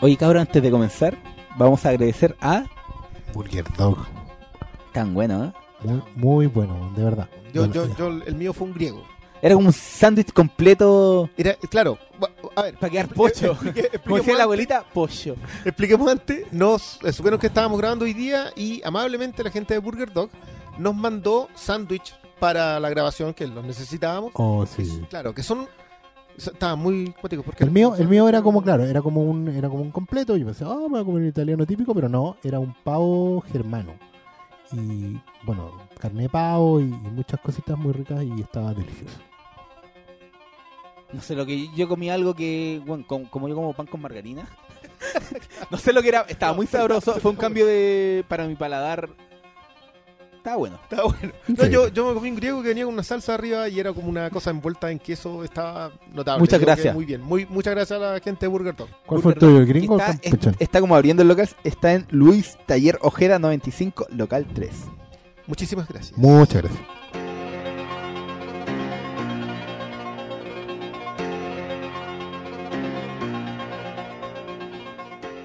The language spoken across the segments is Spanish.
Oye, cabrón, antes de comenzar, vamos a agradecer a... Burger Dog. Tan bueno, ¿eh? Muy, muy bueno, de verdad. Yo, Bueno, yo, yo, el mío fue un griego. Era como un sándwich completo Era, claro, a ver. para quedar pocho. explique- Como decía la abuelita, pollo. Expliquemos antes, nos supieron que estábamos grabando hoy día y amablemente la gente de Burger Dog nos mandó sándwich para la grabación que los necesitábamos. Oh, sí. Claro, que son estaban muy cuáticos porque El mío, el mío era como, claro, era como un, era como un completo. Yo pensé, ah, me voy a comer un italiano típico, pero no, era un pavo germano. Y bueno, carne de pavo y, y muchas cositas muy ricas y estaba delicioso. No sé lo que yo comí algo que, bueno, com- como yo como pan con margarina. no sé lo que era, estaba muy sabroso, fue un cambio de para mi paladar. Estaba bueno. Está bueno. No, yo, yo me comí un griego que venía con una salsa arriba y era como una cosa envuelta en queso, estaba notable. Muchas creo gracias. Muy bien, muy, muchas gracias a la gente de Burger Dog. ¿Cuál fue el tuyo, el gringo Está, es- está como abriendo el local, está en Luis Taller Ojeda 95, local 3. Muchísimas gracias. Muchas gracias.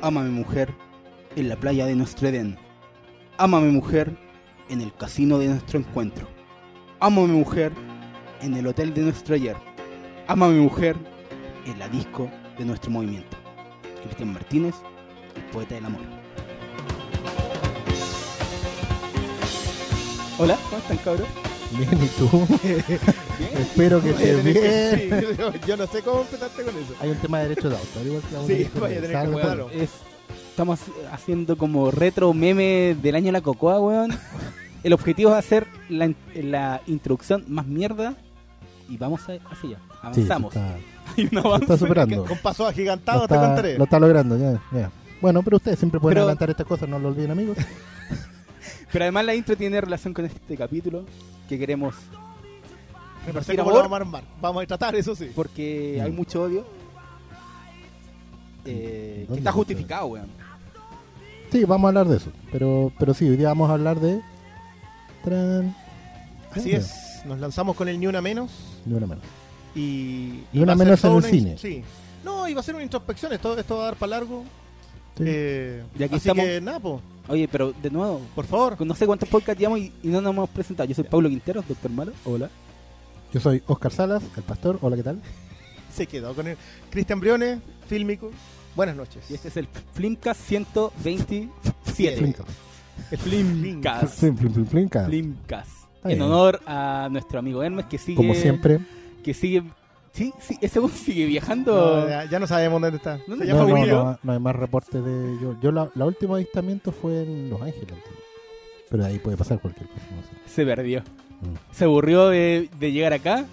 Ámame mujer en la playa de nuestro Edén. Ámame mujer en el casino de nuestro encuentro. Ámame mujer en el hotel de nuestro ayer. Ámame mujer en la disco de nuestro movimiento. Cristian Martínez, el poeta del amor. Hola, ¿cómo están, cabrón? Bien, ¿y tú? Espero que estés bien. Sí, yo, no sé cómo empezaste con eso. Hay un tema de derecho de autor, igual que vamos Sí, a vaya a tener que. Es, estamos haciendo como retro meme del año de la cocoa, weón. El objetivo es hacer la, la introducción más mierda y vamos a, hacia allá. Sí, Avanzamos. está, Hay un avance. está superando. Con pasos Lo agigantados te está, contaré. lo está logrando, ya, ya. Bueno, pero ustedes siempre pueden Pero- adelantar estas cosas, no lo olviden, amigos. Pero además la intro tiene relación con este capítulo que queremos lo amor. vamos a armar. Vamos a tratar, eso sí. porque Mm. hay mucho odio eh, que ¿Dónde está está? justificado, weón. Sí, vamos a hablar de eso. Pero, pero sí, hoy día vamos a hablar de. Tran... Así es. Nos lanzamos con el Ni Una Menos. Ni una menos. Y, Ni una menos en el cine. in- Sí. No, iba a ser una introspección. Esto, esto va a dar para largo. Sí. Eh, Y aquí así estamos. que, nada, po, Oye, pero de nuevo, por favor. no sé cuántos podcasts llevamos y, y no nos hemos presentado. Yo soy Pablo Quinteros, doctor Malo. Hola. Yo soy Oscar Salas, el pastor. Hola, ¿qué tal? Se quedó con el Cristian Briones, fílmico. Buenas noches. Y este es el Flimcast 127. Flinka. El Flimcast. Flim, flim. Flimcast. En honor a nuestro amigo Hermes que sigue. Como siempre. Que sigue. Sí, sí, ese weón sigue viajando. No, ya, ya no sabemos dónde está. ¿Dónde Se está? llama No, no, no, no hay más reportes de. Yo, yo la, la última avistamiento fue en Los Ángeles. Pero ahí puede pasar cualquier cosa. no sé. Se perdió. Mm. Se aburrió de, de llegar acá.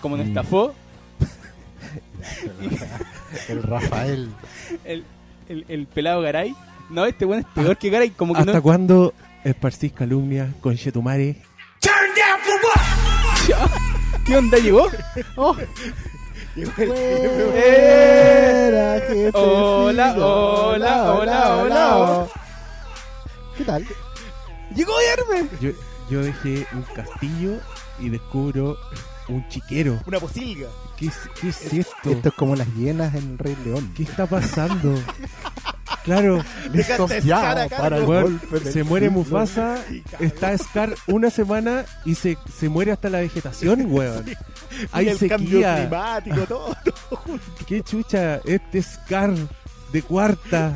Como nos Mm. estafó. El Rafael. El, el, el pelado Garay. No, este weón es peor que Garay. Como que ¿Hasta no. cuándo esparcís calumnia con Chetumare? ¿Qué onda llegó? Oh, Fuera, jefecito. Hola, hola, hola, hola. ¿Qué tal? ¡Llegó Hermes! Yo, yo dejé un castillo y descubro un chiquero. Una posilga. ¿Qué es, qué es esto? Esto es como las hienas en el Rey León. ¿Qué está pasando? Claro, Scar acá, para el golpe se muere siglo. Mufasa, está Scar una semana y se, se muere hasta la vegetación, weón. Hay el cambio sequía. climático, todo. ¿Qué chucha? Este Scar de cuarta.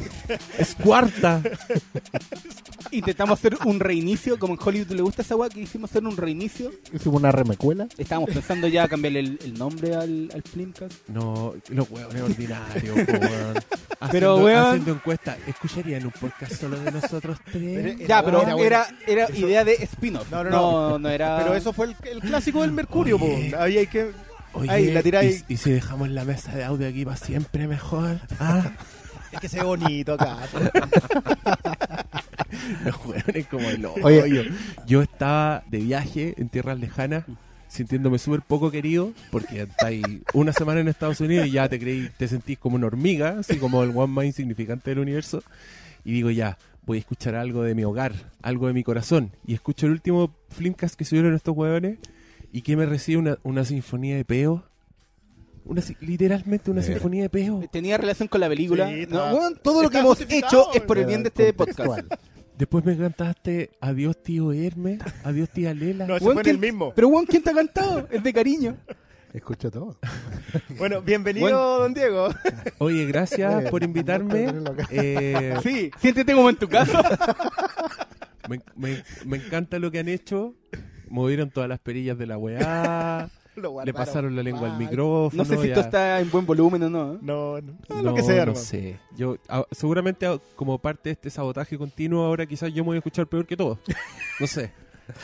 Es cuarta. Intentamos hacer un reinicio. Como en Hollywood le gusta esa weá, que hicimos hacer un reinicio. Hicimos una remecuela. Estábamos pensando ya cambiarle el, el nombre al, al Flimcast. No, los huevones ordinarios, po, weón. Haciendo, Pero, weón. haciendo encuesta, ¿escucharían un podcast solo de nosotros tres? Pero- Ya, pero Era era, bueno. era, Eso- idea de spin-off. No, no, no. no. no era. Pero eso fue el, el clásico del Mercurio, po. Oye. Ahí hay que. Oye, Ahí, la tiráis. ¿y, y si dejamos la mesa de audio aquí para siempre mejor? Ah, Es que se ve bonito acá. los huevones como el. Oye. Yo estaba de viaje en tierras lejanas, sintiéndome súper poco querido, porque estáis una semana en Estados Unidos y ya te creí, te sentís como una hormiga, así como el one más insignificante del universo. Y digo, ya, voy a escuchar algo de mi hogar, algo de mi corazón. Y escucho el último Flimcast que subieron estos hueones y que me recibe una, una sinfonía de peo. Una, si- literalmente una sinfonía de peo. Tenía relación con la película. Sí, No, está- weón, todo lo que está hemos justificado, hecho es por el bien de este podcast. Después me cantaste Adiós tío Hermes, Adiós tía Lela. No, ese fue en el ¿quién- mismo. Pero weón, ¿quién te ha cantado? Es de cariño. Escucha todo. Bueno, bienvenido, Bueno. don Diego. Oye, gracias Eh, por invitarme. Eh, Sí, siéntete como en tu casa. me, me- me encanta lo que han hecho. Movieron todas las perillas de la weá. Lo Le pasaron la lengua al micrófono. No sé si ya- esto está en buen volumen o no. ¿eh? No, no. Ah, No, lo que sea, no hermano. sé. Yo, ah, seguramente ah, como parte de este sabotaje continuo, ahora quizás yo me voy a escuchar peor que todos. No sé.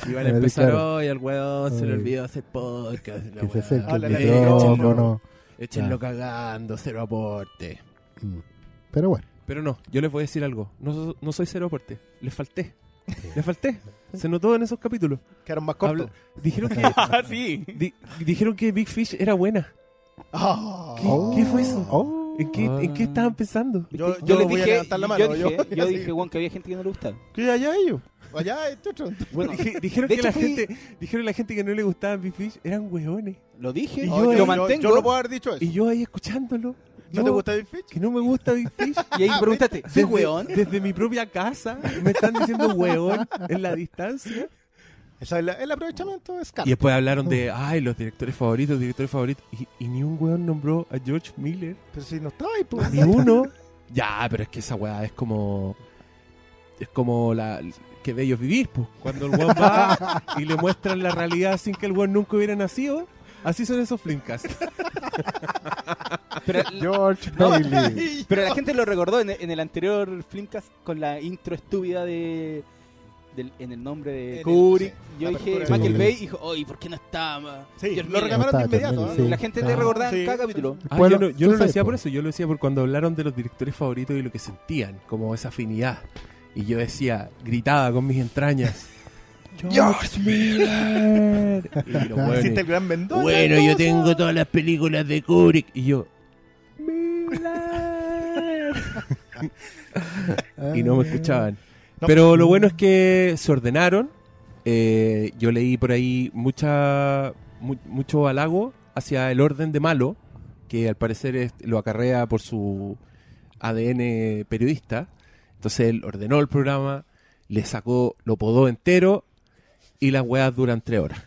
Y van a empezar claro. hoy al weón, se le olvidó hacer podcast. la Que se acerque el micrófono. Échenlo Ya. cagando, cero aporte. Mm. Pero bueno, Pero no, yo les voy a decir algo. No, no soy cero aporte. Les falté. Les falté. Se notó en esos capítulos. Quedaron más cortos. Habla- dijeron, que, Ah, sí. di- dijeron que Big Fish era buena. Ah. ¿Qué, qué fue eso? Oh. ¿En qué, ¿En qué estaban pensando? Yo, Yo, yo les voy dije, a levantar la yo mano. dije, yo, yo sí. dije, weón, que había gente que no le gustaba. ¿Qué allá ellos? Allá este otro. Bueno, Dije- dijeron de que hecho la fui- gente dijeron la gente que no le gustaba Big Fish eran hueones lo dije Y y yo- lo yo- mantengo. Yo no puedo haber dicho eso. y yo ahí escuchándolo ¿No yo, te gusta Big Fish? que no me gusta Big Fish Y ahí Ah, preguntaste, ¿sí, desde, weón? desde mi propia casa me están diciendo hueón en la distancia Ese es la- el aprovechamiento es y después hablaron de ay los directores favoritos directores favoritos y, y ni un hueón nombró a George Miller Pero si no estaba ahí, pues. ni uno ya pero es que esa weá es como es como la que de ellos vivir pues cuando el hueón va y le muestran la realidad sin que el hueón nunca hubiera nacido así son esos flimcasts Pero, George No. Bailey. pero la gente lo recordó en, en el anterior Flimcast con la intro estúpida de del- en el nombre de el- Kubrick. sí, Yo la dije, apertura Michael Bay dijo, oye, ¿por qué no está? ma? Sí, George lo Miller"? reclamaron de Está inmediato. ¿eh? sí. La gente te recordaba en Sí. cada capítulo. Ah, Bueno, yo no, yo no lo decía po. por eso, yo lo decía por cuando hablaron de los directores favoritos y lo que sentían, como esa afinidad. Y yo decía, gritaba con mis entrañas, ¡George Miller! Y los Hiciste el gran Mendoza. bueno, yo tengo todas las películas de Kubrick. Y yo, y no me escuchaban. No. Pero lo bueno es que se ordenaron. Eh, yo leí por ahí mucha, mu- mucho halago hacia el orden de malo, que al parecer es- lo acarrea por su ADN periodista. Entonces él ordenó el programa, le sacó, lo podó entero y las weas duran tres horas.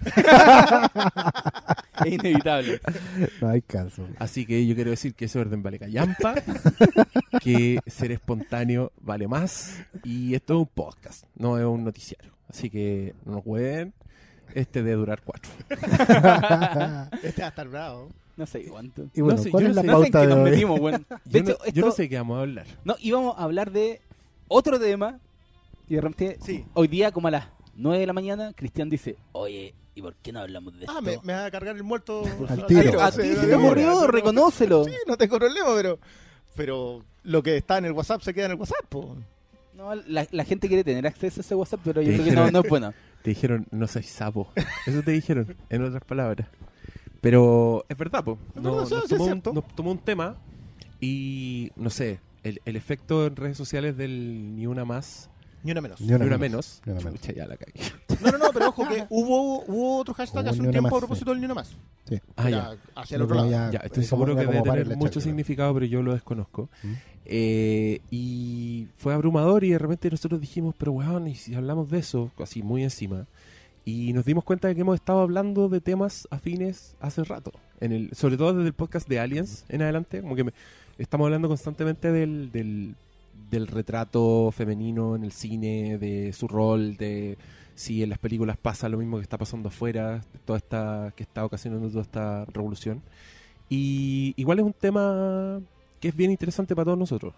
Es inevitable. No hay caso. Así que yo quiero decir que ese orden vale callampa, que ser espontáneo vale más y esto es un podcast, no es un noticiario. Así que no nos pueden, este de durar cuatro. Este va a estar bravo. No sé cuánto. Y bueno, sé, ¿cuál yo es no la sé. No sé en pauta qué de nos hoy? metimos, weón. De Yo, no, yo no sé qué vamos a hablar. No, íbamos a hablar de otro tema y de repente Sí. hoy día como a las 9 de la mañana Cristian dice, oye, ¿y por qué no hablamos de esto? Ah, me, me va a cargar el muerto. Al tiro. a ti se te ocurrió, sí, reconócelo. Sí, no tengo problema, pero. Pero lo que está en el WhatsApp se queda en el WhatsApp, po. No, la, la gente quiere tener acceso a ese WhatsApp, pero yo Te creo que no, no es bueno. Te dijeron, no soy sapo. Eso te dijeron, en otras palabras. Pero es verdad, po. No- sí, nos, sí, tomó un, cierto. nos tomó un tema y, no sé, el, el efecto en redes sociales del ni una más, Ni una menos. Ni ni una menos, menos. ni una menos. Chucha, ya la cagué. No, no, no, pero ojo que hubo, hubo otro hashtag Hubo hace ni un una tiempo más, a propósito del ni una más. Sí. Ah, Era ya. Hacia el otro lado. Ya, estoy seguro era que como debe para tener el mucho significado, pero yo lo desconozco. ¿Mm? Eh, y fue abrumador y de repente nosotros dijimos, pero weón, y si hablamos de eso, así muy encima. Y nos dimos cuenta de que hemos estado hablando de temas afines hace rato. En el, sobre todo desde el podcast de Aliens en adelante. Como que me- estamos hablando constantemente del, del, del retrato femenino en el cine, de su rol, de si en las películas pasa lo mismo que está pasando afuera, toda esta, que está ocasionando toda esta revolución. Y igual es un tema que es bien interesante para todos nosotros.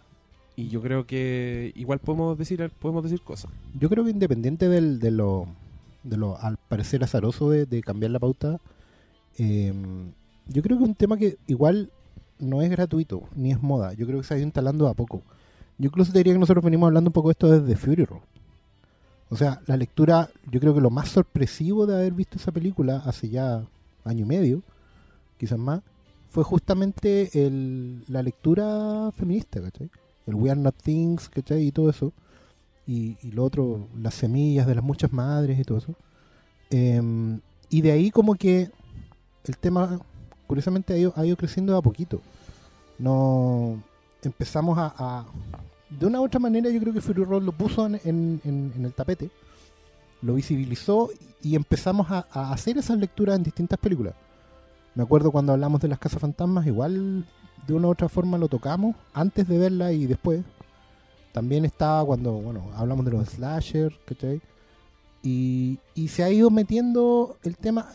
Y yo creo que igual podemos decir podemos decir cosas. Yo creo que independiente del, de lo, de lo al parecer azaroso de, de cambiar la pauta, eh, yo creo que es un tema que igual no es gratuito, ni es moda. Yo creo que se ha ido instalando a poco. Yo incluso te diría que nosotros venimos hablando un poco de esto desde Fury Road. O sea, la lectura, yo creo que lo más sorpresivo de haber visto esa película hace ya año y medio, quizás más, fue justamente la lectura feminista, ¿cachai? El We Are Not Things, ¿cachai? Y todo eso. y, y lo otro, las semillas de las muchas madres y todo eso. Em, y de ahí como que el tema, curiosamente, ha ido, ha ido creciendo de a poquito. No empezamos a, de una u otra manera, yo creo que Fury lo puso en, el tapete, lo visibilizó y empezamos a, a hacer esas lecturas en distintas películas. Me acuerdo cuando hablamos de las casas fantasmas, igual de una u otra forma lo tocamos antes de verla y después. También estaba cuando, bueno, hablamos de los slasher, ¿cachai? Y, y se ha ido metiendo el tema,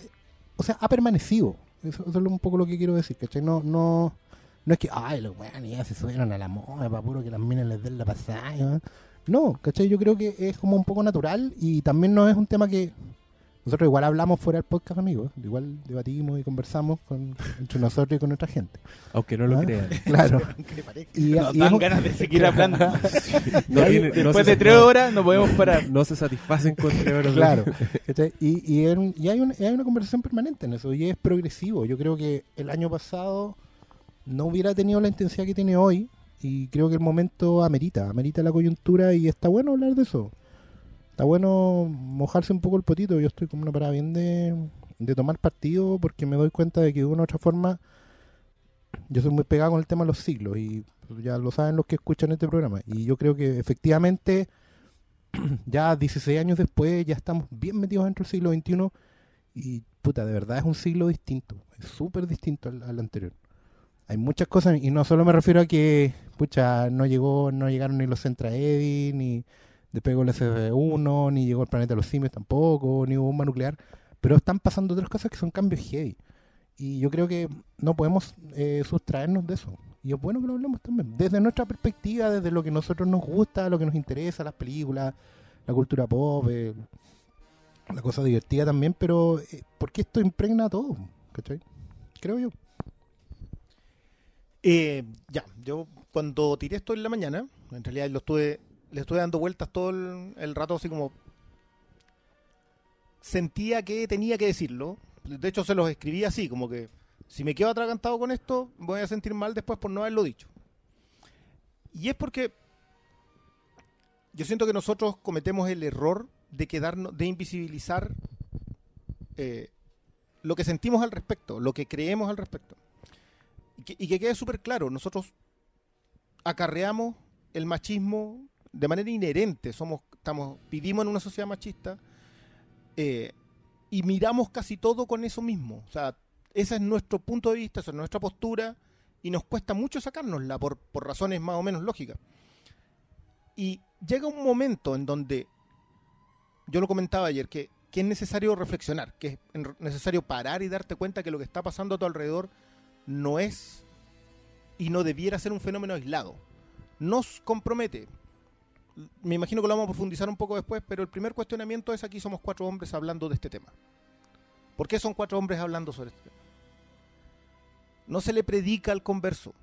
o sea, ha permanecido. Eso, eso es un poco lo que quiero decir, ¿cachai? No, no, no es que, ay, los weones ya se subieron a la moda para puro que las minas les den la pasada. ¿no? No, ¿cachai? Yo creo que es como un poco natural y también no es un tema que nosotros igual hablamos fuera del podcast, amigos. Igual debatimos y conversamos con, entre nosotros y con nuestra gente. Aunque no lo ¿Ah? crean. Claro. Y, Nos y dan es ganas de seguir hablando. No tiene- no Después de tres horas no podemos parar. No se satisfacen con tres horas Claro. Y, y, y hay, un- hay una conversación permanente en eso y es progresivo. Yo creo que el año pasado no hubiera tenido la intensidad que tiene hoy y creo que el momento amerita, amerita la coyuntura y está bueno hablar de eso. Está bueno mojarse un poco el potito. Yo estoy como una parada bien de, de tomar partido porque me doy cuenta de que de una u otra forma yo soy muy pegado con el tema de los siglos y ya lo saben los que escuchan este programa. Y yo creo que efectivamente ya 16 años después ya estamos bien metidos dentro del siglo XXI y puta, de verdad es un siglo distinto, es súper distinto al, al anterior. Hay muchas cosas y no solo me refiero a que pucha, no llegó, no llegaron ni los Centra Eddy, ni despegó el SF1, ni llegó el planeta de los simios tampoco, ni hubo bomba nuclear, pero están pasando otras cosas que son cambios heavy. Y yo creo que no podemos eh, sustraernos de eso. Y es bueno que lo hablemos también. Desde nuestra perspectiva, desde lo que a nosotros nos gusta, lo que nos interesa, las películas, la cultura pop, eh, la cosa divertida también, pero eh, porque esto impregna todo, ¿cachai? Creo yo. Eh, ya, yo cuando tiré esto en la mañana, en realidad lo estuve, le estuve dando vueltas todo el, el rato así como sentía que tenía que decirlo. De hecho se los escribí así, como que si me quedo atragantado con esto, voy a sentir mal después por no haberlo dicho. Y es porque yo siento que nosotros cometemos el error de quedarnos, de invisibilizar eh, lo que sentimos al respecto, lo que creemos al respecto. Y que, quede súper claro, nosotros acarreamos el machismo de manera inherente, somos, estamos, vivimos en una sociedad machista eh, y miramos casi todo con eso mismo. O sea, ese es nuestro punto de vista, esa es nuestra postura y nos cuesta mucho sacárnosla por, por razones más o menos lógicas. Y llega un momento en donde, yo lo comentaba ayer, que, que es necesario reflexionar, que es necesario parar y darte cuenta que lo que está pasando a tu alrededor no es y no debiera ser un fenómeno aislado. Nos compromete. Me imagino que lo vamos a profundizar un poco después, pero el primer cuestionamiento es aquí somos cuatro hombres hablando de este tema. ¿Por qué son cuatro hombres hablando sobre este tema? No se le predica al converso.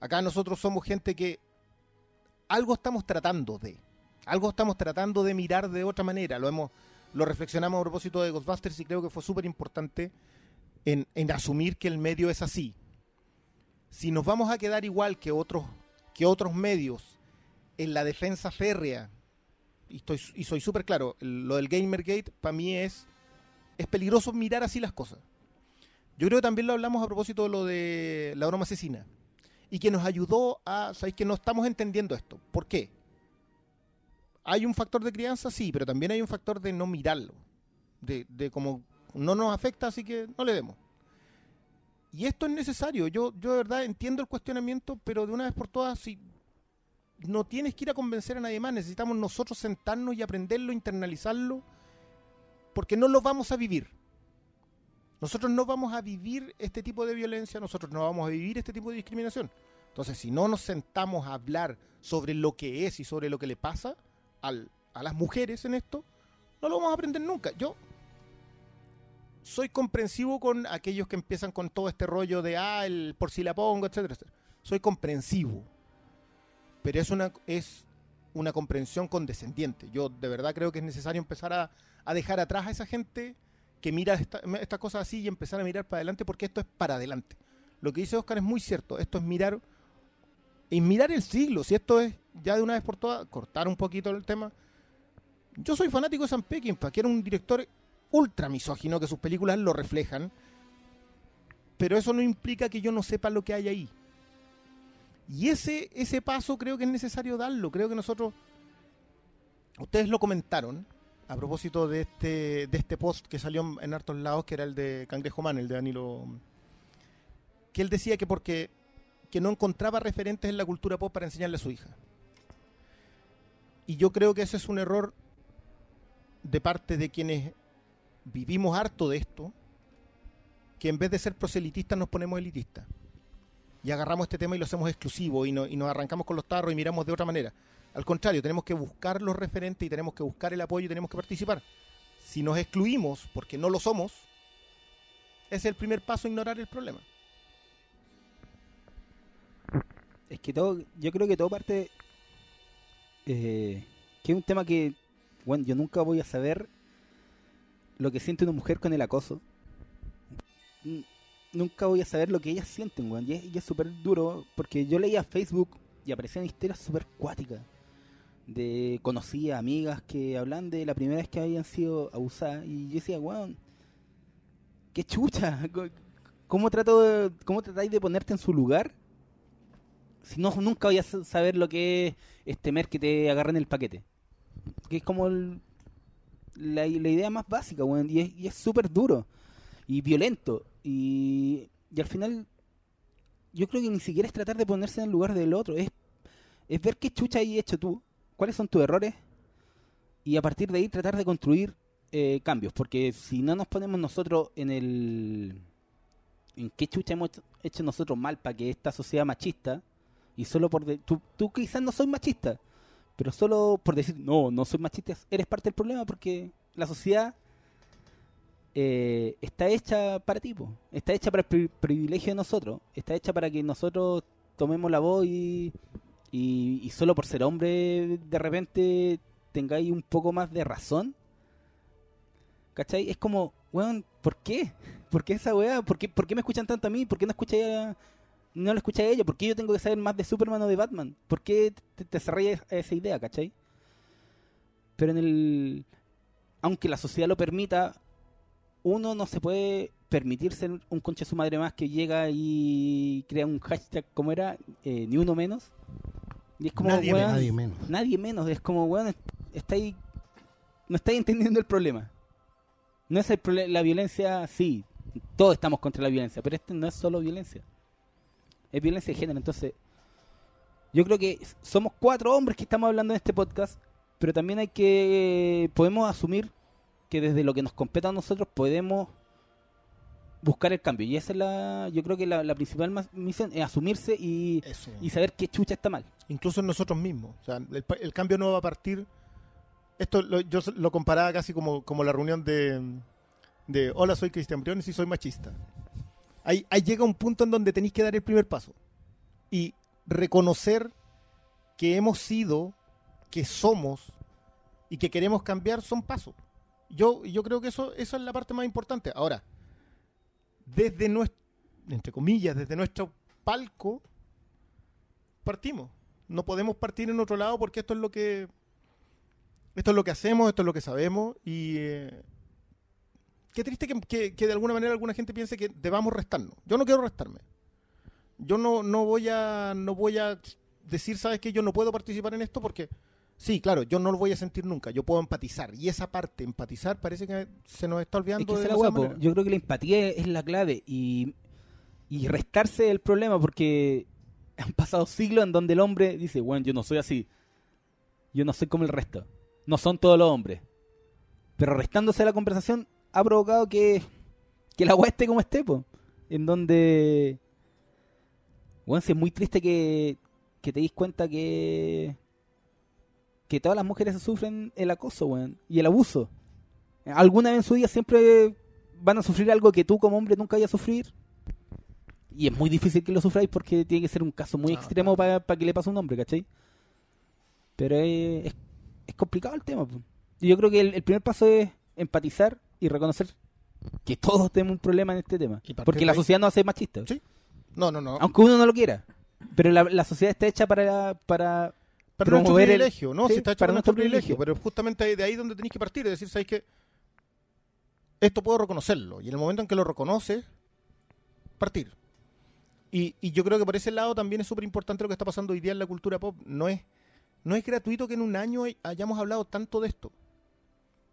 Acá nosotros somos gente que algo estamos tratando de. Algo estamos tratando de mirar de otra manera. Lo hemos lo reflexionamos a propósito de Ghostbusters y creo que fue súper importante en, asumir que el medio es así. Si nos vamos a quedar igual que otros, que otros medios en la defensa férrea, y, estoy, y soy súper claro, lo del Gamergate para mí es, es peligroso mirar así las cosas. Yo creo que también lo hablamos a propósito de lo de la broma asesina. Y que nos ayudó a, sabéis que no estamos entendiendo esto. ¿Por qué? Hay un factor de crianza, sí, pero también hay un factor de no mirarlo. De, de como no nos afecta, así que no le demos. Y esto es necesario. Yo, yo de verdad entiendo el cuestionamiento, pero de una vez por todas, si no tienes que ir a convencer a nadie más, necesitamos nosotros sentarnos y aprenderlo, internalizarlo, porque no lo vamos a vivir. Nosotros no vamos a vivir este tipo de violencia, nosotros no vamos a vivir este tipo de discriminación. Entonces, si no nos sentamos a hablar sobre lo que es y sobre lo que le pasa al- a las mujeres en esto, no lo vamos a aprender nunca. Yo soy comprensivo con aquellos que empiezan con todo este rollo de, ah, el por si la pongo, etcétera, etcétera. Soy comprensivo. Pero es una, es una comprensión condescendiente. Yo de verdad creo que es necesario empezar a, a dejar atrás a esa gente que mira esta- estas cosas así y empezar a mirar para adelante porque esto es para adelante. Lo que dice Oscar es muy cierto. Esto es mirar y mirar el siglo. Si esto es ya de una vez por todas, cortar un poquito el tema. Yo soy fanático de Sam Peckinpah, que era un director ultra misógino, que sus películas lo reflejan. Pero eso no implica que yo no sepa lo que hay ahí. Y ese, ese paso creo que es necesario darlo. Creo que nosotros, ustedes lo comentaron a propósito de este, de este post que salió en- hartos lados, que era el de Cangrejo Man, el de Danilo, que él decía que porque que no encontraba referentes en la cultura pop para enseñarle a su hija. Y yo creo que ese es un error de parte de quienes vivimos harto de esto, que en vez de ser proselitistas nos ponemos elitistas. Y agarramos este tema y lo hacemos exclusivo y, no- y nos arrancamos con los tarros y miramos de otra manera. Al contrario, tenemos que buscar los referentes y tenemos que buscar el apoyo y tenemos que participar. Si nos excluimos porque no lo somos, es el primer paso ignorar el problema. Es que todo, yo creo que todo parte. eh, que es un tema que, bueno, yo nunca voy a saber lo que siente una mujer con el acoso. Nunca voy a saber lo que ellas sienten, weón. Y es, súper duro, porque yo leía Facebook y aparecían historias súper cuáticas. De conocidas, amigas que hablan de la primera vez que habían sido abusadas. Y yo decía, weón, qué chucha. ¿Cómo, trato de, ¿Cómo tratáis de ponerte en su lugar si no, nunca voy a sa- saber lo que es, temer que te agarren el paquete. Que es como el- la, la idea más básica, weón. Y es y súper duro. Y violento. Y, y al final, yo creo que ni siquiera es tratar de ponerse en el lugar del otro. Es, es ver qué chucha hay hecho tú. Cuáles son tus errores. Y a partir de ahí tratar de construir eh, cambios. Porque si no nos ponemos nosotros en el... En qué chucha hemos hecho nosotros mal para que esta sociedad machista y solo por... de- tú, tú quizás no soy machista, pero solo por decir, no, no soy machista, eres parte del problema porque la sociedad eh, está hecha para ti, está hecha para el pri- privilegio de nosotros, está hecha para que nosotros tomemos la voz y, y, y solo por ser hombre de repente tengáis un poco más de razón. ¿Cachai? Es como, weón, ¿por qué? ¿Por qué esa weá? ¿Por qué, por qué me escuchan tanto a mí? ¿Por qué no escucháis a, no lo escuché a ella. ¿Por qué yo tengo que saber más de Superman o de Batman? ¿Por qué te, te cerré a esa idea, cachai? Pero en el. Aunque la sociedad lo permita, uno no se puede permitir ser un concha de su madre más que llega y crea un hashtag como era, eh, ni uno menos. Y es como, Nadie weón, Nadie menos. nadie menos. Es como, weón, está ahí. No estáis entendiendo el problema. No es el prole- la violencia, sí. Todos estamos contra la violencia, pero este no es solo violencia es violencia de género. Entonces, yo creo que somos cuatro hombres que estamos hablando en este podcast, pero también hay que, podemos asumir que desde lo que nos compete a nosotros podemos buscar el cambio. Y esa es la, yo creo que la, la principal misión es asumirse y, Eso. y saber qué chucha está mal. incluso en nosotros mismos. O sea, el, el cambio no va a partir. Esto lo- yo lo comparaba casi como, como la reunión de, de Hola, soy Cristian Briones y soy machista. Ahí, ahí llega un punto en donde tenéis que dar el primer paso y reconocer que hemos sido, que somos y que queremos cambiar son pasos. Yo, yo creo que eso, eso es la parte más importante. Ahora, desde nuestro, entre comillas, desde nuestro palco, partimos. No podemos partir en otro lado porque esto es lo que esto es lo que hacemos, esto es lo que sabemos y eh, qué triste que, que- que de alguna manera alguna gente piense que debamos restarnos. Yo no quiero restarme. Yo no, no voy a no voy a decir, sabes que yo no puedo participar en esto porque sí, claro, yo no lo voy a sentir nunca. Yo puedo empatizar y esa parte empatizar parece que se nos está Es olvidando que de la esa weá, po. manera. Yo creo que la empatía es la clave y, y restarse el problema porque han pasado siglos en donde el hombre dice, bueno, yo no soy así. Yo no soy como el resto. No son todos los hombres. Pero restándose la conversación ha provocado que, que la weá esté como esté, po. En donde... Bueno, sí, es muy triste que, que te dis cuenta que... Que todas las mujeres sufren el acoso, weón. Y el abuso alguna vez en su vida siempre van a sufrir algo que tú como hombre nunca vayas a sufrir. Y es muy difícil que lo sufráis porque tiene que ser un caso muy extremo para que le pase a un hombre, ¿cachai? Pero es, es, es complicado el tema. po. Y yo creo que el, el primer paso es empatizar y reconocer que todos tenemos un problema en este tema. Porque la sociedad no hace machista. Sí. No, no, no. Aunque uno no lo quiera. Pero la, la sociedad está hecha para, para Para nuestro el- privilegio, ¿no? sí, está hecho para para nuestro privilegio, privilegio. pero justamente de ahí donde tenéis que partir, es decir, ¿sabéis que Esto puedo reconocerlo, y en el momento en que lo reconoces, partir. Y, y yo creo que por ese lado también es súper importante lo que está pasando hoy día en la cultura pop. No es, no es gratuito que en un año hay- hayamos hablado tanto de esto.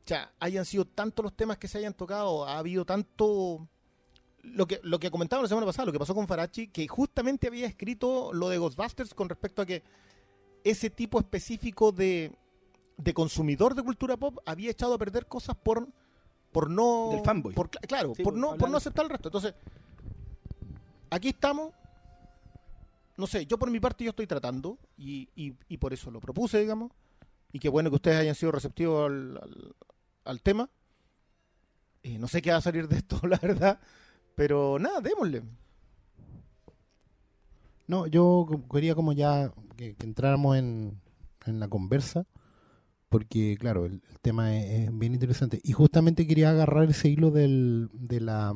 O sea, hayan sido tantos los temas que se hayan tocado, ha habido tanto... Lo que, lo que comentaba la semana pasada, lo que pasó con Farachi, que justamente había escrito lo de Ghostbusters con respecto a que ese tipo específico de, de consumidor de cultura pop había echado a perder cosas por por no Del fanboy. por- claro Sí, por pues, no por no aceptar el resto. Entonces aquí estamos. No sé yo por mi parte yo estoy tratando y, y, y por eso lo propuse digamos. Y qué bueno que ustedes hayan sido receptivos al, al- al tema Eh, no sé qué va a salir de esto la verdad pero nada démosle No, yo quería como ya que, entráramos en, en la conversa, porque claro, el, tema es, bien interesante. Y justamente quería agarrar ese hilo del, de la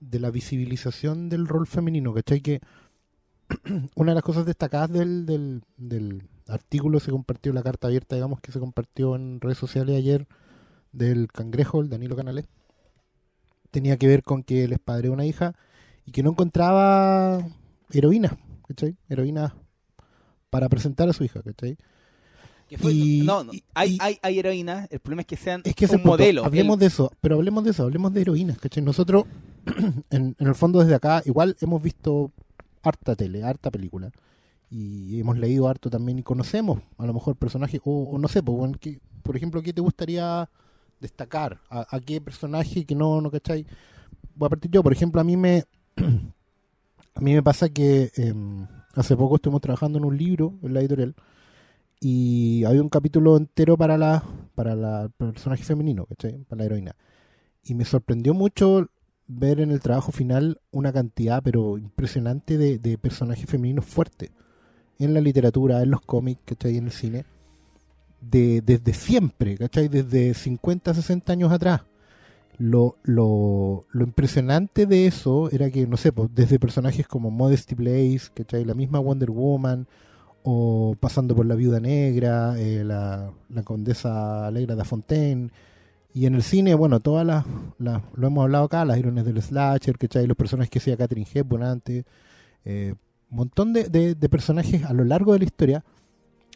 de la visibilización del rol femenino, ¿cachai? Que una de las cosas destacadas del, del artículo se compartió, la carta abierta, digamos, que se compartió en redes sociales ayer del cangrejo, el Danilo Canales, tenía que ver con que él es padre de una hija y que no encontraba heroína, ¿cachai? Heroína para presentar a su hija, ¿cachai? Que fue- Y- no, no, hay, y- hay, hay heroínas, el problema es que sean Es que un modelo. Hablemos El- de eso, pero hablemos de eso, hablemos de heroínas, ¿cachai? Nosotros, en, en el fondo desde acá, igual hemos visto harta tele, harta película. Y hemos leído harto también y conocemos a lo mejor personajes, o, o no sé, ¿qué- por ejemplo, ¿qué te gustaría destacar? ¿A, qué personaje que no, no, cachai? Voy a partir yo, por ejemplo, a mí me, a mí me pasa que em, hace poco estuvimos trabajando en un libro en la editorial y había un capítulo entero para la para la el personaje femenino, ¿cachai? Para la heroína. Y me sorprendió mucho ver en el trabajo final una cantidad, pero impresionante, de, de personajes femeninos fuertes. En la literatura, en los cómics, ¿cachai? En el cine. De, desde siempre, ¿cachai? Desde 50, 60 años atrás. Lo, lo, lo impresionante de eso era que, no sé, pues, desde personajes como Modesty Blaze, ¿cachai? La misma Wonder Woman, o pasando por la viuda negra, eh, la, la condesa Alegra de Fontaine, y en el cine, bueno, todas las, las- lo hemos hablado acá, las heroínas del slasher, ¿cachai? Los personajes que hacía Catherine Hepburn antes, eh, montón de- de personajes a lo largo de la historia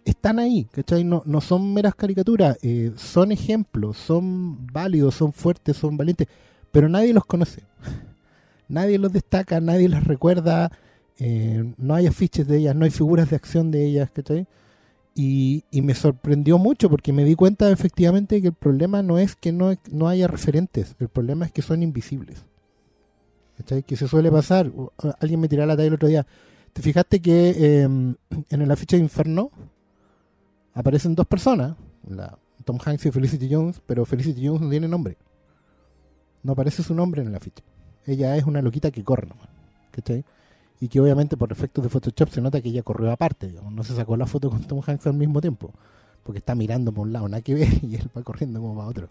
están ahí, ¿cachai? No, no son meras caricaturas, eh, son ejemplos, son válidos, son fuertes, son valientes, pero nadie los conoce. Nadie los destaca, nadie los recuerda, eh, no hay afiches de ellas, no hay figuras de acción de ellas, ¿cachai? Y, y me sorprendió mucho porque me di cuenta efectivamente que el problema no es que no, no haya referentes, el problema es que son invisibles. ¿Cachai? Que se suele pasar. U- Alguien me tiró la talla el otro día. ¿Te fijaste que eh, en el afiche de Inferno aparecen dos personas? La, Tom Hanks y Felicity Jones, pero Felicity Jones no tiene nombre. No aparece su nombre en el afiche. Ella es una loquita que corre nomás. ¿Cachai? y que obviamente por efectos de Photoshop se nota que ella corrió aparte, no se sacó la foto con Tom Hanks al mismo tiempo, porque está mirando por un lado, nada que ver, y él va corriendo como para otro.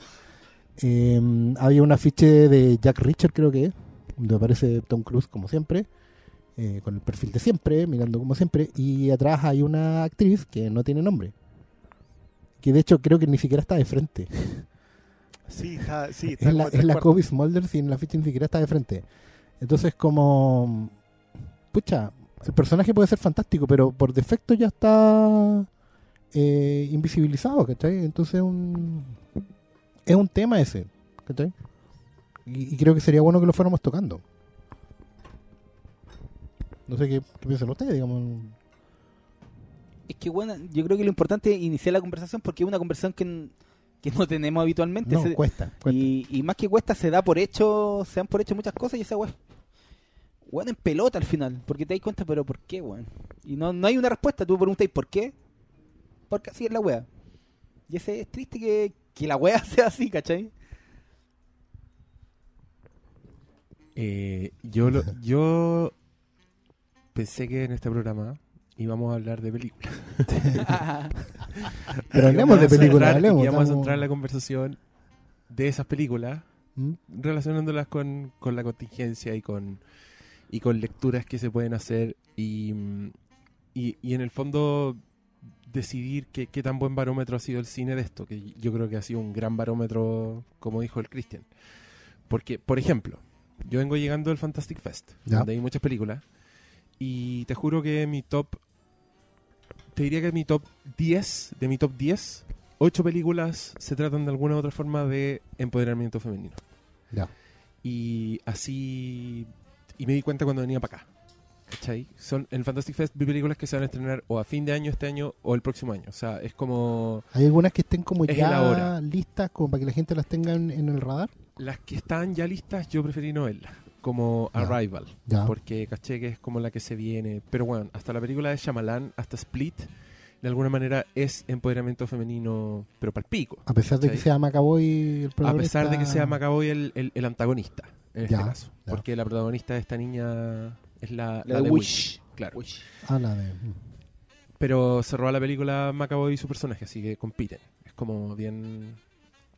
Eh, había un afiche de Jack Richard, creo que donde aparece Tom Cruise como siempre, eh, con el perfil de siempre, mirando como siempre, y atrás hay una actriz que no tiene nombre, que de hecho creo que ni siquiera está de frente. Sí, está, sí, es la, es la Kobe Smulders y en la ficha ni siquiera está de frente. Entonces, como. Pucha, el personaje puede ser fantástico, pero por defecto ya está eh, invisibilizado, ¿cachai? Entonces, un, es un tema ese, ¿cachai? Y, y creo que sería bueno que lo fuéramos tocando. No sé qué, qué piensan ustedes, digamos. Es que bueno, yo creo que lo importante es iniciar la conversación porque es una conversación que, que no tenemos habitualmente. No, Se- cuesta, cuesta. y, y más que cuesta, se da por hecho, se dan por hecho muchas cosas y esa weá. Weón en pelota al final, porque te das cuenta, pero ¿por qué, weón? Y no, no hay una respuesta, tú preguntas, ¿por qué? Porque así es la weá. Y ese es triste que, que la weá sea así, ¿cachai? Eh, yo, lo- yo pensé que en este programa íbamos a hablar de películas. Pero hablemos de películas, hablemos. Y vamos a estamos- centrar la conversación de esas películas ¿Mm? relacionándolas con, con la contingencia y con y con lecturas que se pueden hacer y, y, y en el fondo decidir qué, qué tan buen barómetro ha sido el cine de esto, que yo creo que ha sido un gran barómetro, como dijo el Christian. Porque, por ejemplo, yo vengo llegando del Fantastic Fest, Ya. donde hay muchas películas, y te juro que mi top, te diría que mi top 10, de mi top 10, 8 películas se tratan de alguna u otra forma de empoderamiento femenino. Ya. Y así, y me di cuenta cuando venía para acá. ¿Cachai? Son, en el Fantastic Fest vi películas que se van a estrenar o a fin de año este año o el próximo año. O sea, es como ¿Hay algunas que estén como Es ya listas como para que la gente las tenga en, en el radar? las que están ya listas, yo preferí no verlas. Como Ya. Arrival. Porque caché que es como la que se viene. Pero bueno, hasta la película de Shyamalan, hasta Split, de alguna manera es empoderamiento femenino, pero palpico. A pesar de que sea Macaboy el A protagonista. pesar de que sea Macaboy el, el- el antagonista, en Ya, este caso. Porque la protagonista de esta niña es la, La la de Wish. Claro. Ah, la de. mm. Pero se roba la película Macaboy y su personaje, así que compiten. Es como bien...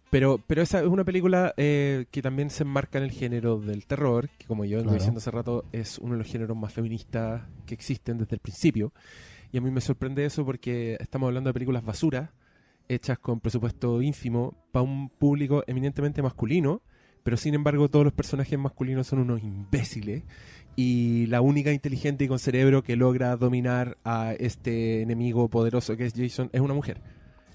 Pero, pero esa es una película eh, que también se enmarca en el género del terror, que como yo vengo Claro. diciendo hace rato, es uno de los géneros más feministas que existen desde el principio. Y a mí me sorprende eso porque estamos hablando de películas basura, hechas con presupuesto ínfimo, para un público eminentemente masculino, pero sin embargo todos los personajes masculinos son unos imbéciles y la única inteligente y con cerebro que logra dominar a este enemigo poderoso que es Jason es una mujer.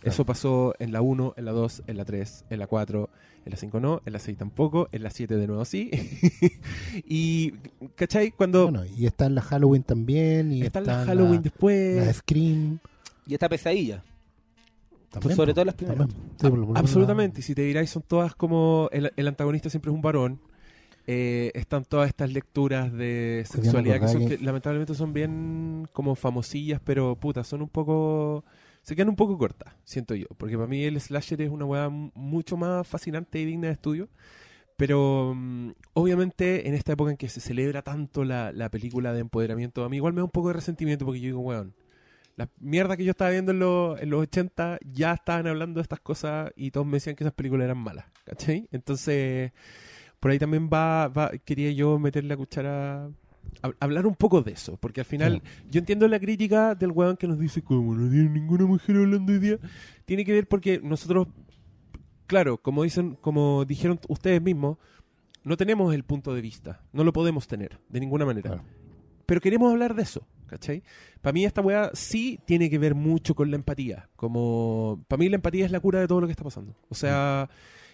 Eso pasó en la 1, en la 2, en la 3, en la 4, en la 5 no, en la 6 tampoco, en la 7 de nuevo sí. y, ¿cachai? Cuando Bueno, y está en la Halloween también. Y está está, la Halloween la, después... la Scream. Y esta pesadilla. También, sobre todo las primeras. Sí, Absolutamente, y si te diráis, son todas como. El, el antagonista siempre es un varón. Eh, están todas estas lecturas de sexualidad que, son, que- que lamentablemente son bien como famosillas, pero puta, son un poco. Se quedan un poco cortas, siento yo. Porque para mí el slasher es una weá mucho más fascinante y digna de estudio. Pero mm, obviamente en esta época en que se celebra tanto la, la película de empoderamiento, a mí igual me da un poco de resentimiento porque yo digo, weón, la mierda que yo estaba viendo en, los- en los 80 ya estaban hablando de estas cosas y todos me decían que esas películas eran malas, ¿cachai? Entonces, por ahí también va, va quería yo meterle la cuchara, hablar un poco de eso, porque al final yo entiendo la crítica del weón que nos dice como no tiene ninguna mujer hablando hoy día, tiene que ver porque nosotros, claro, como dicen, como dijeron ustedes mismos, no tenemos el punto de vista, no lo podemos tener, de ninguna manera. Claro. Pero queremos hablar de eso, ¿cachai? Para mí esta weá sí tiene que ver mucho con la empatía. Como, para mí la empatía es la cura de todo lo que está pasando. O sea,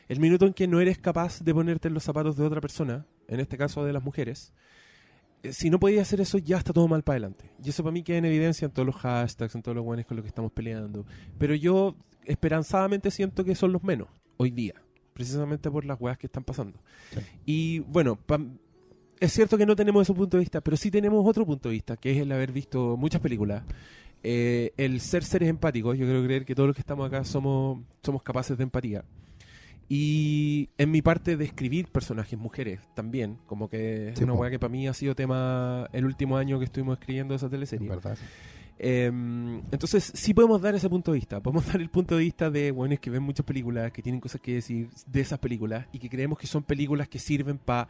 el minuto en que no eres capaz de ponerte en los zapatos de otra persona, en este caso de las mujeres, si no podías hacer eso, ya está todo mal para adelante. Y eso para mí queda en evidencia en todos los hashtags, en todos los guanes con los que estamos peleando. Pero yo esperanzadamente siento que son los menos hoy día, precisamente por las weas que están pasando. Sí. Y bueno, pa- es cierto que no tenemos ese punto de vista, pero sí tenemos otro punto de vista, que es el haber visto muchas películas. Eh, el ser seres empáticos, yo creo creer que todos los que estamos acá somos, somos capaces de empatía. Y en mi parte de escribir personajes mujeres también, como que es Sí, una po. weá que para mí ha sido tema el último año que estuvimos escribiendo esa En teleserie. verdad. sí. Em, entonces, sí podemos dar ese punto de vista. Podemos dar el punto de vista de buenos que ven muchas películas, que tienen cosas que decir de esas películas y que creemos que son películas que sirven para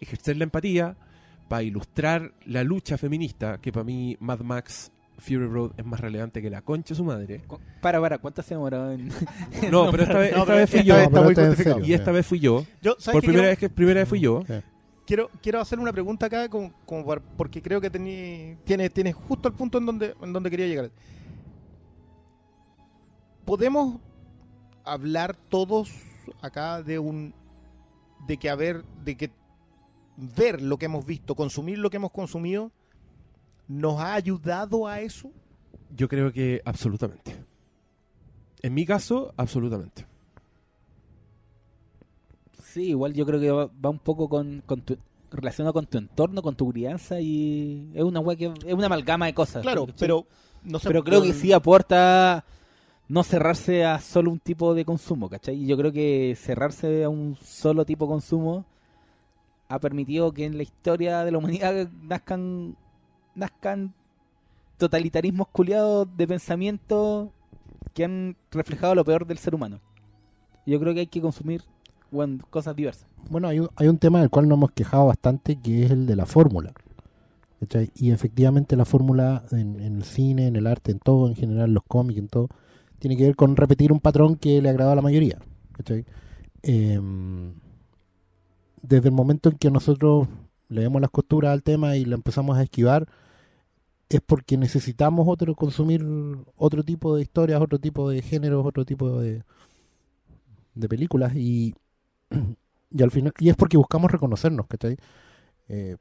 ejercer la empatía, para ilustrar la lucha feminista, que para mí Mad Max Fury Road es más relevante que la concha de su madre. Para, para, ¿cuánto se demoró en.? No, pero esta vez, No, esta pero vez fui esta yo. vez No, está pero muy está en justificado. serio. Y esta vez fui yo. Yo, ¿sabes Por primera quiero, vez que primera vez fui yo. Quiero, quiero hacer una pregunta acá como, como por- porque creo que tení, tienes, tienes justo el punto en donde, en donde quería llegar. ¿Podemos hablar todos acá de un de que haber de que ver lo que hemos visto, consumir lo que hemos consumido nos ha ayudado a eso? Yo creo que absolutamente. En mi caso, absolutamente. Sí, igual yo creo que va, va un poco con, con tu, relacionado con tu entorno, con tu crianza y es una que es una amalgama de cosas. Claro, pero no sé pero creo que sí aporta no cerrarse a solo un tipo de consumo, ¿cachai? Y yo creo que cerrarse a un solo tipo de consumo ha permitido que en la historia de la humanidad nazcan nazcan totalitarismos culiados de pensamiento que han reflejado lo peor del ser humano. Yo creo que hay que consumir cosas diversas. Bueno, hay un, hay un tema del cual nos hemos quejado bastante, que es el de la fórmula. Y efectivamente la fórmula en, el cine, en el arte, en todo, en general, los cómics, en todo, tiene que ver con repetir un patrón que le agrada a la mayoría. Em, desde el momento en que nosotros le demos las costuras al tema y lo empezamos a esquivar, es porque necesitamos otro consumir otro tipo de historias, otro tipo de géneros, otro tipo de, de películas y, y al final y es porque buscamos reconocernos, ¿cachai? Eh,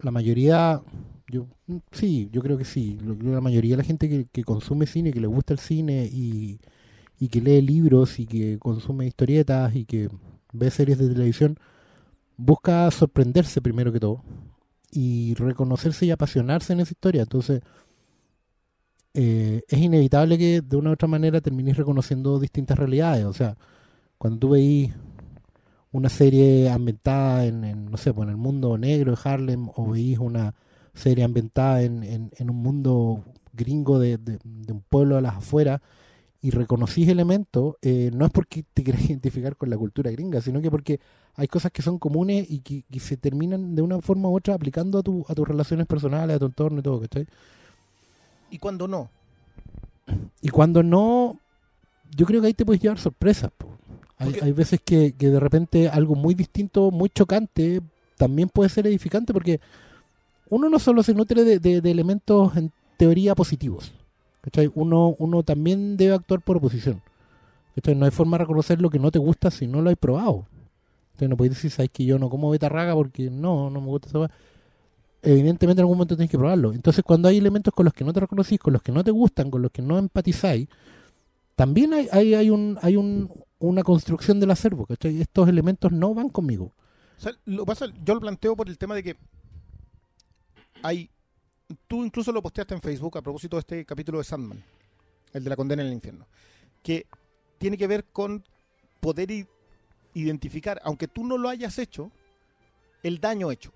la mayoría, yo sí, yo creo que sí, la mayoría de la gente que, que consume cine, que le gusta el cine y, y que lee libros y que consume historietas y que ve series de televisión, busca sorprenderse primero que todo y reconocerse y apasionarse en esa historia. Entonces, eh, es inevitable que de una u otra manera termines reconociendo distintas realidades. O sea, cuando tú veís una serie ambientada en, en, no sé, pues en el mundo negro de Harlem o veís una serie ambientada en, en, en un mundo gringo de, de- de un pueblo a las afueras y reconocís elementos, eh, no es porque te quieras identificar con la cultura gringa, sino que porque hay cosas que son comunes y que, que se terminan de una forma u otra aplicando a, tu, a tus relaciones personales, a tu entorno y todo, ¿cachai? Y cuando no. Y cuando no, yo creo que ahí te puedes llevar sorpresas. po. Hay, hay veces que, que de repente algo muy distinto, muy chocante, también puede ser edificante porque uno no solo se nutre de, de- de elementos en teoría positivos. Uno, uno también debe actuar por oposición. ¿cachai? No hay forma de reconocer lo que no te gusta si no lo hay probado. Entonces no puedes decir, sabes que yo no como betarraga porque no, no me gusta esa hueá". Evidentemente en algún momento tienes que probarlo. Entonces cuando hay elementos con los que no te reconocís, con los que no te gustan, con los que no empatizáis, también hay, hay, un, hay un, una construcción del acervo. ¿cachai? Estos elementos no van conmigo. O sea, lo pasa, yo lo planteo por el tema de que hay. Tú incluso lo posteaste en Facebook a propósito de este capítulo de Sandman, el de la condena en el infierno, que tiene que ver con poder identificar, aunque tú no lo hayas hecho, el daño hecho.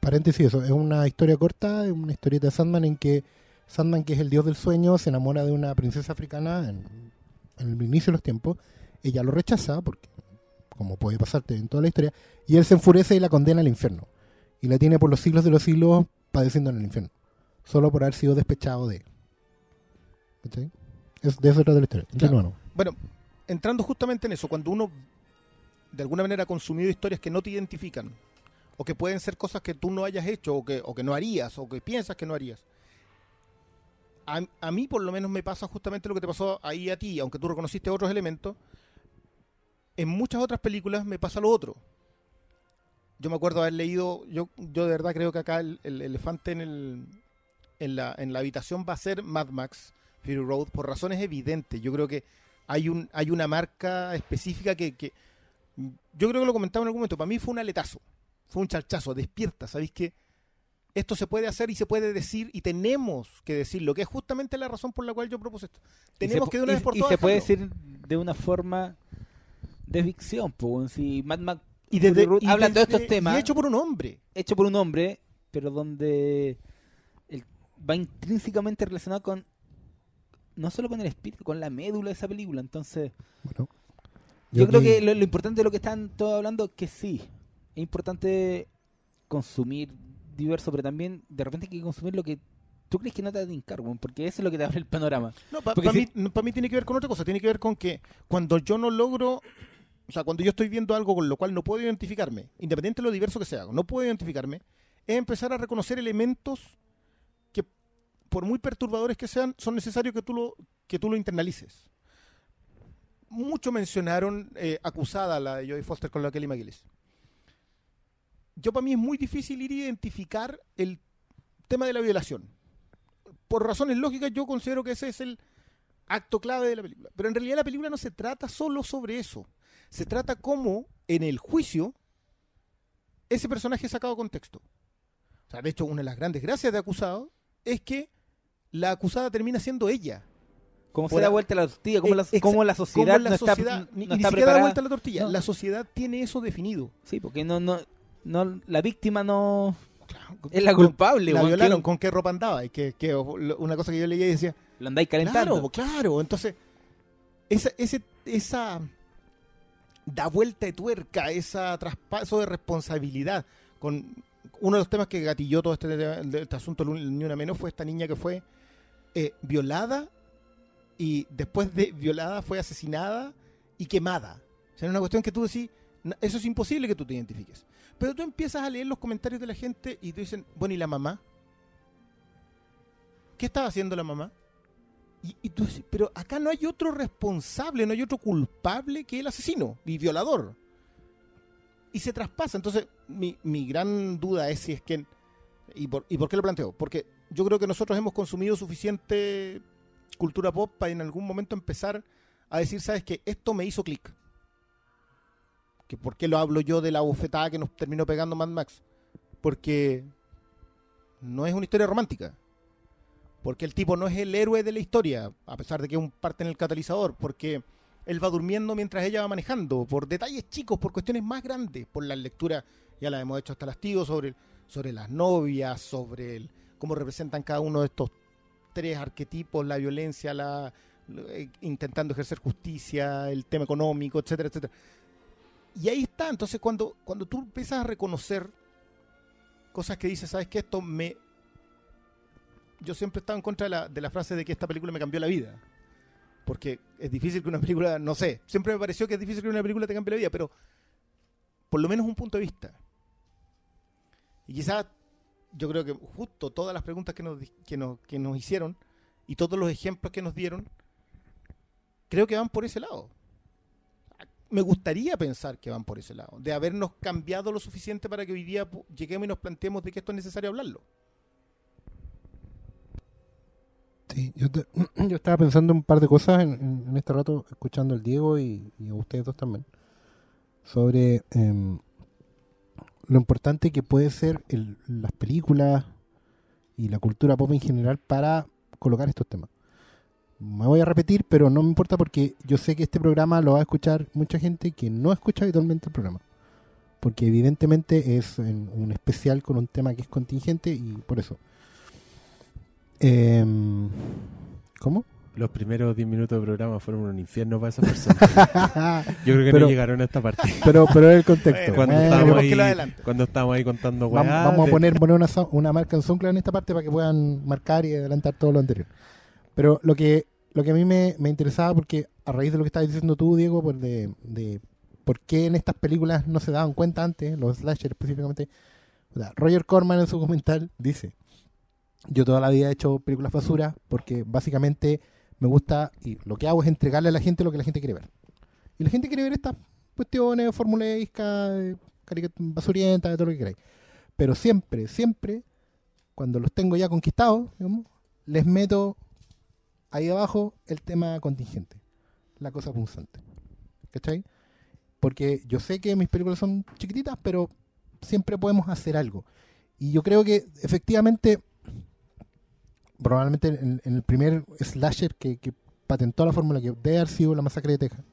Paréntesis, eso es una historia corta, es una historieta de Sandman en que Sandman, que es el dios del sueño, se enamora de una princesa africana en, en el inicio de los tiempos. Ella lo rechaza, porque como puede pasarte en toda la historia, y él se enfurece y la condena al infierno. Y la tiene por los siglos de los siglos padeciendo en el infierno. Solo por haber sido despechado de. ¿Cachai? Es, de eso trata la historia. Bueno, entrando justamente en eso, cuando uno de alguna manera ha consumido historias que no te identifican, o que pueden ser cosas que tú no hayas hecho, o que, o que no harías, o que piensas que no harías. A, a mí por lo menos me pasa justamente lo que te pasó ahí a ti, aunque tú reconociste otros elementos. En muchas otras películas me pasa lo otro. Yo me acuerdo haber leído, yo, yo de verdad creo que acá el, el elefante en, el, en, la, en la habitación va a ser Mad Max Fury Road por razones evidentes. Yo creo que hay un hay una marca específica que, que yo creo que lo comentaba en algún momento. Para mí fue un aletazo, fue un charchazo. Despierta, ¿sabéis que esto se puede hacer y se puede decir y tenemos que decirlo? Que es justamente la razón por la cual yo propuse esto. Y Tenemos se, que de una y- vez por y todas se puede decir de una forma de ficción, pues, si Mad Max y desde, y habla de todos estos temas y hecho por un hombre. hecho por un hombre, pero donde el- va intrínsecamente relacionado con no solo con el espíritu, con la médula de esa película. Entonces, Bueno, yo, creo que lo, lo importante de lo que están todos hablando es que sí, es importante consumir diverso, pero también de repente hay que consumir lo que tú crees que no te va a tincar, weón, porque eso es lo que te abre el panorama. No, para mí, pa' mí tiene que ver con otra cosa. Tiene que ver con que cuando yo no logro, o sea, cuando yo estoy viendo algo con lo cual no puedo identificarme, independiente de lo diverso que sea, no puedo identificarme, es empezar a reconocer elementos que, por muy perturbadores que sean, son necesarios que tú lo, que tú lo internalices. Mucho mencionaron eh, acusada la de Jodie Foster con la Kelly McGillis. Yo para mí es muy difícil ir a identificar el tema de la violación por razones lógicas yo considero que ese es el acto clave de la película. Pero en realidad la película no se trata solo sobre eso. Se trata cómo en el juicio ese personaje es sacado de contexto. O sea, de hecho, una de las grandes gracias de acusado es que la acusada termina siendo ella. ¿Cómo se da vuelta la tortilla? ¿Cómo, la, Exa- cómo la Cómo sociedad la no está, sociedad- no ni, está ni siquiera da vuelta la tortilla. No. La sociedad tiene eso definido. Sí, porque no, no, no, la víctima no Claro, es la culpable. La violaron, ¿con qué ropa andaba? Y que, que una cosa que yo leía y decía, Lo andáis calentando. Claro, claro. Entonces, esa, ese, esa da vuelta de tuerca, esa traspaso de responsabilidad con uno de los temas que gatilló todo este, este asunto Ni Una Menos fue esta niña que fue eh, violada y después de violada fue asesinada y quemada. O sea, era una cuestión que tú decís, "Na- eso es imposible que tú te identifiques. Pero tú empiezas a leer los comentarios de la gente y te dicen, bueno, ¿y la mamá? ¿Qué estaba haciendo la mamá? Y, tú dices, pero acá no hay otro responsable, no hay otro culpable que el asesino y violador. Y se traspasa. Entonces, mi, mi gran duda es si es que... ¿y por, ¿Y por qué lo planteo? Porque yo creo que nosotros hemos consumido suficiente cultura pop para en algún momento empezar a decir, ¿sabes qué? Esto me hizo clic. que ¿Por qué lo hablo yo de la bofetada que nos terminó pegando Mad Max? Porque no es una historia romántica. Porque el tipo no es el héroe de la historia, a pesar de que es un parte en el catalizador. Porque él va durmiendo mientras ella va manejando, por detalles chicos, por cuestiones más grandes, por las lecturas, ya las hemos hecho hasta el hastío, sobre, sobre las novias, sobre cómo representan cada uno de estos tres arquetipos, la violencia, la eh, intentando ejercer justicia, el tema económico, etcétera, etcétera. Y ahí está, entonces cuando, cuando tú empiezas a reconocer cosas que dices, ¿sabes qué? Esto me... Yo siempre he estado en contra de la, de la frase de que esta película me cambió la vida. Porque es difícil que una película, no sé, siempre me pareció que es difícil que una película te cambie la vida, pero por lo menos un punto de vista. Y quizás yo creo que justo todas las preguntas que nos, que nos, que nos hicieron y todos los ejemplos que nos dieron, creo que van por ese lado. Me gustaría pensar que van por ese lado, de habernos cambiado lo suficiente para que hoy día lleguemos y nos planteemos de que esto es necesario hablarlo. Sí, yo, te- yo estaba pensando un par de cosas en, este rato, escuchando al Diego y, a ustedes dos también, sobre em, lo importante que puede ser las películas y la cultura pop en general para colocar estos temas. Me voy a repetir, pero no me importa porque yo sé que este programa lo va a escuchar mucha gente que no escucha habitualmente el programa. Porque evidentemente es en- un especial con un tema que es contingente y por eso. Em, ¿Cómo? Los primeros 10 minutos del programa fueron un infierno para esas personas. Yo creo que Pero- no llegaron a esta parte. pero, pero es el contexto. Bueno, Cuando Bueno, estábamos ¿por ahí, cuando estábamos contando weá, vamos a de- poner, poner una, una marca en SoundCloud en esta parte para que puedan marcar y adelantar todo lo anterior. Pero lo que, lo que a mí me, me interesaba, porque a raíz de lo que estabas diciendo tú, Diego, pues de, de por qué en estas películas no se daban cuenta antes, los slasher específicamente. O sea, Roger Corman en su comentario dice, yo toda la vida he hecho películas basura porque básicamente me gusta y lo que hago es entregarle a la gente lo que la gente quiere ver. Y la gente quiere ver estas cuestiones formulescas, eh, basurientas, todo lo que queráis. Pero siempre, siempre, cuando los tengo ya conquistados, les meto ahí abajo el tema contingente, la cosa punzante. ¿Cachai? Porque yo sé que mis películas son chiquititas, pero siempre podemos hacer algo. Y yo creo que efectivamente, probablemente en, el primer slasher que, patentó la fórmula que debe haber sido la masacre de Texas,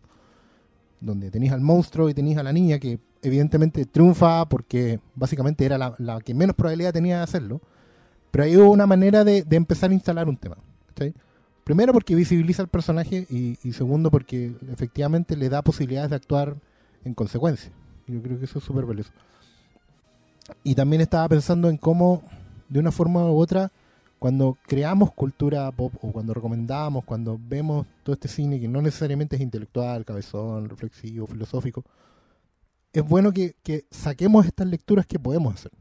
donde tenéis al monstruo y tenéis a la niña que evidentemente triunfa porque básicamente era la, que menos probabilidad tenía de hacerlo, pero ahí hubo una manera de, empezar a instalar un tema. Primero porque visibiliza al personaje y, y segundo porque efectivamente le da posibilidades de actuar en consecuencia. Yo creo que eso es súper valioso. Y también estaba pensando en cómo, de una forma u otra, cuando creamos cultura pop o cuando recomendamos, cuando vemos todo este cine que no necesariamente es intelectual, cabezón, reflexivo, filosófico, es bueno que, que saquemos estas lecturas que podemos hacer.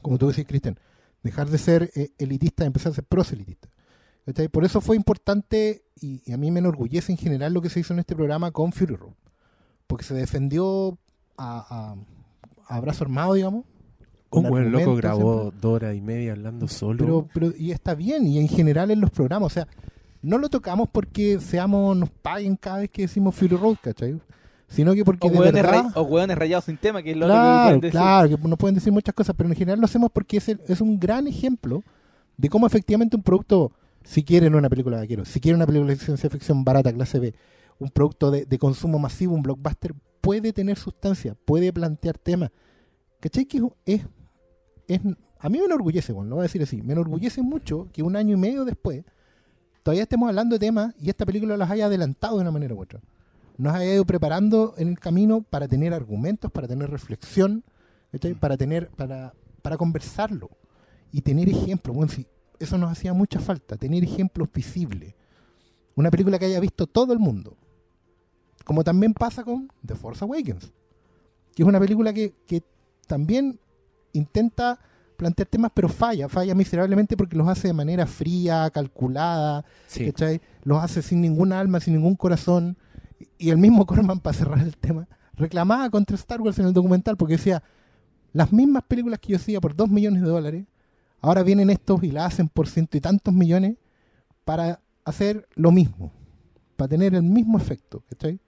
Como tú decís, Cristian, dejar de ser eh, elitista y empezar a ser proselitista. ¿Cachai? Por eso fue importante y, y a mí me enorgullece en general lo que se hizo en este programa con Fury Road. Porque se defendió a, a, a brazo armado, digamos. Un buen loco grabó siempre. dos horas y media hablando solo. Pero, pero, y está bien, y en general en los programas, o sea, no lo tocamos porque seamos, nos paguen cada vez que decimos Fury Road, ¿cachai? Sino que porque O de hueones, verdad... ray- o hueones rayados sin tema, que es lo otro que Claro, pueden decir. claro, que nos pueden decir muchas cosas, pero en general lo hacemos porque es, el- es un gran ejemplo de cómo efectivamente un producto, si quieren una película de vaqueros, si quieren una película de ciencia ficción barata, clase B, un producto de, de consumo masivo, un blockbuster, puede tener sustancia, puede plantear temas. ¿Cachai? Que es, es, a mí me enorgullece, bueno, lo voy a decir así, me enorgullece mucho que un año y medio después todavía estemos hablando de temas y esta película las haya adelantado de una manera u otra. Nos haya ido preparando en el camino para tener argumentos, para tener reflexión, ¿cachai? para tener, para para conversarlo y tener ejemplos. Bueno, sí, eso nos hacía mucha falta, tener ejemplos visibles. Una película que haya visto todo el mundo. Como también pasa con The Force Awakens, que es una película que, que también intenta plantear temas, pero falla, falla miserablemente porque los hace de manera fría, calculada, Sí. ¿cachai? Los hace sin ningún alma, sin ningún corazón. Y el mismo Corman, para cerrar el tema, reclamaba contra Star Wars en el documental porque decía, las mismas películas que yo hacía por dos millones de dólares, ahora vienen estos y la hacen por ciento y tantos millones para hacer lo mismo, para tener el mismo efecto, ¿cachai?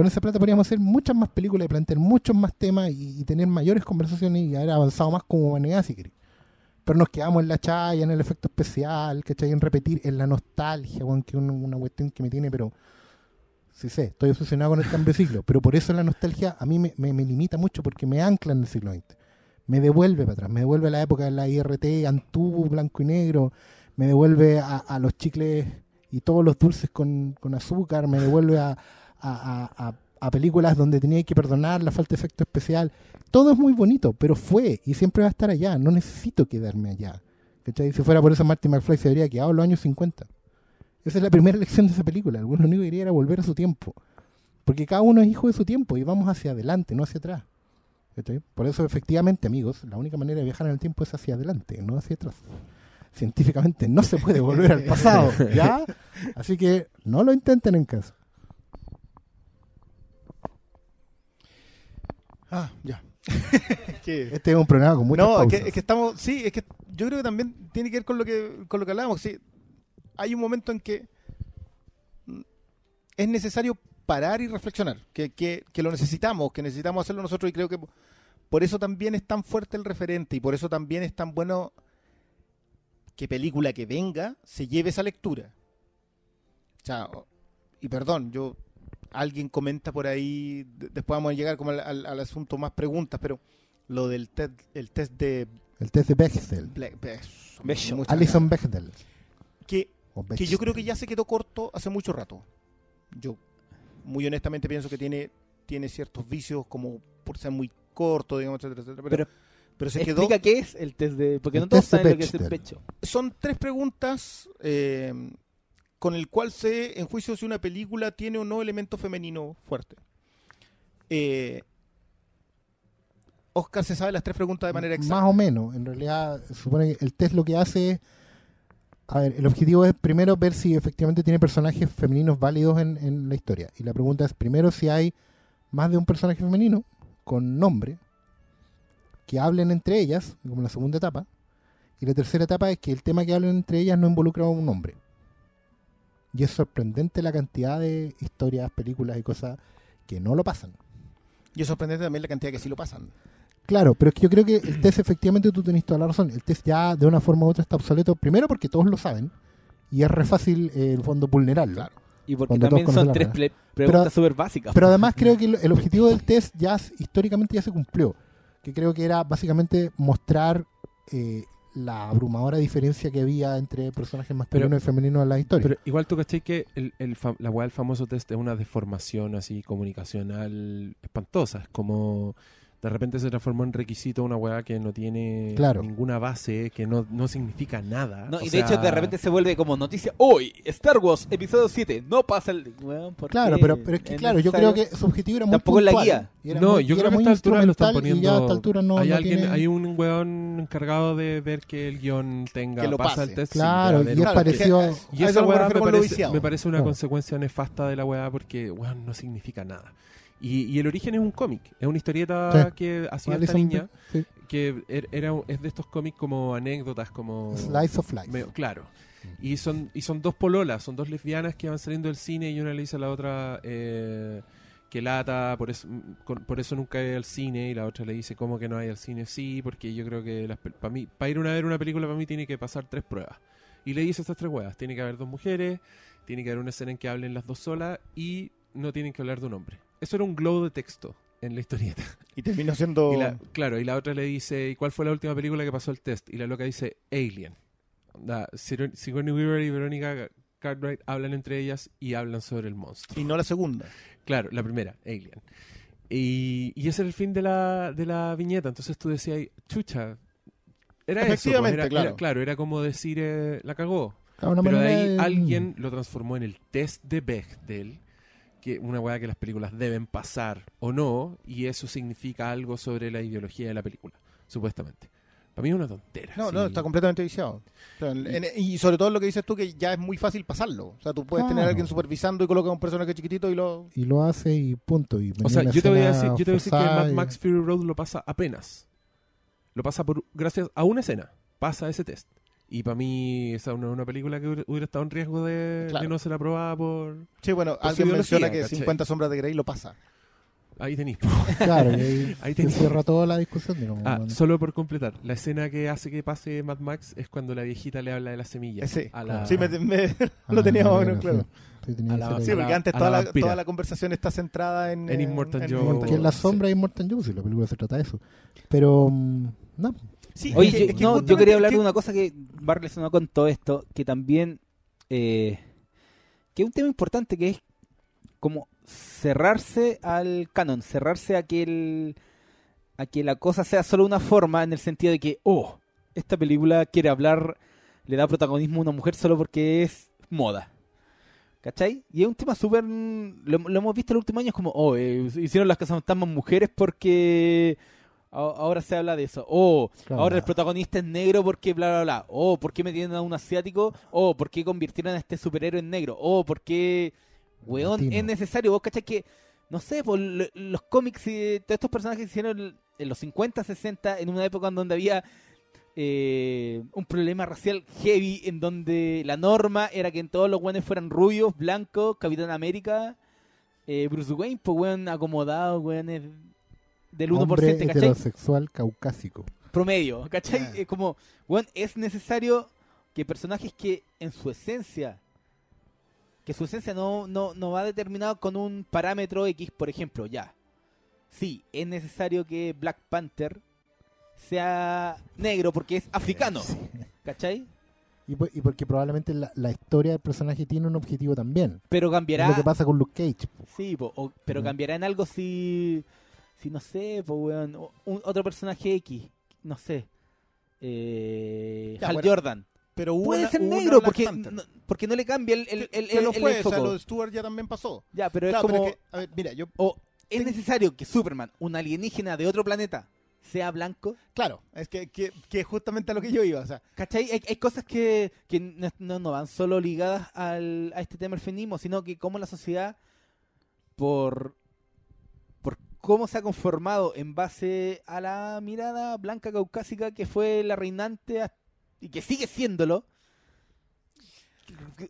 Con esa plata podríamos hacer muchas más películas y plantear muchos más temas y, tener mayores conversaciones y haber avanzado más como humanidad, si queréis. Pero nos quedamos en la chaya, en el efecto especial, ¿cachai? En repetir, en la nostalgia, weón, que es una, cuestión que me tiene, pero sí sé, estoy obsesionado con el cambio de siglo. Pero por eso la nostalgia a mí me, limita mucho porque me ancla en el siglo XX. Me devuelve para atrás, me devuelve a la época de la IRT, Antú, blanco y negro, me devuelve a, a los chicles y todos los dulces con azúcar, me devuelve a, a- a- a- a películas donde tenía que perdonar la falta de efecto especial. Todo es muy bonito, pero fue y siempre va a estar allá. No necesito quedarme allá. ¿Cachai? Si fuera por eso, Marty McFly se habría quedado en los años 50. Esa es la primera lección de esa película. El güey lo único que quería era volver a su tiempo. Porque cada uno es hijo de su tiempo y vamos hacia adelante, no hacia atrás. ¿Cachai? Por eso, efectivamente, amigos, la única manera de viajar en el tiempo es hacia adelante, no hacia atrás. Científicamente no se puede volver al pasado, ¿ya? Así que no lo intenten en casa. Ah, ya. Este es un programa con muchas no, es que, es que estamos, sí, es que yo creo que también tiene que ver con lo que con lo que hablábamos. Sí, hay un momento en que es necesario parar y reflexionar, que, que, que lo necesitamos, que necesitamos hacerlo nosotros y creo que por eso también es tan fuerte el referente y por eso también es tan bueno que película que venga se lleve esa lectura. O sea, y perdón, yo alguien comenta por ahí, de- después vamos a llegar como al, al- al asunto más preguntas, pero lo del test, el test de El test de Bechdel. Be- Alison Bechdel. que, que yo creo que ya se quedó corto hace mucho rato. Yo muy honestamente pienso que tiene, tiene ciertos vicios como por ser muy corto, digamos, etcétera, etcétera. Pero, Pero pero se quedó. Explica qué es el test de... Porque El no todos saben lo que es el pecho. Son tres preguntas eh, con el cual se enjuicio si una película tiene o no elemento femenino fuerte. Eh, Oscar se sabe las tres preguntas de manera exacta. Más o menos. En realidad, supone que el test lo que hace es. A ver, el objetivo es primero ver si efectivamente tiene personajes femeninos válidos en, en la historia. Y la pregunta es primero si hay más de un personaje femenino con nombre que hablen entre ellas, como la segunda etapa. Y la tercera etapa es que el tema que hablen entre ellas no involucra a un hombre. Y es sorprendente la cantidad de historias, películas y cosas que no lo pasan. Y es sorprendente también la cantidad que sí lo pasan. Claro, pero es que yo creo que el test efectivamente tú tenés toda la razón. El test ya de una forma u otra está obsoleto. Primero porque todos lo saben y es re fácil eh, en el fondo vulnerarlo. Claro. Y porque también son tres preguntas súper básicas. Pero además creo que el, el objetivo del test ya históricamente ya se cumplió. Que creo que era básicamente mostrar eh, la abrumadora diferencia que había entre personajes masculinos y femeninos en la historia. Pero igual tú caché que el, el fam- la weá del famoso test es una deformación así comunicacional espantosa. Es como de repente se transformó en requisito una weá que no tiene Claro. ninguna base, que no, no significa nada. No, O y de sea, hecho de repente se vuelve como noticia. Hoy, Star Wars, episodio 7. No pasa el... Weón, ¿por claro, pero, pero es que claro, yo creo que su objetivo era muy Tampoco en la puntual, guía. No, muy- yo creo que a esta altura lo están poniendo. Y ya a esta altura no, hay no alguien, tiene- hay un weón encargado de ver que el guion tenga Que lo pasa pase. el test. Claro, sin y es parecido... Y esa weá me parece, me parece una consecuencia nefasta de la weá porque weón, no significa nada. Y, y el origen es un cómic, es una historieta Sí. que hacía esta niña, sí, que er- era, es de estos cómics como anécdotas, como... Slice of Life. me- claro. Y son, y son dos pololas, son dos lesbianas que van saliendo del cine y una le dice a la otra eh, que lata, por eso, con- por eso nunca hay al cine, y la otra le dice, ¿cómo que no hay al cine? Sí, porque yo creo que para mí, para ir a ver una película para mí tiene que pasar tres pruebas. Y le dice estas tres huevas, tiene que haber dos mujeres, tiene que haber una escena en que hablen las dos solas y no tienen que hablar de un hombre. Eso era un globo de texto en la historieta. Y terminó siendo. Y la- claro, y la otra le dice, ¿y cuál fue la última película que pasó el test? Y la loca dice, Alien. Da, Sigourney Weaver y Verónica Cartwright hablan entre ellas y hablan sobre el monstruo. Y no la segunda. Claro, la primera, Alien. Y, y ese era el fin de la, de la viñeta. Entonces tú decías, chucha. Era eso. pues, Efectivamente, era, claro. era- claro, era como decir, eh, la cagó. Claro, Pero de ahí de- alguien lo transformó en el test de Bechdel, que una weá que las películas deben pasar o no, y eso significa algo sobre la ideología de la película, supuestamente. Para mí es una tontera. No, sí. no, está completamente viciado. O sea, en- en- y sobre todo lo que dices tú, que ya es muy fácil pasarlo. O sea, tú puedes tener a alguien supervisando y colocar un personaje chiquitito y lo... Y lo hace y punto. Y O sea, yo te voy a decir, yo te voy a decir que Mad Max Fury Road lo pasa apenas. Lo pasa por gracias a una escena. Pasa ese test. Y para mí esa es una, una película que hubiera, estado en riesgo de, Claro. de no ser aprobada por... Sí, bueno, Por alguien menciona que ¿cachai? 50 sombras de Grey lo pasa. Ahí tenéis. Claro, ahí, Ahí cierra toda la discusión. digamos, Ah, bueno. solo por completar. La escena que hace que pase Mad Max es cuando la viejita le habla de las semillas. Sí, a la- sí me, me- Ah, lo tenía más o claro. Sí, tenía la-. Sí, porque antes toda la la, vampira. toda la conversación está centrada en... En eh, Immortal Joe. Que en la Sí. sombra de Immortal Joe, si la película se trata de eso. Pero, mm, no, Sí, Oye, que- yo, que no, yo quería hablar de una cosa que va relacionada con todo esto, que también, eh, que es un tema importante, que es como cerrarse al canon, cerrarse a que, el, a que la cosa sea solo una forma, en el sentido de que, oh, esta película quiere hablar, le da protagonismo a una mujer solo porque es moda. ¿Cachai? Y es un tema súper... Lo, lo hemos visto en los últimos años como, oh, eh, hicieron las casas más mujeres porque ahora se habla de eso. Oh, Claro. ahora el protagonista es negro porque bla, bla, bla. Oh, ¿por qué metieron a un asiático? Oh, ¿por qué convirtieron a este superhéroe en negro? Oh, ¿por qué... Weón, Latino. es necesario. Vos cachai que, no sé, por los cómics y todos estos personajes se hicieron en los 50, 60, en una época en donde había eh, un problema racial heavy, en donde la norma era que en todos los weones fueran rubios, blancos, Capitán América, eh, Bruce Wayne, pues weón acomodado, weones del 1%, hombre ¿cachai? heterosexual caucásico. promedio, ¿cachai? Ah. Es como, weón, es necesario que personajes que en su esencia, que su esencia no, no, no va determinado con un parámetro X, por ejemplo, ya. Sí, es necesario que Black Panther sea negro porque es africano, Sí. ¿cachai? Y, por- y porque probablemente la, la historia del personaje tiene un objetivo también. Pero Es cambiará, lo que pasa con Luke Cage. sí, po, o- pero cambiará en algo si, si no sé, po, weón, un- otro personaje X, no sé, eh, Ya, Hal bueno, Jordan. Pero hubo Puede una- ser una negro porque no, porque no le cambia el, el, el, el- lo el fue, o sea, lo de Stewart ya también pasó. Ya, pero Claro, es pero como es que, a ver, mira, yo, o es necesario que Superman, un alienígena de otro planeta, sea blanco. claro, es que, que, que justamente a lo que yo iba, o sea, ¿Cachai? Hay, hay cosas que, que no, no- van solo ligadas al, a este tema del feminismo, sino que como la sociedad, por cómo se ha conformado en base a la mirada blanca caucásica que fue la reinante y que sigue siéndolo,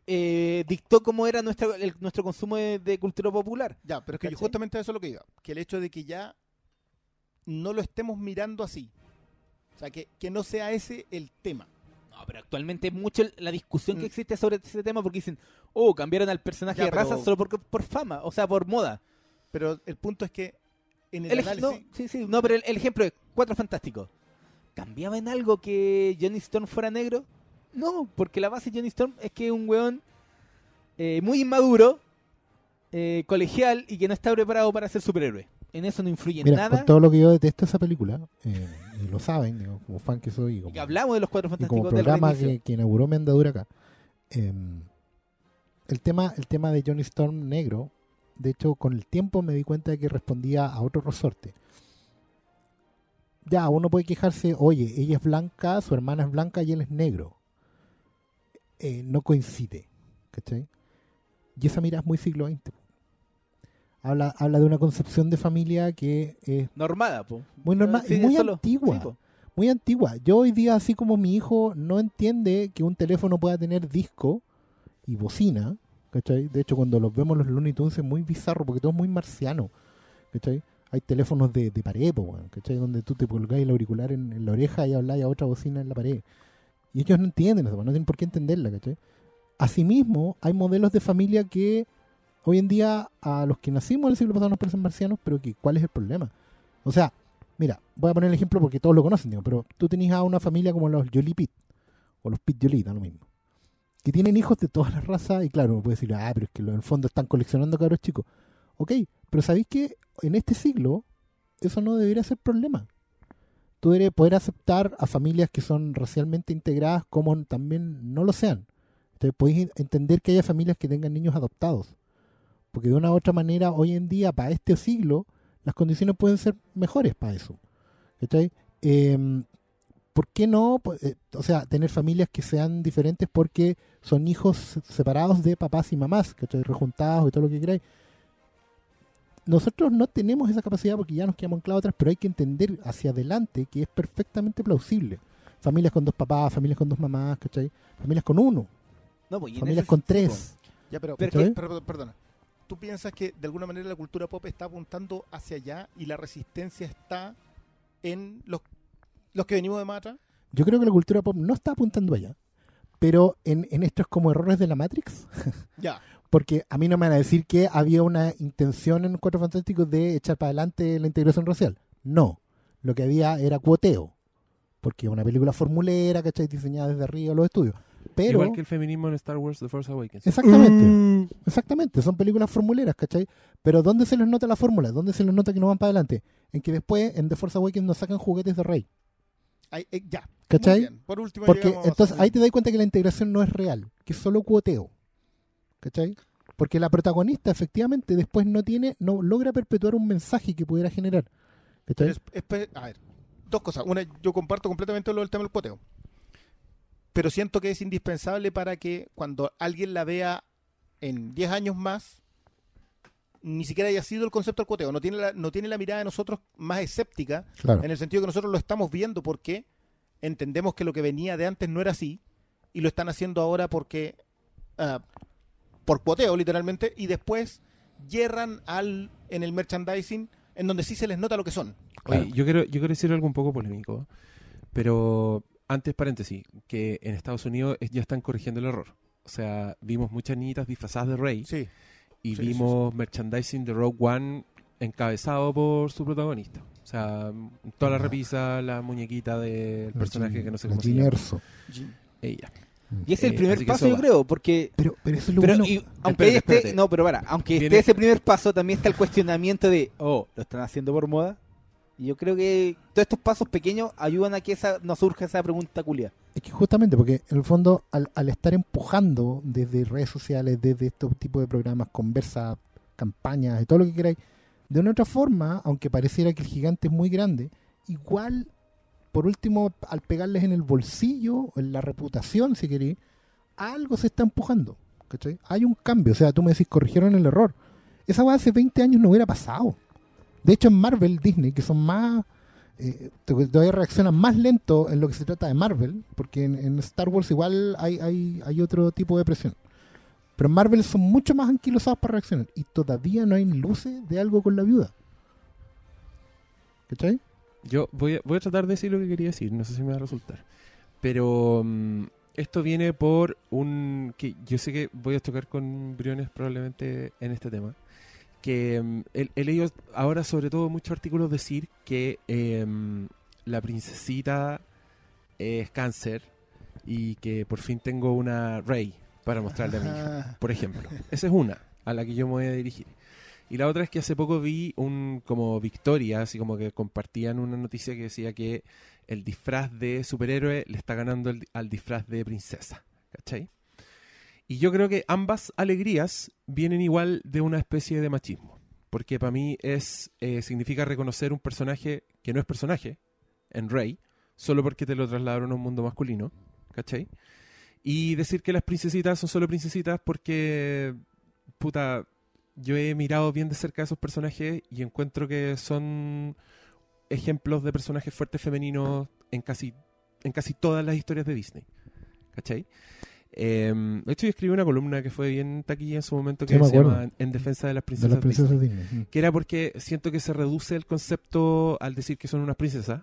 eh, dictó cómo era nuestra, el- nuestro consumo de, de cultura popular. ya, pero es que yo justamente eso es lo que iba, que el hecho de que ya no lo estemos mirando así, o sea, que, que no sea ese el tema. No, pero actualmente es mucho la discusión que Mm. existe sobre ese tema porque dicen, oh, cambiaron al personaje Ya, de raza pero- solo por, por fama, o sea, por moda. Pero el punto es que en el, El análisis... no, sí, sí, no, pero el, el ejemplo es Cuatro Fantásticos. ¿Cambiaba en algo que Johnny Storm fuera negro? No, porque la base de Johnny Storm es que es un weón eh, muy inmaduro, eh, colegial y que no está preparado para ser superhéroe. En eso no influye Mira, nada. con todo lo que yo detesto esa película, eh, y lo saben, digo, como fan que soy, y Y como, que hablamos de los Cuatro y Fantásticos como del programa reinicio. que, que inauguró mi andadura acá. eh, el, tema, el tema de Johnny Storm negro, de hecho, con el tiempo me di cuenta de que respondía a otro resorte. Ya, uno puede quejarse, oye, ella es blanca, su hermana es blanca y él es negro. Eh, no coincide, ¿cachai? Y esa mirada es muy siglo XX. Habla, habla de una concepción de familia que es Normada, po. muy normal Sí, muy solo- antigua sí, muy antigua. Yo hoy día, así como mi hijo no entiende que un teléfono pueda tener disco y bocina, ¿cachai? De hecho, cuando los vemos los Looney Tunes es muy bizarro porque todo es muy marciano, ¿cachai? Hay teléfonos de, de pared, ¿cachai? Donde tú te colgáis el auricular en, en la oreja y habláis a otra bocina en la pared. Y ellos no entienden eso, no tienen por qué entenderla, ¿cachai? Asimismo, hay modelos de familia que hoy en día a los que nacimos en el siglo pasado nos parecen marcianos, pero que ¿cuál es el problema? O sea, mira, voy a poner el ejemplo porque todos lo conocen, digo, pero tú tenías a una familia como los Jolie Pitt, o los Pitt Jolie, da lo mismo, que tienen hijos de todas las razas, y claro, uno puede decir, ah, pero es que en el fondo están coleccionando cabros chicos. Ok, Pero sabéis que en este siglo eso no debería ser problema. Tú deberías poder aceptar a familias que son racialmente integradas como también no lo sean. Entonces podéis entender que haya familias que tengan niños adoptados. Porque de una u otra manera, hoy en día, para este siglo, las condiciones pueden ser mejores para eso. ¿Cachai? Em, ¿Por qué no? Eh, O sea, tener familias que sean diferentes porque son hijos separados de papás y mamás, ¿cachai? Rejuntados y todo lo que queráis. Nosotros no tenemos esa capacidad porque ya nos quedamos anclados atrás, pero hay que entender hacia adelante que es perfectamente plausible. Familias con dos papás, familias con dos mamás, ¿cachai? Familias con uno, No, pues, familias con sentido, tres. Ya, pero, Pero pero- que- pero- perdona. ¿Tú piensas que de alguna manera la cultura pop está apuntando hacia allá y la resistencia está en los, los que venimos de atrás? Yo creo que la cultura pop no está apuntando allá, pero en, en estos como errores de la Matrix, Ya. porque a mí no me van a decir que había una intención en Cuatro Fantásticos de echar para adelante la integración racial. No, lo que había era cuoteo, porque es una película formulera, ¿cachai? Diseñada desde arriba los estudios. Pero, Igual que el feminismo en Star Wars The Force Awakens. exactamente, exactamente, son películas formuleras, ¿cachai? Pero ¿dónde se les nota la fórmula? ¿Dónde se les nota que no van para adelante? En que después en The Force Awakens nos sacan juguetes de Rey, Ay, eh, ya. ¿cachai? bien. Por último, Porque entonces ahí te das cuenta que la integración no es real, que es solo cuoteo. ¿Cachai? Porque la protagonista efectivamente después no tiene, no logra perpetuar un mensaje que pudiera generar. Es- es- a ver, dos cosas. Una, yo comparto completamente lo del tema del cuoteo. Pero siento que es indispensable para que cuando alguien la vea en 10 años más, ni siquiera haya sido el concepto del cuoteo. No tiene la, no tiene la mirada de nosotros más escéptica, Claro. en el sentido que nosotros lo estamos viendo porque entendemos que lo que venía de antes no era así, y lo están haciendo ahora porque ah, por cuoteo, literalmente, y después yerran al en el merchandising en donde sí se les nota lo que son. Oye, yo quiero, yo quiero decir algo un poco polémico, pero antes paréntesis, que en Estados Unidos ya están corrigiendo el error. O sea, vimos muchas niñitas disfrazadas de Rey Sí. Y sí, sí, vimos merchandising de Rogue One encabezado por su protagonista. O sea, toda la Ah. repisa, la muñequita del personaje que no sé cómo se llama. Erso. Ella. Y ese es el Eh, primer paso, yo creo, porque Pero, pero eso es lo Pero bueno. y- aunque Espérate, esté, espérate. no, pero para, aunque Viene- esté ese primer paso, también está el cuestionamiento de, oh, lo están haciendo por moda. Yo creo que todos estos pasos pequeños ayudan a que esa no surja esa pregunta culia. Es que justamente, porque en el fondo, al, estar empujando desde redes sociales, desde estos tipos de programas, conversas, campañas y todo lo que queráis, de una otra forma, aunque pareciera que el gigante es muy grande, igual, por último, al pegarles en el bolsillo, en la reputación, si queréis, algo se está empujando. Hay un cambio. O sea, tú me decís, corrigieron el error. Esa weá hace 20 años no hubiera pasado. De hecho, en Marvel, Disney, que son más eh, to- todavía reaccionan más lento en lo que se trata de Marvel, porque en, Star Wars igual hay, hay, hay otro tipo de presión. Pero en Marvel son mucho más anquilosados para reaccionar y todavía no hay luces de algo con la viuda. ¿Cachai? Yo voy a, voy a tratar de decir lo que quería decir, no sé si me va a resultar. Pero mm, esto viene por un... que Yo sé que voy a tocar con Briones probablemente en este tema. Que he, he leído ahora sobre todo muchos artículos decir que em, la princesita es cáncer y que por fin tengo una Rey para mostrarle a mi hija por ejemplo. Esa es una a la que yo me voy a dirigir. Y la otra es que hace poco vi un como Victoria, así como que compartían una noticia que decía que el disfraz de superhéroe le está ganando el- al disfraz de princesa. ¿Cachai? Y yo creo que ambas alegrías vienen igual de una especie de machismo. Porque para mí es eh, significa reconocer un personaje que no es personaje, en Rey, solo porque te lo trasladaron a un mundo masculino. ¿Cachai? Y decir que las princesitas son solo princesitas porque, puta, yo he mirado bien de cerca a esos personajes y encuentro que son ejemplos de personajes fuertes femeninos en casi, en casi todas las historias de Disney. ¿Cachai? Eh, de hecho, yo escribí una columna que fue bien taquilla en su momento que Sí, se llama. En defensa de las De princesas las Disney princesas Disney. Mm. que era porque siento que se reduce el concepto al decir que son unas princesas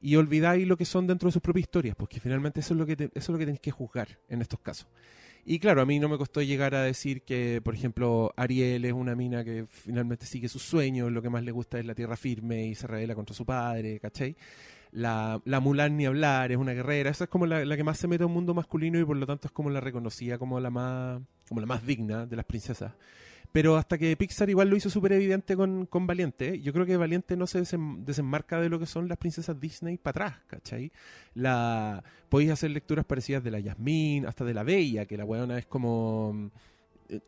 y olvidáis lo que son dentro de sus propias historias, porque finalmente eso es lo que te- eso es lo que tenéis que juzgar en estos casos. Y claro, a mí no me costó llegar a decir que, por ejemplo, Ariel es una mina que finalmente sigue sus sueños, lo que más le gusta es la tierra firme y se revela contra su padre, ¿cachai? La, la Mulan ni hablar, es una guerrera, esa es como la, la que más se mete a un mundo masculino y por lo tanto es como la reconocida como la más, como la más digna de las princesas. Pero hasta que Pixar igual lo hizo súper evidente con, con Valiente, yo creo que Valiente no se desem- desenmarca de lo que son las princesas Disney para atrás, ¿cachai? La, podéis hacer lecturas parecidas de la Yasmín, hasta de la Bella, que la weona es como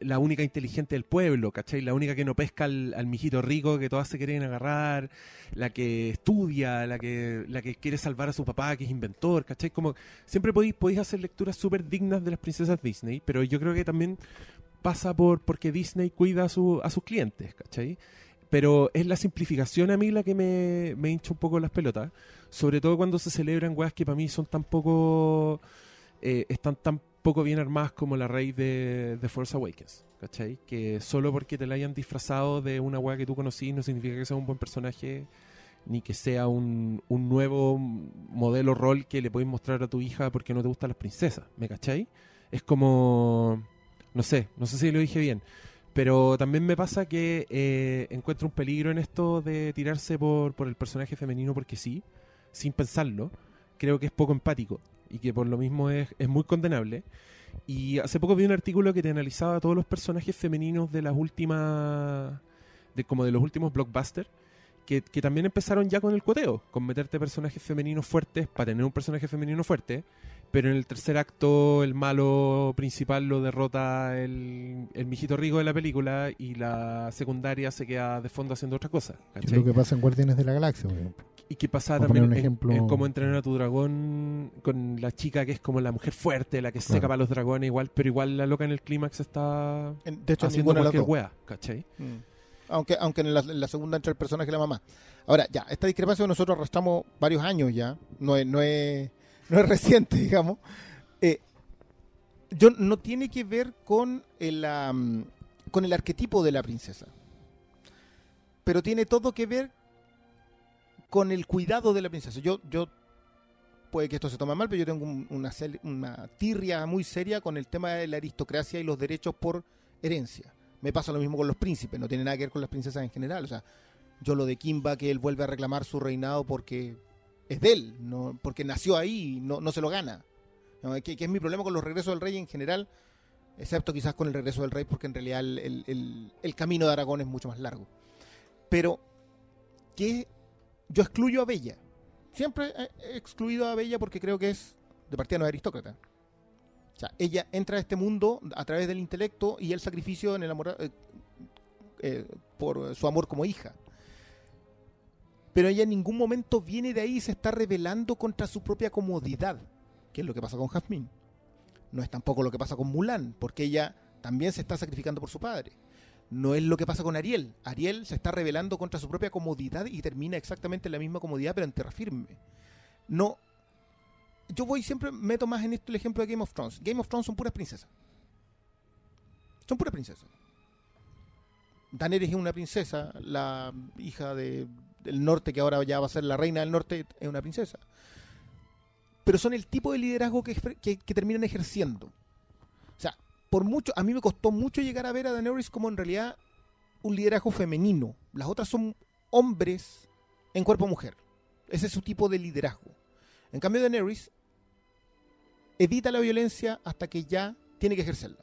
la única inteligente del pueblo, ¿cachai? La única que no pesca al, mijito rico que todas se quieren agarrar, la que estudia, la que, la que quiere salvar a su papá, que es inventor, ¿cachai? Como siempre podéis, podéis hacer lecturas súper dignas de las princesas Disney, pero yo creo que también pasa por porque Disney cuida a, su, a sus clientes, ¿cachai? Pero es la simplificación a mí la que me, me hincha un poco las pelotas, sobre todo cuando se celebran weas que para mí son tan poco, eh, están tan poco bien armadas como la raíz de, de Force Awakens, ¿cachai? Que solo porque te la hayan disfrazado de una wea que tú conocí no significa que sea un buen personaje ni que sea un, un nuevo modelo rol que le podéis mostrar a tu hija porque no te gustan las princesas, ¿me cachai? Es como, no sé, no sé si lo dije bien, pero también me pasa que eh, encuentro un peligro en esto de tirarse por, por el personaje femenino porque sí, sin pensarlo, creo que es poco empático y que por lo mismo es, es muy condenable. Y hace poco vi un artículo que te analizaba a todos los personajes femeninos de las últimas, de como de los últimos blockbusters, que, que también empezaron ya con el cuoteo, con meterte personajes femeninos fuertes para tener un personaje femenino fuerte, pero en el tercer acto el malo principal lo derrota el, el mijito rico de la película y la secundaria se queda de fondo haciendo otra cosa. Es ¿cachai? lo que pasa en Guardianes de la Galaxia, por ejemplo. Y que pasa Por también un en, ejemplo- en cómo entrenar a tu dragón con la chica que es como la mujer fuerte, la que seca Claro. para los dragones, igual, pero igual la loca en el clímax está En- de hecho, en haciendo cualquier wea, ¿cachai? Mm. Aunque, aunque en la, en la segunda entra el personaje de la mamá. Ahora, ya, esta discrepancia nosotros arrastramos varios años ya. No es, no es, no es reciente, digamos. Eh, yo, no tiene que ver con el, con el arquetipo de la princesa. Pero tiene todo que ver con el cuidado de la princesa. Yo, yo puede que esto se tome mal, pero yo tengo un- una, una tirria muy seria con el tema de la aristocracia y los derechos por herencia. Me pasa lo mismo con los príncipes, no tiene nada que ver con las princesas en general. O sea, yo lo de Kimba, que él vuelve a reclamar su reinado porque es de él, no, porque nació ahí, no, no se lo gana. No, que, es mi problema con los regresos del rey en general, excepto quizás con el regreso del rey, porque en realidad el, el- camino de Aragón es mucho más largo. Pero que yo excluyo a Bella. Siempre he excluido a Bella porque creo que es, de partida no es aristócrata. O sea, ella entra a este mundo a través del intelecto y el sacrificio en el amor, eh, eh, por su amor como hija. Pero ella en ningún momento viene de ahí y se está rebelando contra su propia comodidad, que es lo que pasa con Jasmine. No es tampoco lo que pasa con Mulan, porque ella también se está sacrificando por su padre. No es lo que pasa con Ariel. Ariel se está rebelando contra su propia comodidad y termina exactamente en la misma comodidad, pero en tierra firme. No. Yo voy siempre, meto más en esto el ejemplo de Game of Thrones. Game of Thrones son puras princesas. Son puras princesas. Daenerys es una princesa, la hija de, del norte, que ahora ya va a ser la reina del norte, es una princesa. Pero son el tipo de liderazgo que, que terminan ejerciendo. Por mucho, a mí me costó mucho llegar a ver a Daenerys como en realidad un liderazgo femenino. Las otras son hombres en cuerpo mujer. Ese es su tipo de liderazgo. En cambio, Daenerys evita la violencia hasta que ya tiene que ejercerla.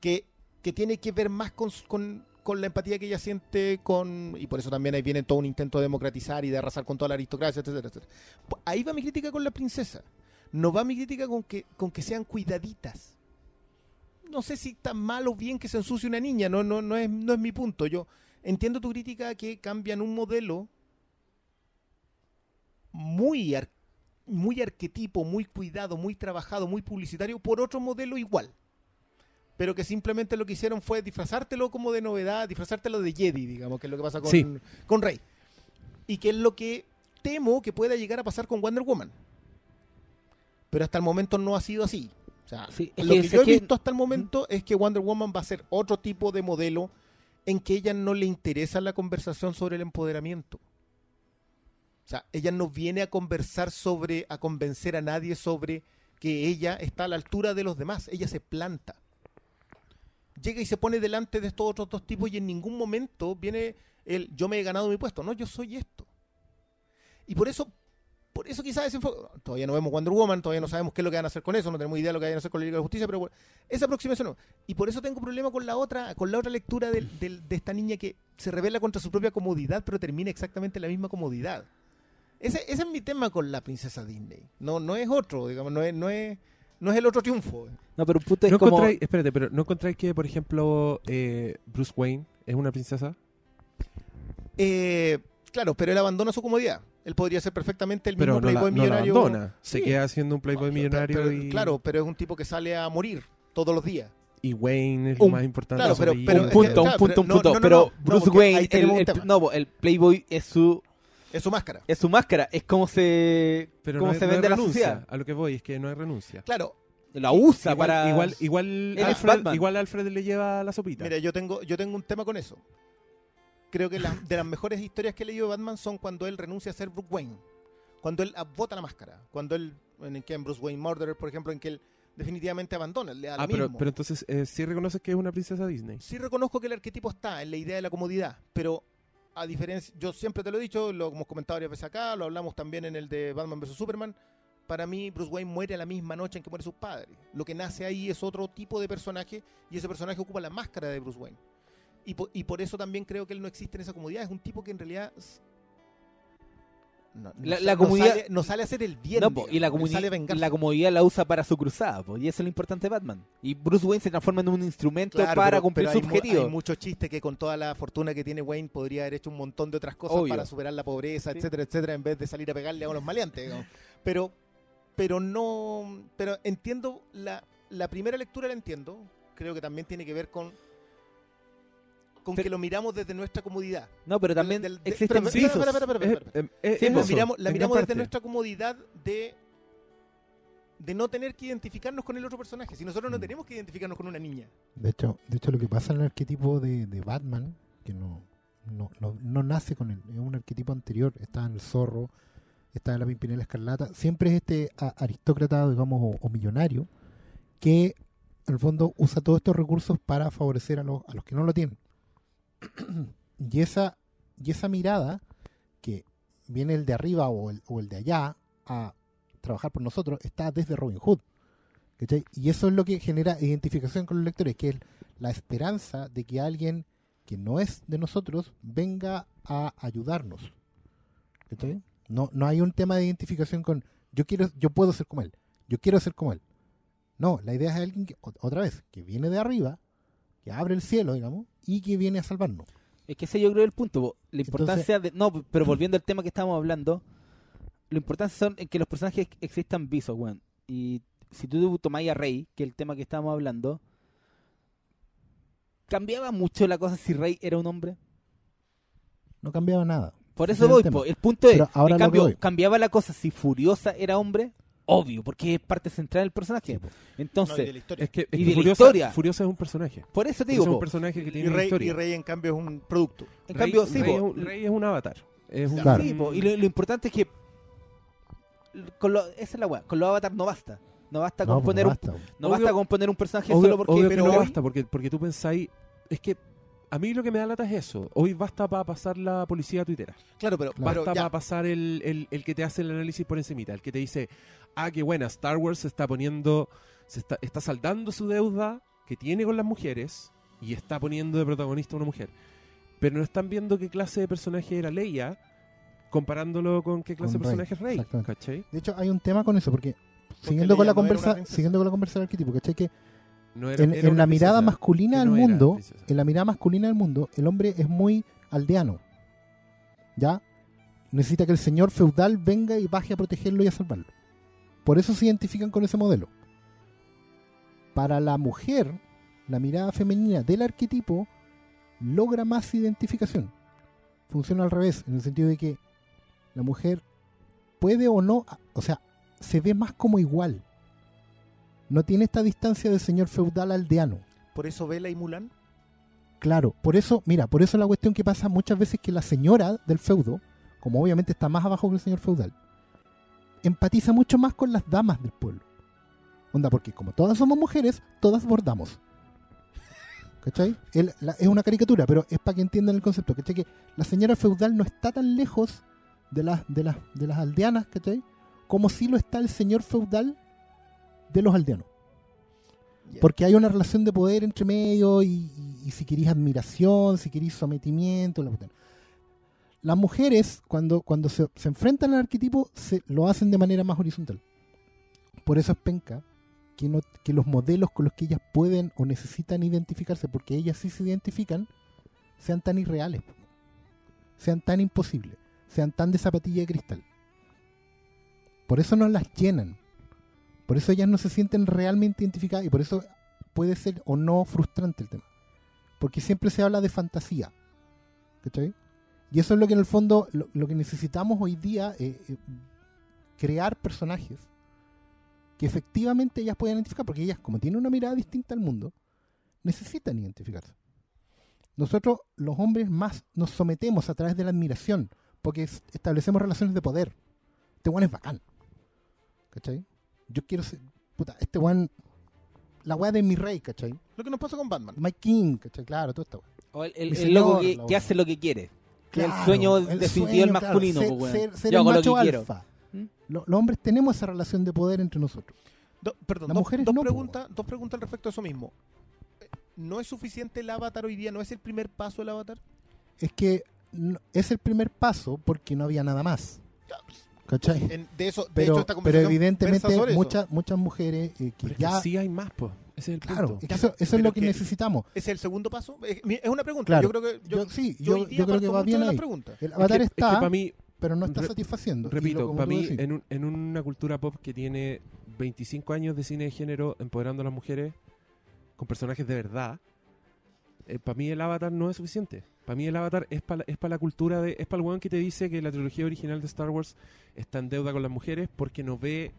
Que, que tiene que ver más con, con, la empatía que ella siente con... Y por eso también ahí viene todo un intento de democratizar y de arrasar con toda la aristocracia, etcétera, etcétera. Ahí va mi crítica con la princesa. No va mi crítica con que, con que sean cuidaditas. No sé si está mal o bien que se ensucie una niña, no, no, no, es, no es mi punto. Yo entiendo tu crítica que cambian un modelo muy, ar- muy arquetipo, muy cuidado, muy trabajado, muy publicitario por otro modelo igual. Pero que simplemente lo que hicieron fue disfrazártelo como de novedad, disfrazártelo de Jedi, digamos, que es lo que pasa con, Sí. con Rey. Y que es lo que temo que pueda llegar a pasar con Wonder Woman. Pero hasta el momento no ha sido así. O sea, Sí, lo que que yo he que- visto hasta el momento es que Wonder Woman va a ser otro tipo de modelo en que ella no le interesa la conversación sobre el empoderamiento. O sea, ella no viene a conversar sobre, a convencer a nadie sobre que ella está a la altura de los demás. Ella se planta. Llega y se pone delante de estos otros dos tipos y en ningún momento viene el yo me he ganado mi puesto. No, yo soy esto. Y por eso, por eso quizás ese enfoque, todavía no vemos Wonder Woman, todavía no sabemos qué es lo que van a hacer con eso, no tenemos idea de lo que van a hacer con la Liga de la Justicia, pero bueno, esa aproximación no. Y por eso tengo problema con la otra, con la otra lectura del- del- de esta niña que se revela contra su propia comodidad, pero termina exactamente en la misma comodidad. Ese, ese es mi tema con la princesa Disney. No, no es otro, digamos, no es, no es, no es el otro triunfo. No, pero un punto es ¿No como... espérate, pero ¿no encontráis que, por ejemplo, eh, Bruce Wayne es una princesa? Eh, claro, pero él abandona su comodidad. Él podría ser perfectamente el Pero mismo no Playboy la millonario. abandona. Se Sí. queda siendo un Playboy millonario pero- y, Claro, pero es un tipo que sale a morir todos los días. y Wayne es Un- lo más importante. claro, pero- un punto, un punto, un punto. no, no, pero no, Bruce Wayne, el, el- no, el Playboy es su Es su máscara. es su máscara, es como se Pero cómo se vende la renuncia. sociedad. A lo que voy es que no hay renuncia. Claro, La usa igual, para igual, igual, Alfred, igual Alfred le lleva la sopita. mira, yo tengo, yo tengo un tema con eso. Creo que las- de las mejores historias que he leído de Batman son cuando él renuncia a ser Bruce Wayne. Cuando él bota la máscara. Cuando él, en el que en Bruce Wayne Murderer, por ejemplo, en que él definitivamente abandona, le da lo ah, pero, mismo. pero entonces eh, sí reconoces que es una princesa Disney. Sí reconozco que el arquetipo está en la idea de la comodidad, pero a diferencia, yo siempre te lo he dicho, lo hemos comentado varias veces acá, lo hablamos también en el de Batman vs Superman. Para mí, Bruce Wayne muere la misma noche en que muere sus padres. Lo que nace ahí es otro tipo de personaje y ese personaje ocupa la máscara de Bruce Wayne. Y, po- y por eso también creo que él no existe en esa comodidad. Es un tipo que en realidad. No, no La- sa- la no comodidad- sale, no sale a hacer el bien. No, y la, sale vengarse. la comodidad la usa para su cruzada, po, y eso es lo importante de Batman. Y Bruce Wayne se transforma en un instrumento Claro, para pero- cumplir pero su hay mu- objetivo. Hay mucho chiste que con toda la fortuna que tiene Wayne podría haber hecho un montón de otras cosas Obvio. para superar la pobreza, Sí. etcétera, etcétera, en vez de salir a pegarle a los maleantes. digamos. Pero, pero no, pero entiendo la, la primera lectura la entiendo. Creo que también tiene que ver con con Pero- que lo miramos desde nuestra comodidad. no, pero también Del- de- existen espera. Eh, eh, Sí, es la miramos, desde parte. nuestra comodidad de de no tener que identificarnos con el otro personaje. Si nosotros no Mm. tenemos que identificarnos con una niña. De hecho, de hecho, lo que pasa en el arquetipo de, de Batman, que no, no, no, no nace con él, es un arquetipo anterior, está en el zorro, está en la pimpinela escarlata, siempre es este a- aristócrata, digamos, o, o millonario, que en el fondo usa todos estos recursos para favorecer a los, a los que no lo tienen. Y esa, y esa mirada que viene el de arriba o el, o el de allá a trabajar por nosotros está desde Robin Hood. ¿cachai? Y eso es lo que genera identificación con los lectores, que es la esperanza de que alguien que no es de nosotros venga a ayudarnos. No, no hay un tema de identificación con yo quiero, yo puedo ser como él, yo quiero ser como él. No, la idea es alguien que, ot- otra vez, que viene de arriba, que abre el cielo, digamos, y que viene a salvarnos. Es que ese yo creo es el punto. La Entonces- importancia de. No, pero volviendo al tema que estábamos hablando, lo importante son que los personajes ex- existan visos, weón. Y si tú tomáis a Rey, que es el tema que estábamos hablando, ¿cambiaba mucho la cosa si Rey era un hombre? No cambiaba nada. Por eso es el voy, tema. po. el punto es, ahora en cambio. ¿cambiaba la cosa si Furiosa era hombre? Obvio, porque es parte central del personaje. Sí, po. No, y Entonces, de la historia. Es que, es Y que de la Furiosa, historia. Furiosa es un personaje. por eso te Furiosa digo, es un personaje que y, tiene una Rey, historia. y Rey, en cambio, es un producto. en Rey- cambio, sí, Rey, es un, Rey es un avatar. Es un, Claro. Sí, po, y lo, lo importante es que con lo, esa es la weá, con los avatar no basta. No basta No, con pues poner no un, basta. no Obvio- basta con poner un personaje Obvio, solo porque obvio que pero no basta, porque, porque tú pensáis... Es que a mí lo que me da lata es eso. Hoy basta para pasar la policía tuitera. Claro, pero, Claro. pero Basta para pasar el, el, el que te hace el análisis por encimita. El que te dice, ah, qué buena, Star Wars se está poniendo... Se está, está saldando su deuda que tiene con las mujeres y está poniendo de protagonista a una mujer. Pero no están viendo qué clase de personaje era Leia comparándolo con qué clase Con de Rey, personaje es Rey. exactamente. ¿Cachai? De hecho, hay un tema con eso, porque, siguiendo con la no conversa, siguiendo con la conversa del arquetipo, ¿cachai? Que No era- en, era en una la mirada masculina del no mundo, en la mirada masculina del mundo, el hombre es muy aldeano. ¿Ya? Necesita que el señor feudal venga y baje a protegerlo y a salvarlo. Por eso se identifican con ese modelo. Para la mujer, la mirada femenina del arquetipo logra más identificación. Funciona al revés, en el sentido de que la mujer puede o no, o sea, se ve más como igual. No tiene esta distancia del señor feudal aldeano. por eso Vela y Mulan. Claro, por eso, mira, por eso la cuestión que pasa muchas veces que la señora del feudo, como obviamente está más abajo que el señor feudal, empatiza mucho más con las damas del pueblo. Onda, porque como todas somos mujeres, todas bordamos. ¿Cachai? El- la- es una caricatura, pero es para que entiendan el concepto. ¿Cachai? Que la señora feudal no está tan lejos de las, de las, de las aldeanas, ¿cachai? como si lo está el señor feudal de los aldeanos. Porque hay una relación de poder entre medio y, y- y si queréis admiración, si queréis sometimiento. La. Las mujeres, cuando, cuando se, se enfrentan al arquetipo, se, lo hacen de manera más horizontal. Por eso es penca que, no, que los modelos con los que ellas pueden o necesitan identificarse, porque ellas sí se identifican, sean tan irreales, sean tan imposibles, sean tan de zapatilla de cristal. Por eso no las llenan. Por eso ellas no se sienten realmente identificadas y por eso puede ser o no frustrante el tema. Porque siempre se habla de fantasía. ¿Cachai? Y eso es lo que en el fondo, lo, que necesitamos hoy día, eh, eh, crear personajes que efectivamente ellas puedan identificar, porque ellas, como tienen una mirada distinta al mundo, necesitan identificarse. Nosotros, los hombres, más nos sometemos a través de la admiración, porque es- establecemos relaciones de poder. Este weón es bacán. ¿Cachai? Yo quiero ser. Puta, este weón. La weá de mi rey, ¿cachai? Lo que nos pasa con Batman. My King, ¿cachai? Claro, todo esto. O el, el- loco que, hace lo que quiere. Que Claro, el sueño el definitivo del claro, masculino, ser- pues, weón. ser- ser Yo el hago lo macho que quiero. alfa. ¿Mm? Lo- los hombres tenemos esa relación de poder entre nosotros. Do- perdón, Las dos, mujeres dos no, po, preguntas, dos preguntas al respecto de eso mismo. Eh, ¿No es suficiente el avatar hoy día? ¿No es el primer paso el avatar? Es que no- es el primer paso porque no había nada más. ¿Cachai? En- de eso, de Pero, hecho, esta pero evidentemente muchas muchas mujeres eh, que Pero es que ya... sí hay más, pues. Ese es el Claro, punto. es que eso, eso es lo que que- necesitamos. ¿Es el segundo paso? Es, mi- es una pregunta. Claro. Yo creo que yo, Yo, sí, yo creo que va bien ahí. pregunta. El avatar que- es que está, para mí, pero no está re- satisfaciendo. Repito, para mí, en, un- en una cultura pop que tiene 25 años de cine de género empoderando a las mujeres con personajes de verdad, para mí el avatar no es suficiente. Para mí el avatar es para es pa la cultura de. Es para el weón que te dice que la trilogía original de Star Wars está en deuda con las mujeres porque no ve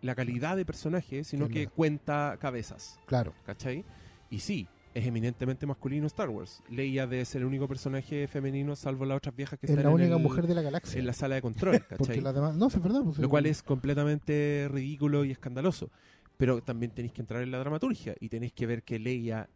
la calidad de personaje, sino que cuenta cabezas. Claro. ¿Cachai? Y sí, es eminentemente masculino Star Wars. Leia debe ser el único personaje femenino, salvo las otras viejas que Es están la en, única el- mujer de la galaxia. en la sala de control, ¿cachai? las demás... No, es verdad. pues, Lo cual es completamente ridículo y escandaloso. Pero también tenéis que entrar en la dramaturgia y tenéis que ver que Leia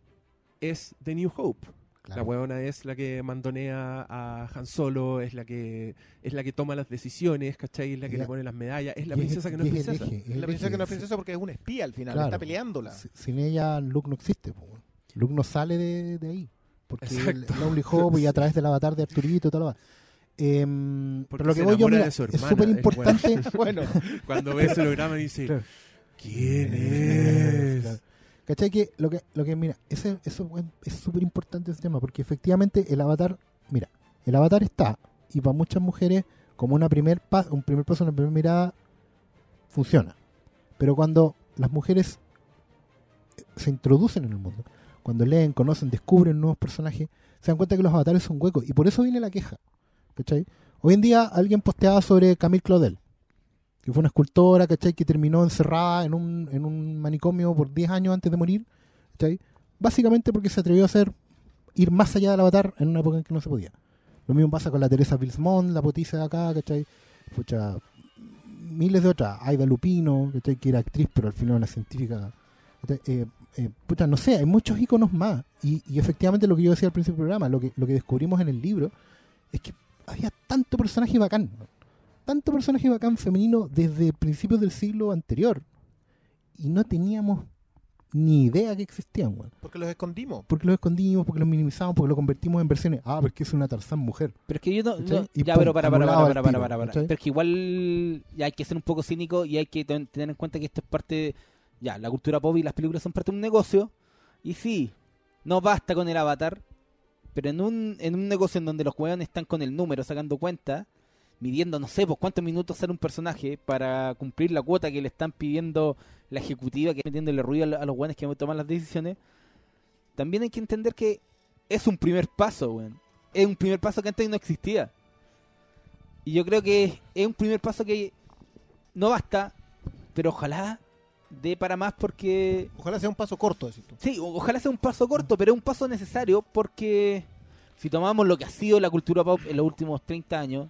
es The New Hope. Claro. La huevona es la que mandonea a Han Solo, es la que es la que toma las decisiones, ¿cachai? Es la que Ya. le pone las medallas, es la princesa que no es el princesa. eje, Es el la princesa eje, que no es princesa porque es una espía al final. Claro. Está peleándola. Si- Sin ella Luke no existe. po. Luke no sale de, de ahí. Porque Exacto. el Lonely Hope y a través del avatar de Arturito y todo lo demás. Porque pero lo que voy yo, mira, es súper el importante. bueno, Cuando ve ese holograma dice, Claro. ¿quién es? ¿Cachai? Que lo que, lo que mira, ese, eso es súper importante ese tema, porque efectivamente el avatar, mira, el avatar está, y para muchas mujeres, como una primer pa- un primer paso, una primera mirada, funciona. Pero cuando las mujeres eh, se introducen en el mundo, cuando leen, conocen, descubren nuevos personajes, se dan cuenta que los avatares son huecos, y por eso viene la queja. ¿Cachai? Hoy en día alguien posteaba sobre Camille Claudel, que fue una escultora, ¿cachai? Que terminó encerrada en un, en un manicomio por 10 años antes de morir, ¿cachai? Básicamente porque se atrevió a hacer, ir más allá del avatar en una época en que no se podía. Lo mismo pasa con la Teresa Bilsmont, la potiza de acá, ¿cachai? Pucha, miles de otras. Aida Lupino, ¿cachai? Que era actriz, pero al final una científica. Eh, eh, pucha, no sé, hay muchos iconos más. Y, y efectivamente lo que yo decía al principio del programa, lo que, lo que descubrimos en el libro, es que había tanto personaje bacán. Tanto personaje bacán femenino desde principios del siglo anterior. Y no teníamos ni idea que existían, weón. porque los escondimos. Porque los escondimos, porque los minimizamos, porque lo convertimos en versiones. Ah, porque es una Tarzán mujer. Pero es que yo no. No- Y ya, pum, pero para, para, para, para, para, para, para. Pero es que igual ya hay que ser un poco cínico y hay que ten- tener en cuenta que esto es parte. de- ya, la cultura pop y las películas son parte de un negocio. Y sí, no basta con el avatar. Pero en un, en un negocio en donde los hueones están con el número sacando cuenta, midiendo, no sé, pues cuántos minutos sale un personaje para cumplir la cuota que le están pidiendo la ejecutiva, que está metiéndole ruido a lo- a los hueones que toman las decisiones, también hay que entender que es un primer paso, weón. Es un primer paso que antes no existía. Y yo creo que es un primer paso que no basta, pero ojalá dé para más porque Ojalá sea un paso corto, decís tú. Sí, ojalá sea un paso corto, pero es un paso necesario porque si tomamos lo que ha sido la cultura pop en los últimos 30 años,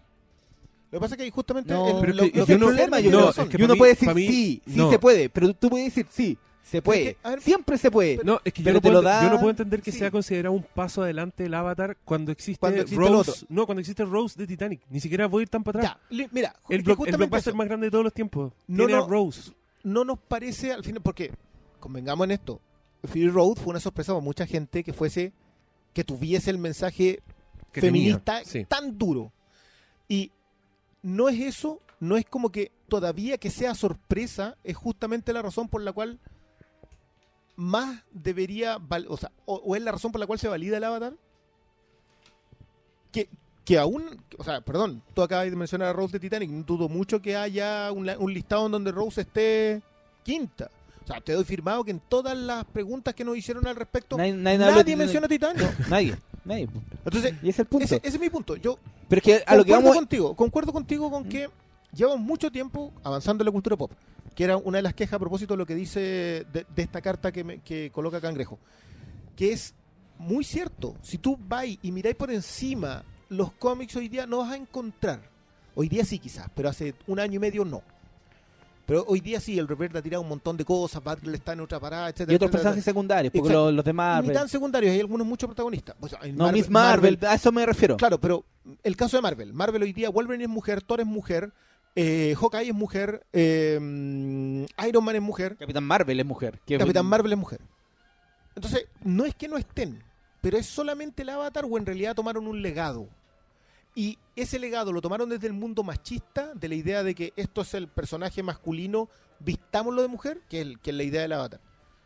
Lo que pasa es que justamente No, el- pero es lo- que que no- problema, yo no, es que uno pa' puede mí- decir mí, sí, sí no. se puede, pero tú puedes decir sí, se puede. que, a ver, Siempre se puede. No, es que yo Pero no, te puedo, lo da- yo no puedo entender que sí. sea considerado un paso adelante el Avatar cuando existe, Cuando existe el Rose. No, cuando existe Rose de Titanic. Ni siquiera voy a ir tan para atrás. ya, mira, El, es que blo- el blockbuster eso. más grande de todos los tiempos. No, Tiene a Rose. no nos parece al final, porque convengamos en esto, Fury Road fue una sorpresa para mucha gente que fuese, que tuviese el mensaje Que feminista tenía, sí. tan duro. Y no es eso, no es como que todavía que sea sorpresa, es justamente la razón por la cual más debería, o sea, o, o es la razón por la cual se valida el avatar. Que, que aún, o sea, perdón, tú acabas de mencionar a Rose de Titanic, dudo mucho que haya un, un listado en donde Rose esté quinta. O sea, te doy firmado que en todas las preguntas que nos hicieron al respecto, Nadie, menciona Titanic. Nadie, nadie. Entonces, Y ese es el punto. ese, ese es mi punto. Yo Pero es que a lo que vamos. contigo, concuerdo contigo con que llevamos mucho tiempo avanzando en la cultura pop, que era una de las quejas a propósito de lo que dice de, de esta carta que, me- que coloca Cangrejo, que es muy cierto. Si tú vas y miráis por encima los cómics hoy día, no vas a encontrar. Hoy día sí quizás, pero hace un año y medio no. Pero hoy día sí, el Reverde ha tirado un montón de cosas, Batgirl está en otra parada, etcétera. Y otros etcétera, personajes secundarios, porque los, los de Y ni Marvel. tan secundarios, hay algunos muchos protagonistas. O sea, No, Miss Marvel, a eso me refiero. Claro, pero el caso de Marvel. Marvel hoy día, Wolverine es mujer, Thor es mujer, eh, Hawkeye es mujer, eh, Iron Man es mujer, Capitán Marvel es mujer. Capitán Marvel es mujer. Entonces, no es que no estén, pero es solamente el avatar o en realidad tomaron un legado. Y ese legado lo tomaron desde el mundo machista, de la idea de que esto es el personaje masculino, vistámoslo de mujer, que es, el- que la idea del avatar.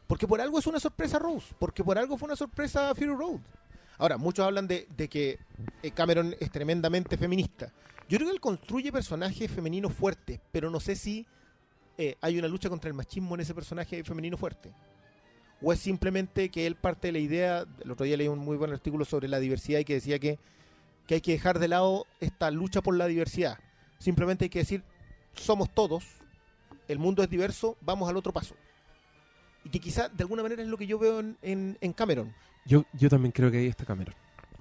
Porque por algo es una sorpresa Rose, porque por algo fue una sorpresa Fury Road. Ahora, muchos hablan de, de que eh, Cameron es tremendamente feminista. Yo creo que él construye personajes femeninos fuertes, pero no sé si eh, hay una lucha contra el machismo en ese personaje femenino fuerte. O es simplemente que él parte de la idea, el otro día leí un muy buen artículo sobre la diversidad y que decía que, que hay que dejar de lado esta lucha por la diversidad. Simplemente hay que decir, somos todos, el mundo es diverso, vamos al otro paso. Y que quizá de alguna manera es lo que yo veo en, en- en Cameron. Yo, yo también creo que ahí está Cameron.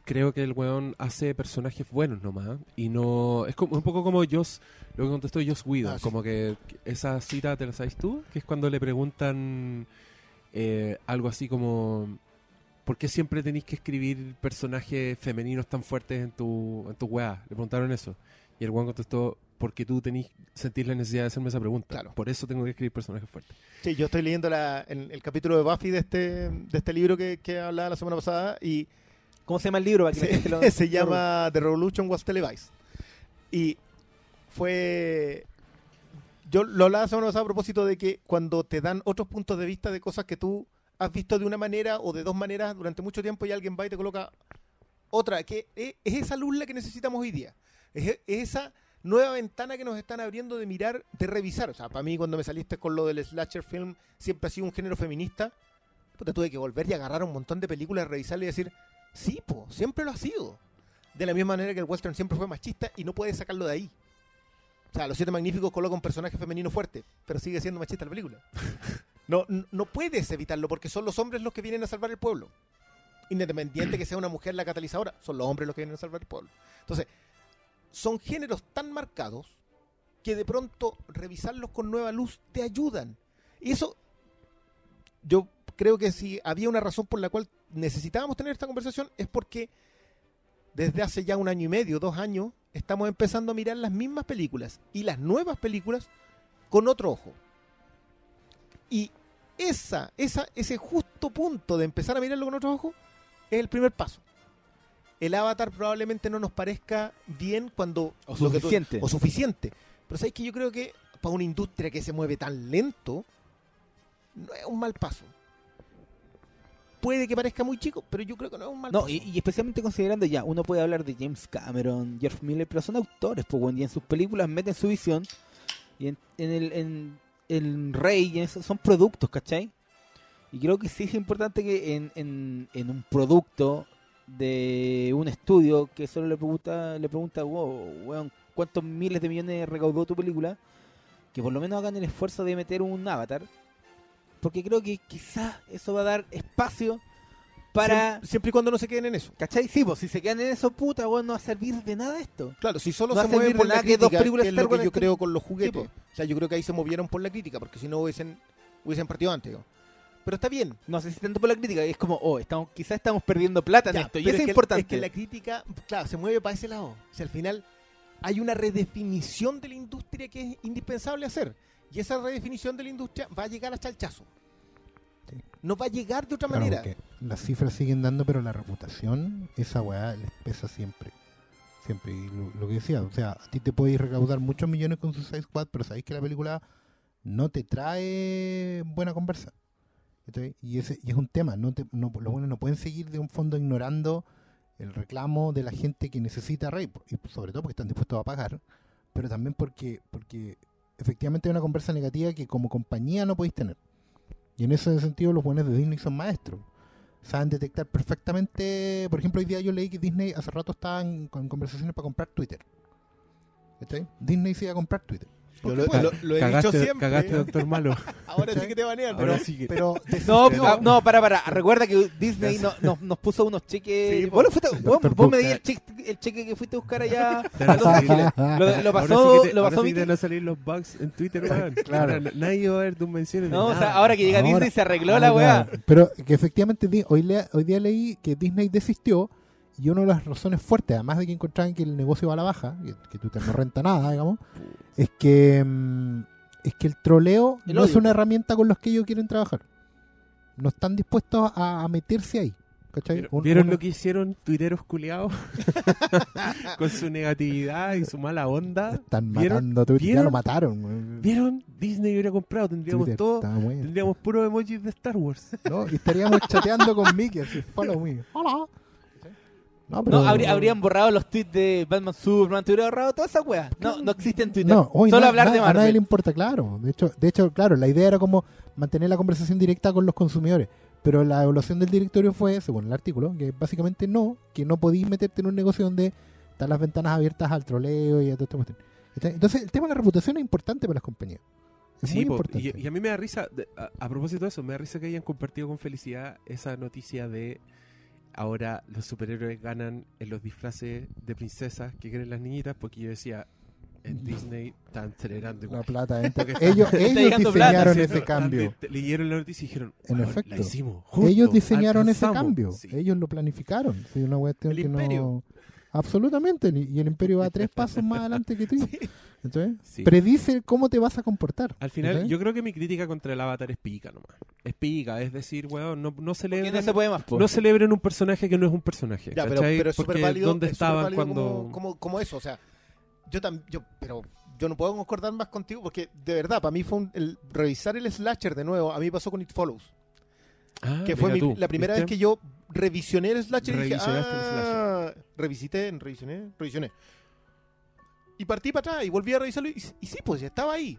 Creo que el weón hace personajes buenos nomás. Y no. Es como, un poco como Joss. Lo que contestó Joss Whedon. Ah, sí. Como que esa cita, ¿te la sabes tú? Que es cuando le preguntan eh, algo así como. ¿Por qué siempre tenéis que escribir personajes femeninos tan fuertes en tu, en tu weá? Le preguntaron eso. Y el weón contestó. Porque tú tenés sentir la necesidad de hacerme esa pregunta. Claro. Por eso tengo que escribir personajes fuertes. Sí, yo estoy leyendo la- en el capítulo de Buffy de este, de este libro que, que hablaba la semana pasada y ¿Cómo se llama el libro? Se, lo- se llama The Revolution Was Televised. Y fue... Yo lo hablaba la semana pasada a propósito de que cuando te dan otros puntos de vista de cosas que tú has visto de una manera o de dos maneras durante mucho tiempo y alguien va y te coloca otra, que es, es esa luz que necesitamos hoy día. Es, es esa nueva ventana que nos están abriendo de mirar, de revisar. O sea, para mí cuando me saliste con lo del slasher film, siempre ha sido un género feminista. Puta, tuve que volver y agarrar un montón de películas, revisarle y decir, sí, po, siempre lo ha sido. De la misma manera que el western siempre fue machista y no puedes sacarlo de ahí. O sea, Los Siete Magníficos coloca un personaje femenino fuerte, pero sigue siendo machista la película. No, no puedes evitarlo porque son los hombres los que vienen a salvar el pueblo. Independiente que sea una mujer la catalizadora, son los hombres los que vienen a salvar el pueblo. Entonces, son géneros tan marcados que de pronto revisarlos con nueva luz te ayudan. Y eso, yo creo que si había una razón por la cual necesitábamos tener esta conversación es porque desde hace ya un año y medio, dos años, estamos empezando a mirar las mismas películas y las nuevas películas con otro ojo. Y esa, esa, ese justo punto de empezar a mirarlo con otro ojo es el primer paso. El avatar probablemente no nos parezca bien cuando... O tú- suficiente. o suficiente. Pero sabes que yo creo que para una industria que se mueve tan lento, no es un mal paso. Puede que parezca muy chico, pero yo creo que no es un mal No, paso. y, y especialmente considerando ya, uno puede hablar de James Cameron, George Miller, pero son autores, pues, y en sus películas meten su visión, y en, en el en, en Rey, son productos, ¿cachai? Y creo que sí es importante que en, en, en un producto de un estudio que solo le pregunta, le pregunta, wow, weón, ¿cuántos miles de millones recaudó tu película? Que por lo menos hagan el esfuerzo de meter un avatar, porque creo que quizás eso va a dar espacio para... Siem- siempre y cuando no se queden en eso. ¿Cachai? Sí, pues si se quedan en eso, puta, weón, no va a servir de nada esto. Claro, si solo No se mueven por la que dos crítica, películas que es lo que yo creo con los juguetes. Sí, o sea, yo creo que ahí se movieron por la crítica, porque si no hubiesen, hubiesen partido antes. digo. Pero está bien. No sé si tanto por la crítica, es como, oh, estamos, quizás estamos perdiendo plata en esto, y eso es que- importante. Es que la crítica, claro, se mueve para ese lado. O sea, al final hay una redefinición de la industria que es indispensable hacer. Y esa redefinición de la industria va a llegar hasta el chazo. Sí. No va a llegar de otra Claro, manera. porque las cifras siguen dando, pero la reputación, esa weá les pesa siempre. Siempre. Y lo, que decía, o sea, a ti te podéis recaudar muchos millones con Suicide Squad, pero sabéis que la película no te trae buena conversa. Y, ese, y es un tema. No te, no, los buenos no pueden seguir de un fondo ignorando el reclamo de la gente que necesita Rey. Y sobre todo porque están dispuestos a pagar, pero también porque, porque efectivamente hay una conversa negativa que como compañía no podéis tener. Y en ese sentido los buenos de Disney son maestros. Saben detectar perfectamente, por ejemplo, hoy día yo leí que Disney hace rato estaba en, con conversaciones para comprar Twitter. ¿Cachai? Disney se iba a comprar Twitter. Yo lo, lo- lo he cagaste, dicho siempre. cagaste, doctor malo. Ahora sí que te banean, pero Ahora sí que... Pero No, ah, no, para, para. Recuerda que Disney no- nos, nos puso unos cheques. Sí, vos, lo fuiste- vos- vos me di el cheque, el cheque que fuiste a buscar allá. A Lo, lo- lo Ahora pasó, sí que te- lo ahora pasó sí que te a salir los bugs en Twitter, weón. Claro. Ahora nadie va a ver tus menciones. No, o sea, ahora que llega Ahora- Disney se arregló la Ah, weá. Pero que efectivamente hoy, le- hoy día leí que Disney desistió y una de las razones fuertes, además de que encontraban que el negocio va a la baja, que, que Twitter no renta nada, digamos, es que mm, es que el troleo El no es una herramienta con los que ellos quieren trabajar. No están dispuestos a, a meterse ahí. ¿cachai? ¿Vieron, lo que hicieron tuiteros culiados? Con su negatividad y su mala onda. Están ¿Vieron? matando a Twitter, ya lo mataron. ¿Vieron? Disney hubiera comprado, tendríamos Twitter todo. Tendríamos puro emojis de Star Wars. ¿no? Y estaríamos chateando con Mickey, así, follow me. Hola. No, pero- No, habría- habrían borrado los tweets de Batman Superman, te hubiera borrado toda esa weá. No, no existe en Twitter. No, hoy Solo na- hablar na- de A nadie le Marvel. importa, claro. De hecho, de hecho, claro, la idea era como mantener la conversación directa con los consumidores. Pero la evaluación del directorio fue, según el artículo, que básicamente no, que no podís meterte en un negocio donde están las ventanas abiertas al troleo y a todo esto. Entonces, el tema de la reputación es importante para las compañías. Es muy po, importante. y, y a mí me da risa, a propósito de eso, me da risa que hayan compartido con felicidad esa noticia de ahora los superhéroes ganan en los disfraces de princesas que quieren las niñitas, porque yo decía, en Disney están celebrando la plata entra- ellos ellos llegando plata, diseñaron ese cambio. Leyeron la noticia y dijeron, En "Weón, efecto. la hicimos. justo, ellos diseñaron ese alcanzamos". cambio. Sí. Ellos lo planificaron. Sí, una cuestión El que no. Absolutamente. Y el imperio va tres pasos más adelante que tú. Entonces, Sí. predice cómo te vas a comportar. Al final, yo creo que mi crítica contra el avatar es pica nomás. Es pica, es decir, weón, no, no celebren, no se puede más, po. no celebren un personaje que no es un personaje. Ya, pero, es súper Porque válido. ¿Dónde es estaban válido cuando.? Como, como, como eso, o sea, yo también. Yo, pero yo no puedo concordar más contigo porque, de verdad, para mí fue un- el revisar el slasher de nuevo. A mí pasó con It Follows. Ah, que fue mi- tú, la primera ¿viste? vez que yo revisioné el slasher y dije, Revisionaste revisité, revisioné, revisioné. Y partí para atrás y volví a revisarlo y, y sí, pues ya estaba ahí.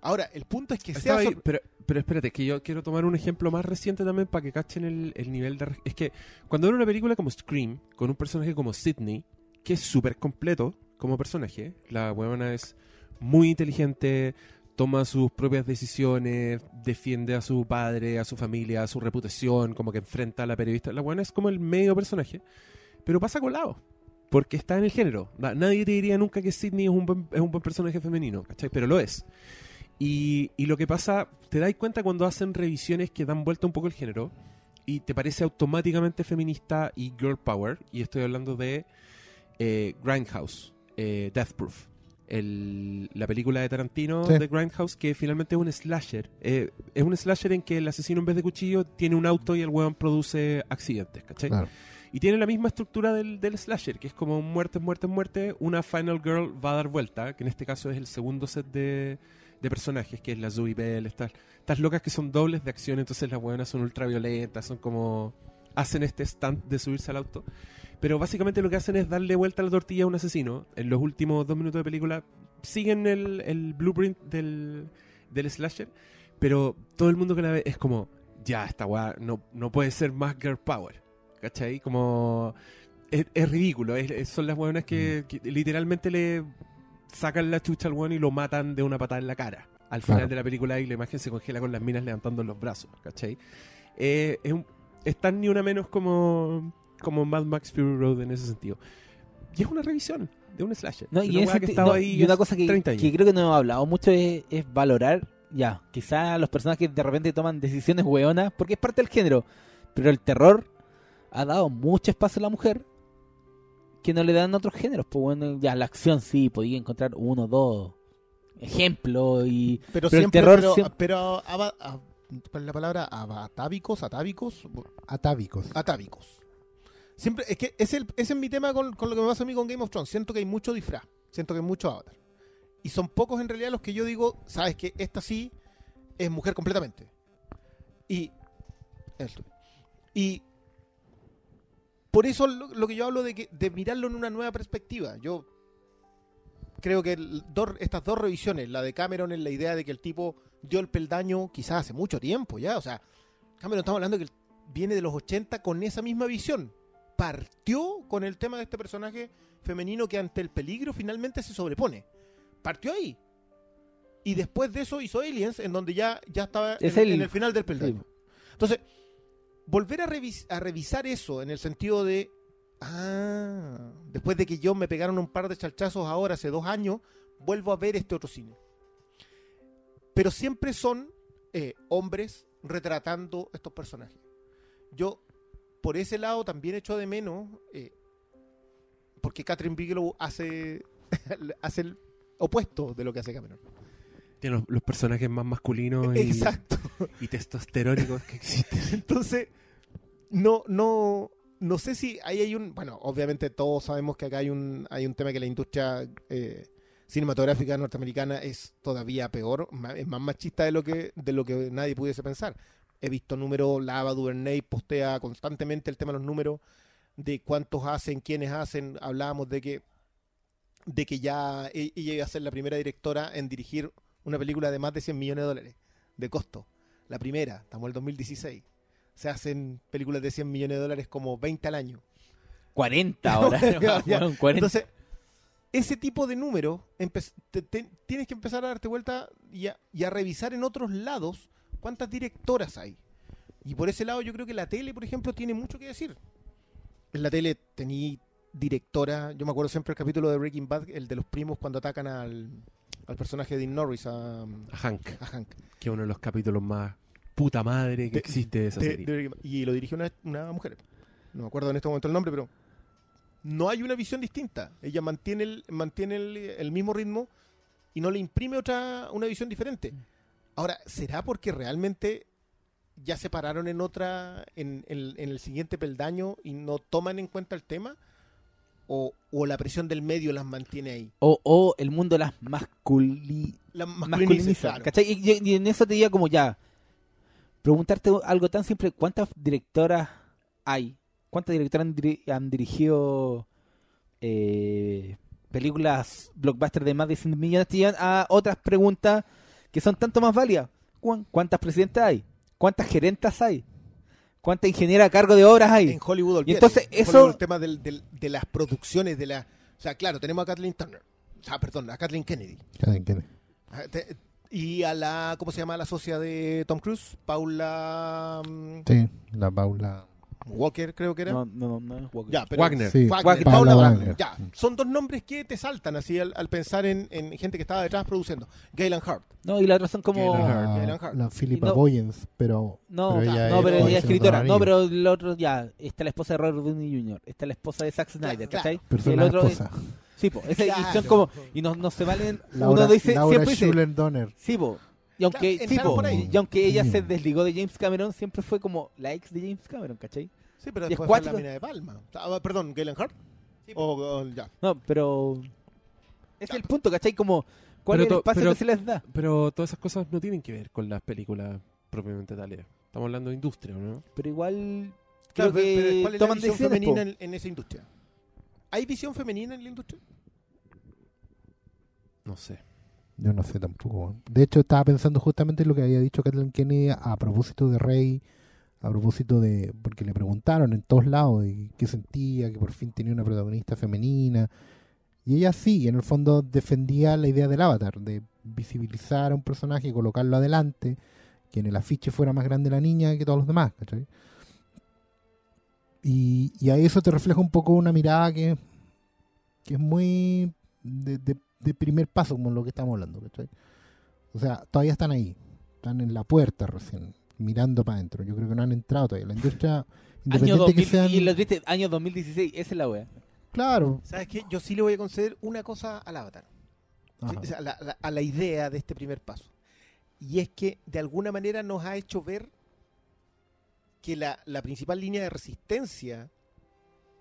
Ahora, el punto es que sea Estaba ahí, sor- pero, pero espérate, que yo quiero tomar un ejemplo más reciente también para que cachen el, el nivel de... Es que cuando uno una película como Scream, con un personaje como Sidney, que es súper completo como personaje, la huevona es muy inteligente, toma sus propias decisiones, defiende a su padre, a su familia, a su reputación, como que enfrenta a la periodista. La huevona es como el medio personaje, pero pasa colado. Porque está en el género. Na- Nadie te diría nunca que Sidney es un buen, es un buen personaje femenino, ¿cachai? Pero lo es. Y, y lo que pasa, te das cuenta cuando hacen revisiones que dan vuelta un poco el género y te parece automáticamente feminista y girl power. Y estoy hablando de eh, Grindhouse, eh, Death Proof. El- la película de Tarantino Sí. de Grindhouse, que finalmente es un slasher. Eh, es un slasher en que el asesino en vez de cuchillo tiene un auto y el weón produce accidentes, ¿cachai? Claro. Y tiene la misma estructura del, del slasher, que es como muerte, muerte, muerte. Una Final Girl va a dar vuelta, que en este caso es el segundo set de, de personajes, que es la Zoe Bell, estas, estas locas que son dobles de acción, entonces las buenas son ultra violentas, son como... hacen este stunt de subirse al auto. Pero básicamente lo que hacen es darle vuelta a la tortilla a un asesino. En los últimos dos minutos de película siguen el, el blueprint del, del slasher, pero todo el mundo que la ve es como, ya, esta weá no, no puede ser más girl power. ¿Cachai? Como... Es, es ridículo. es- es- son las buenas que, que literalmente le sacan la chucha al weón y lo matan de una patada en la cara. Al final Claro. de la película y la imagen se congela con las minas levantando los brazos. ¿Cachai? Eh, es, un- están ni una menos como, como Mad Max Fury Road en ese sentido. Y es una revisión de un slasher. No, Una y, ese que no, ahí y una cosa que, 30 años. que creo que no hemos hablado mucho es, es valorar, ya, quizás los personajes de repente toman decisiones hueonas, porque es parte del género, pero el terror ha dado mucho espacio a la mujer que no le dan otros géneros. Pues bueno, ya la acción sí, podía encontrar uno o dos ejemplos y... Pero, Pero el siempre, terror pero, siempre- pero aba- a- ¿cuál es la palabra? Abatávicos, atávicos, Atávicos. atávicos. Siempre, es que es el, ese es mi tema con, con lo que me pasa a mí con Game of Thrones. Siento que hay mucho disfraz, siento que hay mucho avatar. Y son pocos en realidad los que yo digo, sabes que esta sí es mujer completamente. Y. esto. Y. Por eso lo, lo que yo hablo de, que, de mirarlo en una nueva perspectiva. Yo creo que el- dos- estas dos revisiones, la de Cameron en la idea de que el tipo dio el peldaño quizás hace mucho tiempo ya. O sea, Cameron estamos hablando que viene de los 80 con esa misma visión. Partió con el tema de este personaje femenino que ante el peligro finalmente se sobrepone. Partió ahí. Y después de eso hizo Aliens, en donde ya, ya estaba Es en, el- en el final del peldaño. Entonces, volver a, revis- a revisar eso en el sentido de, ah, después de que yo me pegaron un par de chalchazos ahora, hace dos años, vuelvo a ver este otro cine. Pero siempre son eh, hombres retratando estos personajes. Yo, por ese lado, también echo de menos, eh, porque Catherine Bigelow hace, hace el opuesto de lo que hace Cameron. Tiene los, los personajes más masculinos y, Exacto. y testosterónicos que existen. Entonces, no, no, no sé si ahí hay un. Bueno, obviamente todos sabemos que acá hay un, hay un tema que la industria eh, cinematográfica norteamericana es todavía peor, es más machista de lo que, de lo que nadie pudiese pensar. He visto números, Lava Duvernay postea constantemente el tema de los números, de cuántos hacen, quiénes hacen. Hablábamos de que, de que ya e- ella iba a ser la primera directora en dirigir una película de más de 100 millones de dólares de costo. La primera, estamos en el 2016 se hacen películas de 100 millones de dólares como 20 al año. 40 ahora. Ya, ya. Bueno, 40. Entonces, ese tipo de números, tienes que empezar a darte vuelta y a, y a revisar en otros lados cuántas directoras hay. Y por ese lado yo creo que la tele, por ejemplo, tiene mucho que decir. En la tele tenía directora, yo me acuerdo siempre el capítulo de Breaking Bad, el de los primos cuando atacan al, al personaje de Dean Norris, a, A Hank, a Hank. que es uno de los capítulos más puta madre que De- existe de esa de- serie. de y lo dirigió una, una mujer. No me acuerdo en este momento el nombre, pero no hay una visión distinta. Ella mantiene el, mantiene el, el mismo ritmo y no le imprime otra una visión diferente. Ahora, ¿será porque realmente ya se pararon en otra, en, en- en el siguiente peldaño y no toman en cuenta el tema? ¿O, o la presión del medio las mantiene ahí? o, o el mundo las masculi... La masculiniza, claro. ¿cachai? Y, y- y en eso te diría como ya, preguntarte algo tan simple, ¿cuántas directoras hay? ¿Cuántas directoras han, diri- han dirigido eh, películas blockbuster de más de 100 millones? Te llevan a otras preguntas que son tanto más válidas. ¿Cuán- ¿Cuántas presidentas hay? ¿Cuántas gerentas hay? ¿Cuántas ingenieras a cargo de obras hay? En Hollywood, olvídate. entonces En eso- Hollywood el tema del- del- de las producciones, de la... O sea, claro, tenemos a Kathleen Turner. O sea, perdón, a Kathleen Kennedy. ¿Quién- quién es? Ah, te- Y a la, ¿cómo se llama la socia de Tom Cruise? Paula mm, Sí, la Paula. Walker, creo que era. No, no, no es Walker. Ya, pero- Wagner. Sí, Wagner, Wagner. Paula Paula Wagner. Wagner. Ya, son dos nombres que te saltan así al, al pensar en, en gente que estaba detrás produciendo. Galen Hart. No, y la otra son como... Galen Hart. Galen La, Philippa no- Boyens, pero. No, pero ella no, pero es- ella es escritora. No, pero el otro ya. Está la esposa de Robert Downey Jr. Está la esposa de Zack Snyder, claro. ¿cachai? Pero Y son el otro es-. Sí, po. ese- y Claro. son como. Y no, no se valen. Laura, uno dice. Laura siempre dice. Donner. Sí, po. Y aunque, Claro, sí, entraron po, por ahí. y aunque ella se desligó de James Cameron, siempre fue como la ex de James Cameron, ¿cachai? Sí, pero Y después fue la mina de Palma. Ah, perdón, Galen Hart. O, o- ya. No, pero. Es el punto, ¿cachai? Como. ¿Cuál Pero es el espacio pero- que se les da? Pero todas esas cosas no tienen que ver con las películas propiamente tales. Estamos hablando de industria, ¿no? Pero igual. Claro, creo pero- que pero ¿cuál es la toman visión femenina en esa industria? ¿Hay visión femenina en la industria? No sé. Yo no sé tampoco. De hecho, estaba pensando justamente en lo que había dicho Kathleen Kennedy a propósito de Rey, a propósito de. Porque le preguntaron en todos lados de qué sentía, que por fin tenía una protagonista femenina. Y ella sí, en el fondo defendía la idea del avatar, de visibilizar a un personaje y colocarlo adelante, que en el afiche fuera más grande la niña que todos los demás, ¿cachai? Y, y a eso te refleja un poco una mirada que, que es muy de, de- de primer paso, como lo que estamos hablando. ¿cachai? O sea, todavía están ahí, están en la puerta recién, mirando para adentro. Yo creo que no han entrado todavía. La industria, Año independiente 2000, que sean. Y lo viste, año 2016, esa es la wea. Claro. ¿Sabes qué? Yo sí le voy a conceder una cosa al Avatar. Sí, Ajá. o sea, la- la- a la idea de este primer paso. Y es que de alguna manera nos ha hecho ver que la, la principal línea de resistencia,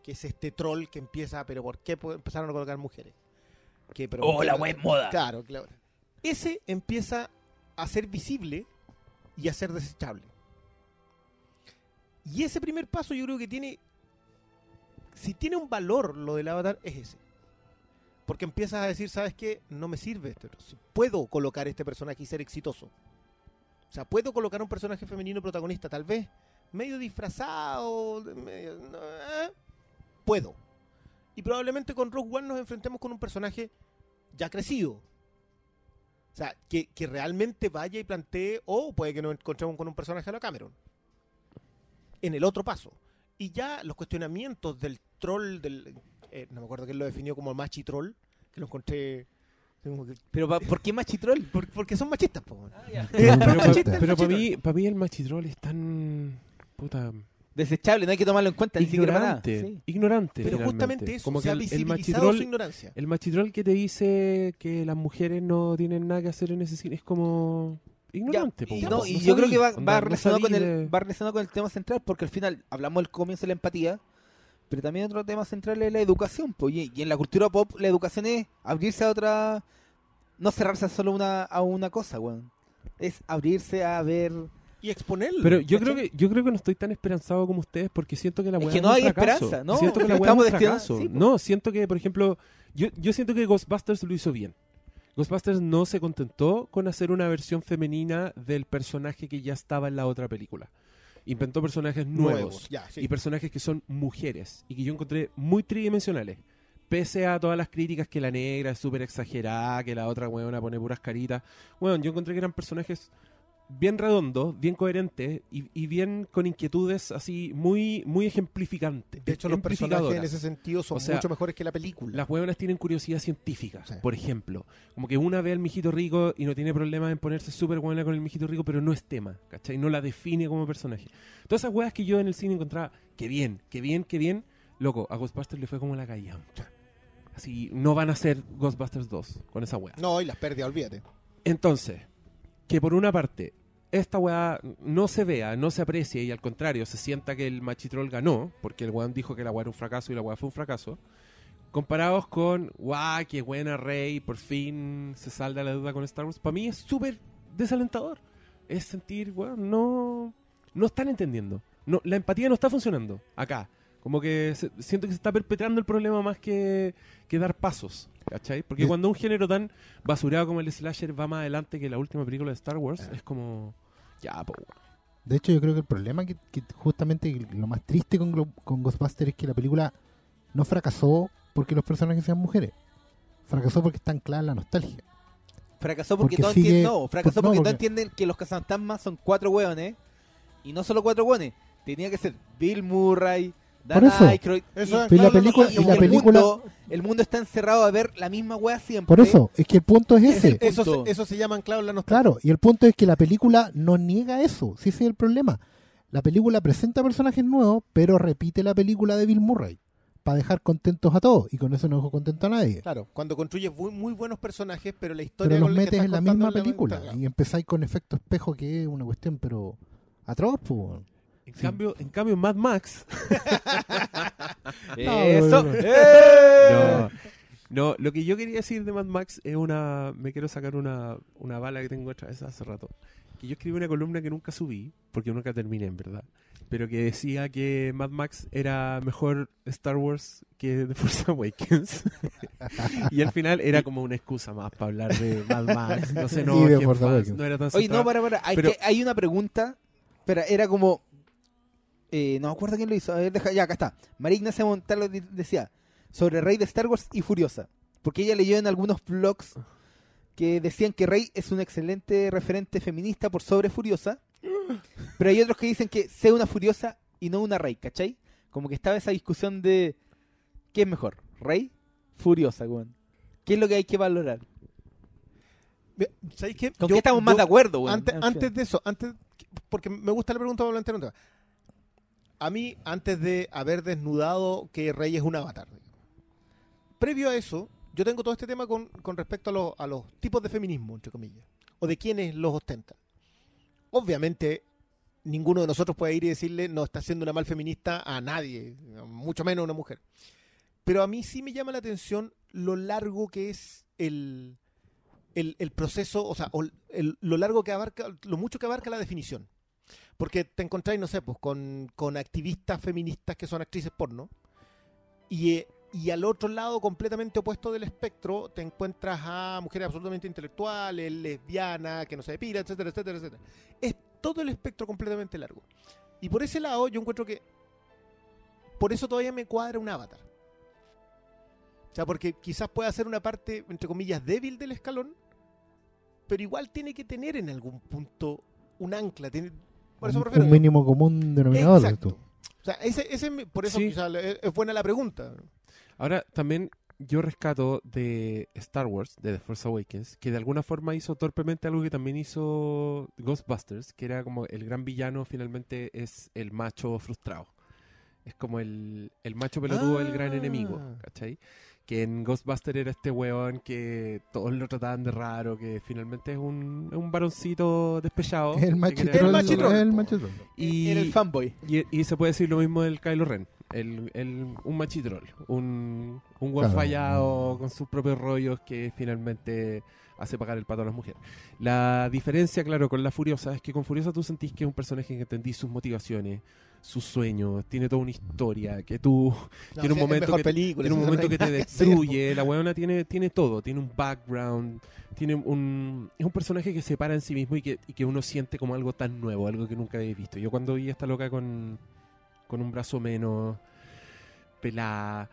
que es este troll que empieza, pero ¿por qué empezaron a colocar mujeres? Que, Oh, la es moda. Claro, claro. Ese empieza a ser visible y a ser desechable. Y ese primer paso yo creo que tiene, si tiene un valor lo del avatar, es ese. Porque empiezas a decir, ¿sabes qué? No me sirve esto. Puedo colocar este personaje y ser exitoso. O sea, puedo colocar un personaje femenino protagonista, tal vez medio disfrazado, medio- eh, puedo. Y probablemente con Rogue One nos enfrentemos con un personaje ya crecido. O sea, que, que realmente vaya y plantee, o puede que nos encontremos con un personaje a la Cameron. En el otro paso. Y ya los cuestionamientos del troll, del eh, no me acuerdo quién lo definió como machi troll, que lo encontré... que- Pero pa- ¿por qué machitrol? por- porque son machistas, po. Un Pero, pa- para mí, para mí el machitrol es tan... Puta... Desechable, no hay que tomarlo en cuenta, ni. Ignorante. Sí. Ignorante. Pero finalmente. justamente eso, Como se que ha el, el visibilizado machitrol su ignorancia. El machitrol que te dice que las mujeres no tienen nada que hacer en ese cine es como ignorante. Ya, po, y po, no, no y yo creo que va, onda, va no relacionado con el, va relacionado con el tema central, porque al final hablamos del comienzo de la empatía, pero también otro tema central es la educación. Pues, y, y en la cultura pop la educación es abrirse a otra, no cerrarse a solo una, a una cosa, weón. Es abrirse a ver. Y exponerlo. Pero yo creo que yo creo que no estoy tan esperanzado como ustedes porque siento que la Es weá que es no un hay fracaso. esperanza, ¿no? Siento que la weá es un fracaso. sí, no, siento que, por ejemplo, yo, yo siento que Ghostbusters lo hizo bien. Ghostbusters no se contentó con hacer una versión femenina del personaje que ya estaba en la otra película. Inventó personajes nuevos. Ya, sí. y personajes que son mujeres y que yo encontré muy tridimensionales. Pese a todas las críticas que la negra es súper exagerada, que la otra weona pone puras caritas. Bueno, yo encontré que eran personajes bien redondos, bien coherentes y, y bien con inquietudes así muy muy ejemplificantes. De hecho, los personajes en ese sentido son O sea, mucho mejores que la película. Las hueonas tienen curiosidad científica, Sí. por ejemplo. Como que una ve al mijito rico y no tiene problema en ponerse súper buena con el mijito rico, pero no es tema, ¿cachai? No la define como personaje. Todas esas hueas que yo en el cine encontraba, que bien, que bien, que bien, loco, a Ghostbusters le fue como la calle. Así, no van a ser Ghostbusters 2 con esa hueá. No, y las pérdidas, olvídate. Entonces, que por una parte, esta weá no se vea, no se aprecie y al contrario, se sienta que el machitrol ganó, porque el weón dijo que la weá era un fracaso y la weá fue un fracaso, comparados con, guau, qué buena Rey, por fin se salda la duda con Star Wars, para mí es súper desalentador. Es sentir, weón, no, no están entendiendo. No, la empatía no está funcionando acá. Como que se- siento que se está perpetrando el problema más que, que dar pasos. ¿Cachai? Porque cuando un género tan basurado como el slasher va más adelante que la última película de Star Wars, es como. Ya, po. De hecho, yo creo que el problema que, que justamente lo más triste con, con Ghostbusters es que la película no fracasó porque los personajes sean mujeres. Fracasó porque está anclada en la nostalgia. Fracasó porque, sigue- entienden, no, fracasó no, porque no porque- entienden que los cazafantasmas son cuatro hueones y no solo cuatro hueones. Tenía que ser Bill Murray, Dan Por eso. Aykroyd. Eso es, Y la película- y la el película- Mundo, el mundo está encerrado a ver la misma hueá siempre. Por eso, es que el punto es ese. Eso, punto. se, eso se llama anclado en la nostalgia. Claro, y el punto es que la película no niega eso, sí ese es el problema. La película presenta personajes nuevos, pero repite la película de Bill Murray para dejar contentos a todos y con eso no dejó contento a nadie. Claro, cuando construyes muy, muy buenos personajes, pero la historia pero los que metes en la misma película y empezáis con efecto espejo que es una cuestión pero atroz, pues. En, cambio, en cambio, Mad Max. Eso. No, no, no. ¡Eh! No, lo que yo quería decir de Mad Max es una. Me quiero sacar una, una bala que tengo otra vez hace rato. Que yo escribí una columna que nunca subí, porque nunca terminé, en verdad. Pero que decía que Mad Max era mejor Star Wars que The Force Awakens. y al final era como una excusa más para hablar de Mad Max. No sé, no, Force no era tan Oye, no, para, para. Hay, Pero- que- hay una pregunta. Espera, era como. Eh, no me acuerdo quién lo hizo. A ver, deja, ya, acá está. María Ignacia Montalvo decía sobre Rey de Star Wars y Furiosa. Porque ella leyó en algunos blogs que decían que Rey es un excelente referente feminista por sobre Furiosa. Pero hay otros que dicen que sea una Furiosa y no una Rey, ¿cachai? Como que estaba esa discusión de ¿qué es mejor? ¿Rey? Furiosa, weón. ¿Qué es lo que hay que valorar? ¿Sabéis qué? ¿Con Yo- qué estamos más de acuerdo, weón? Antes, antes de eso, antes porque me gusta la pregunta para plantear un tema. A mí, antes de haber desnudado que Rey es un avatar, previo a eso, yo tengo todo este tema con, con respecto a, los- a los tipos de feminismo, entre comillas, o de quienes los ostentan. Obviamente, ninguno de nosotros puede ir y decirle no está siendo una mal feminista a nadie, mucho menos a una mujer. Pero a mí sí me llama la atención lo largo que es el, el, el proceso, o sea, el- lo largo que abarca, lo mucho que abarca la definición. Porque te encontráis, no sé, pues con, con activistas feministas que son actrices porno, y, eh, y al otro lado, completamente opuesto del espectro, te encuentras a mujeres absolutamente intelectuales, lesbianas, que no se depilan, etcétera, etcétera, etcétera. Es todo el espectro completamente largo. Y por ese lado, yo encuentro que por eso todavía me cuadra un avatar. O sea, porque quizás pueda ser una parte, entre comillas, débil del escalón, pero igual tiene que tener en algún punto un ancla. Tiene, por eso un, prefiero un yo. mínimo común denominador. de Exacto. O sea, ese, ese por eso Sí. es, buena la pregunta. Ahora, también yo rescato de Star Wars, de The Force Awakens, que de alguna forma hizo torpemente algo que también hizo Ghostbusters, que era como el gran villano finalmente es el macho frustrado. Es como el, el macho pelotudo, el gran Ah. enemigo, ¿cachai? Que en Ghostbusters era este weón que todos lo trataban de raro, que finalmente es un, es un varoncito despechado. El quiere- El machitrol. Y, Era el fanboy. y, y se puede decir lo mismo del Kylo Ren. El, el- un machitrol. Un, un buen Claro. fallado con sus propios rollos que finalmente hace pagar el pato a las mujeres. La diferencia, claro, con la Furiosa es que con Furiosa tú sentís que es un personaje que entendís sus motivaciones, sus sueños, tiene toda una historia, que tú Tiene un momento que- película, tiene un no momento que te destruye, la weona tiene, tiene todo, tiene un background, tiene un... Es un personaje que se para en sí mismo y que, y que uno siente como algo tan nuevo, algo que nunca había visto. Yo cuando vi a esta loca con, con un brazo menos pelada,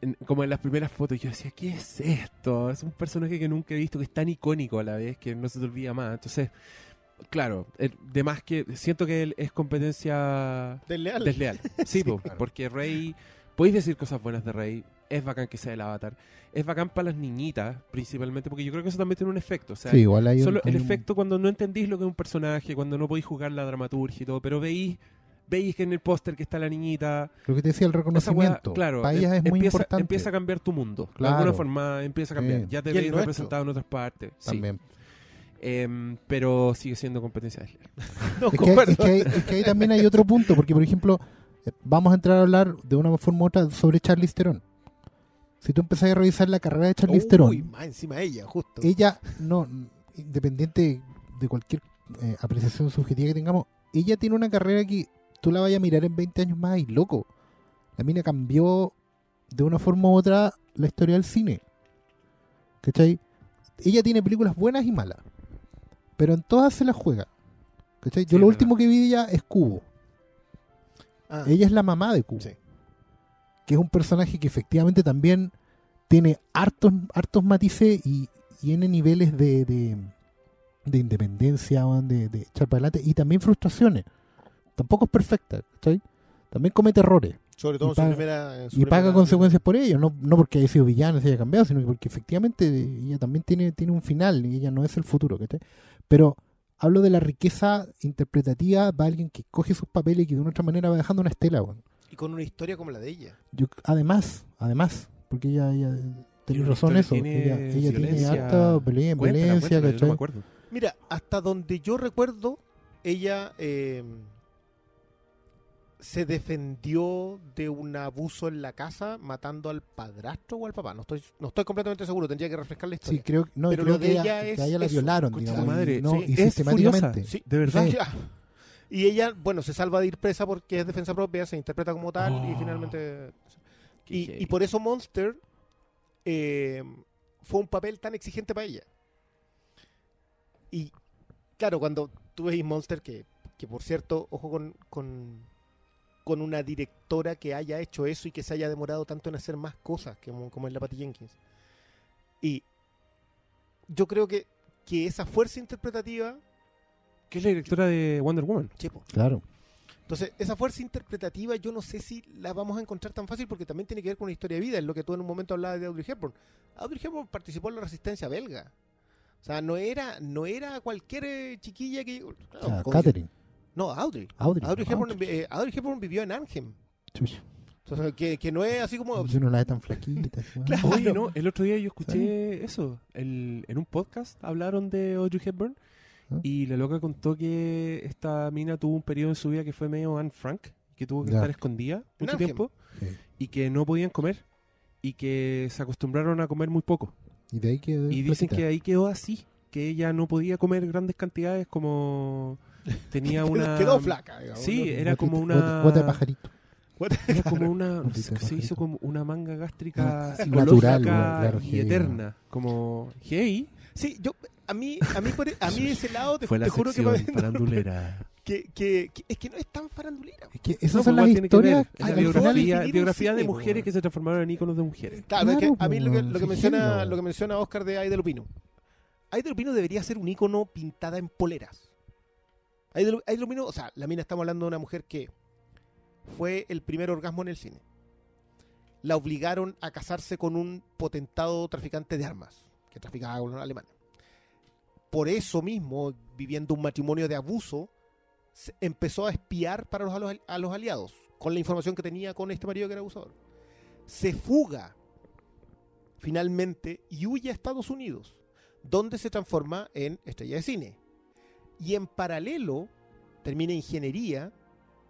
en- como en las primeras fotos, yo decía, ¿qué es esto? Es un personaje que nunca he visto, que es tan icónico a la vez, que no se te olvida más. Entonces, claro, el- de más que siento que él es competencia Desleal. desleal. Sí, po, claro. porque Rey, podéis decir cosas buenas de Rey, es bacán que sea el avatar, es bacán para las niñitas principalmente, porque yo creo que eso también tiene un efecto. O sea, Sí, igual hay un- solo el hay un- efecto cuando no entendís lo que es un personaje, cuando no podéis jugar la dramaturgia y todo, pero veis, veis que en el póster que está la niñita, Lo que te decía, el reconocimiento. claro, Para ellas em- es muy empieza, importante. empieza a cambiar tu mundo. De Claro. alguna forma empieza a cambiar. Sí. Ya te el veis representado en otras partes. sí. Em, pero sigue siendo competencia desleal. No, Es que, es que hay- es que ahí también hay otro punto, porque por ejemplo, eh, vamos a entrar a hablar de una forma u otra sobre Charlize Theron. Si tú empezás a revisar la carrera de Charlize Uy, Theron, más encima ella, justo. ella, no, independiente de cualquier eh, apreciación subjetiva que tengamos, ella tiene una carrera que tú la vayas a mirar en 20 años más y loco. La mina cambió de una forma u otra la historia del cine. ¿Cachai? Ella tiene películas buenas y malas, pero en todas se las juega. ¿Cachai? Yo Sí, lo último que vi de ella es Cubo. Ah, Ella es la mamá de Cubo. sí. que es un personaje que efectivamente también tiene hartos, hartos matices y tiene niveles de, de, de independencia, de, de echar para adelante y también frustraciones. Tampoco es perfecta, ¿cachai? También comete errores Sobre todo y en su paga- primera. en su y paga primera- consecuencias por ello, no, no porque haya sido villana, se haya cambiado, sino que porque efectivamente ella también tiene, tiene un final y ella no es el futuro, ¿cachai? Pero hablo de la riqueza interpretativa para alguien que coge sus papeles y que de una otra manera va dejando una estela, weón. Y con una historia como la de ella. Yo, además, además, porque ella, ella razón eso, tiene ella, ella tiene harta pelea, Cuéntala, violencia, cuéntala, no me acuerdo. Mira, hasta donde yo recuerdo, ella eh, se defendió de un abuso en la casa matando al padrastro o al papá. No estoy, no estoy completamente seguro, tendría que refrescar la Sí, historia. creo, no, Pero creo lo de que ella ella, es que a ella la eso, violaron, digamos, su madre, y, no, sí, y es sistemáticamente. Sí, de verdad. Sí. Y ella, bueno, se salva de ir presa porque es defensa propia, se interpreta como tal y Oh. finalmente... Y, y por eso Monster eh, fue un papel tan exigente para ella. Y claro, cuando tú veis Monster, que, que por cierto, ojo con, con, con una directora que haya hecho eso y que se haya demorado tanto en hacer más cosas, como, como es la Patty Jenkins. Y yo creo que, que esa fuerza interpretativa, Que es la directora de Wonder Woman. chepo, Claro. Entonces, esa fuerza interpretativa yo no sé si la vamos a encontrar tan fácil porque también tiene que ver con una historia de vida, es lo que tú en un momento hablabas de Audrey Hepburn. Audrey Hepburn participó en la resistencia belga. O sea, no era, no era cualquier eh, chiquilla que... O claro, sea, como- Catherine. No, Audrey. Audrey. Audrey Hepburn, eh, Audrey Hepburn vivió en. Entonces, que, que no es así como... Yo no la ve tan flaquita. Claro. Oye, no, el otro día yo escuché eso. El, en un podcast hablaron de Audrey Hepburn ¿Ah? y la loca contó que esta mina tuvo un periodo en su vida que fue medio Anne Frank, que tuvo que Ya. estar escondida mucho tiempo Sí. y que no podían comer y que se acostumbraron a comer muy poco. Y de ahí quedó Y dicen flaquita. que ahí quedó así, que ella no podía comer grandes cantidades como tenía una... Quedó flaca. digamos, Sí, ¿no? era como una... guata de pajarito. Era como una, no sé, se hizo como una manga gástrica Ah, psicológica natural, claro, y eterna, como hey, Sí, yo... A mí, a mí, por, a mí ese lado te, fue la te juro que, me- farandulera. que, que, que- es que no es tan farandulera. Es que No, esas pues son las tiene que historias ver, que la biografía- biografía, de mujeres que se transformaron en íconos de mujeres. Claro, es que a mí lo que, pues, lo que menciona lo que menciona Oscar de Aida Lupino. Aida Lupino debería ser un ícono pintada en poleras. Sea, la mina estamos hablando de una mujer que fue el primer orgasmo en el cine. La obligaron a casarse con un potentado traficante de armas que traficaba con los alemanes. Por eso mismo, viviendo un matrimonio de abuso, empezó a espiar para a los aliados con la información que tenía con este marido que era abusador. Se fuga finalmente y huye a Estados Unidos, donde se transforma en estrella de cine. Y en paralelo termina ingeniería,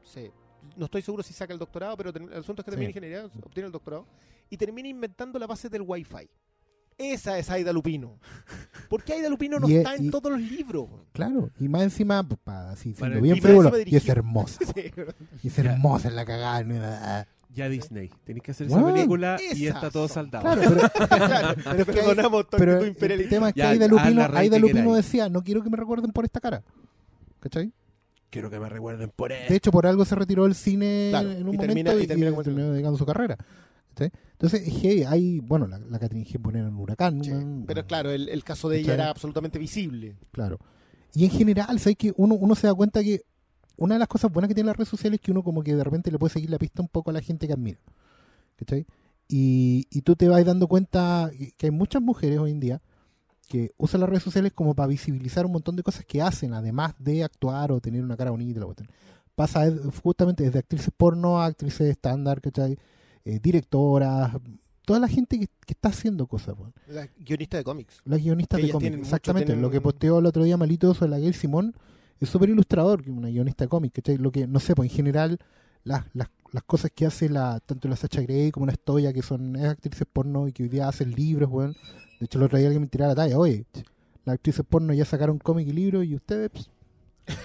se- no estoy seguro si saca el doctorado, pero el asunto es que termina Sí. ingeniería, obtiene el doctorado, y termina inventando la base del Wi-Fi. Esa es Aida Lupino. Porque Aida Lupino no Y- está en y- todos los libros. Claro, y más encima, pues, pa- así, Para siendo bien frívolo, encima y es hermosa. Sí. Y es hermosa en la cagada. Ya Disney, tenéis que hacer esa película y esas está todo saldado. Claro, pero, Claro, perdonamos pero actitud el tema es que Aida Lupino, Aida Lupino decía, no quiero que me recuerden por esta cara. ¿Cachai? Quiero que me recuerden por De eso. hecho, por algo se retiró del cine Claro, en un y momento termina- y y, termina y dedicando su carrera. ¿cachai? Entonces, hey, hay, bueno, la, la Catherine Hepburn era un huracán. Sí, man, pero bueno, claro, el, el caso de ella era absolutamente visible. Claro. Y en general, ¿sabes que uno, uno se da cuenta que una de las cosas buenas que tienen las redes sociales es que uno como que de repente le puede seguir la pista un poco a la gente que admira. ¿Cachai? Y, y tú te vas dando cuenta que hay muchas mujeres hoy en día que usan las redes sociales como para visibilizar un montón de cosas que hacen, además de actuar o tener una cara bonita. La cuestión. Pasa justamente desde actrices porno a actrices estándar, ¿cachai? Eh, directoras, toda la gente que, que está haciendo cosas. weón. La guionista de cómics. Las guionistas de cómics, tienen mucho- exactamente. tienen Lo que posteó el otro día Malito sobre la Gail Simón es súper ilustrador, que una guionista de cómics, ¿cachai? Lo que, no sé, pues en general, las, las, las cosas que hace la, tanto la Sacha Grey como la Stoya, que son es actrices porno y que hoy día hacen libros, weón. De hecho, el otro día alguien me tiraba la talla, oye, las actrices porno ya sacaron cómic y libros y ustedes, pss,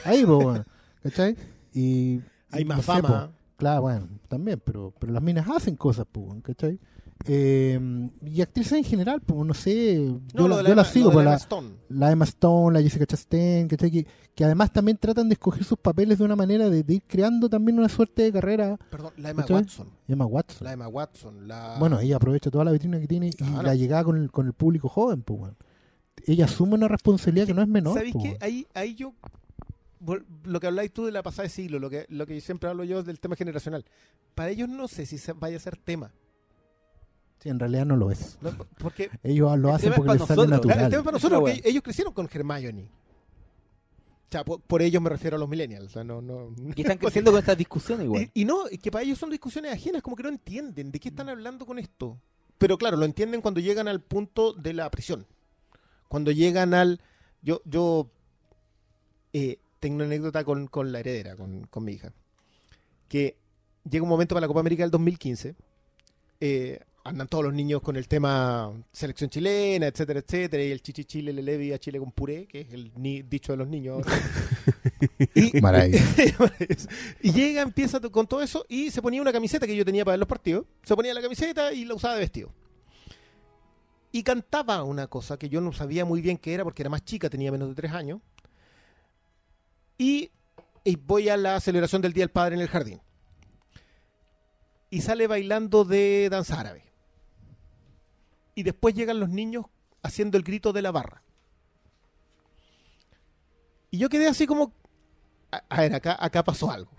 ahí, pues, weón. ¿cachai? Y. Hay más no sé, fama. po, Claro, bueno, también, pero, pero las minas hacen cosas, pues, weón, ¿cachai? Eh, y actrices en general, pues no sé, yo, No, la- la, yo las sigo, de pues, la la, Emma Stone. la Emma Stone, la Jessica Chastain, ¿cachai? Que, que además también tratan de escoger sus papeles de una manera de, de ir creando también una suerte de carrera. Perdón, la Emma. Watson. Emma Watson. La Emma Watson. La... Bueno, ella aprovecha toda la vitrina que tiene y la llegada con el, con el público joven, pues. Ella asume una responsabilidad que no es menor, ¿Sabéis pues, qué? Ahí, ahí yo. Lo que habláis tú de la pasada de siglo, lo que, lo que siempre hablo yo del tema generacional. Para ellos no sé si se- vaya a ser tema. Sí, en realidad no lo es. ¿no? Porque Ellos lo El hacen porque les sale nosotros, natural. el tema es para nosotros, porque ellos crecieron con Hermione. O sea, por, por ellos me refiero a los millennials. O sea, no, no, Y están creciendo con estas discusiones igual. Y, y no, es que para ellos son discusiones ajenas, como que no entienden de qué están hablando con esto. Pero claro, lo entienden cuando llegan al punto de la prisión. Cuando llegan al... Yo, yo eh, tengo una anécdota con, con la heredera, con, con mi hija. Que llega un momento para la Copa América del 2015. eh, andan todos los niños con el tema selección chilena, etcétera, etcétera. Y el chichi chile le levi a Chile con puré, que es el ni- dicho de los niños y, Maravilla. y llega, empieza con todo eso y se ponía una camiseta que yo tenía para ver los partidos. Se ponía la camiseta y la usaba de vestido. Y cantaba una cosa que yo no sabía muy bien qué era porque era más chica, tenía menos de tres años. Y, y voy a la celebración del Día del Padre en el jardín. Y sale bailando de danza árabe. Y después llegan los niños haciendo el grito de la barra. Y yo quedé así como, a, ver, acá, acá pasó algo.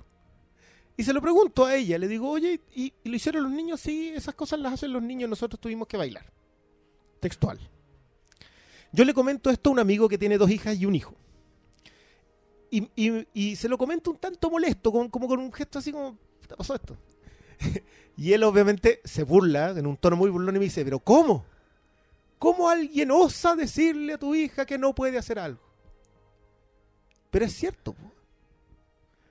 Y se lo pregunto a ella, le digo, oye, ¿y, lo hicieron los niños? Sí, esas cosas las hacen los niños, nosotros tuvimos que bailar. Textual. Yo le comento esto a un amigo que tiene dos hijas y un hijo. Y, se lo comento un tanto molesto, como con un gesto así como, ¿qué pasó esto? y él obviamente se burla en un tono muy burlón y me dice, pero ¿cómo? ¿Cómo alguien osa decirle a tu hija que no puede hacer algo? Pero es cierto. po.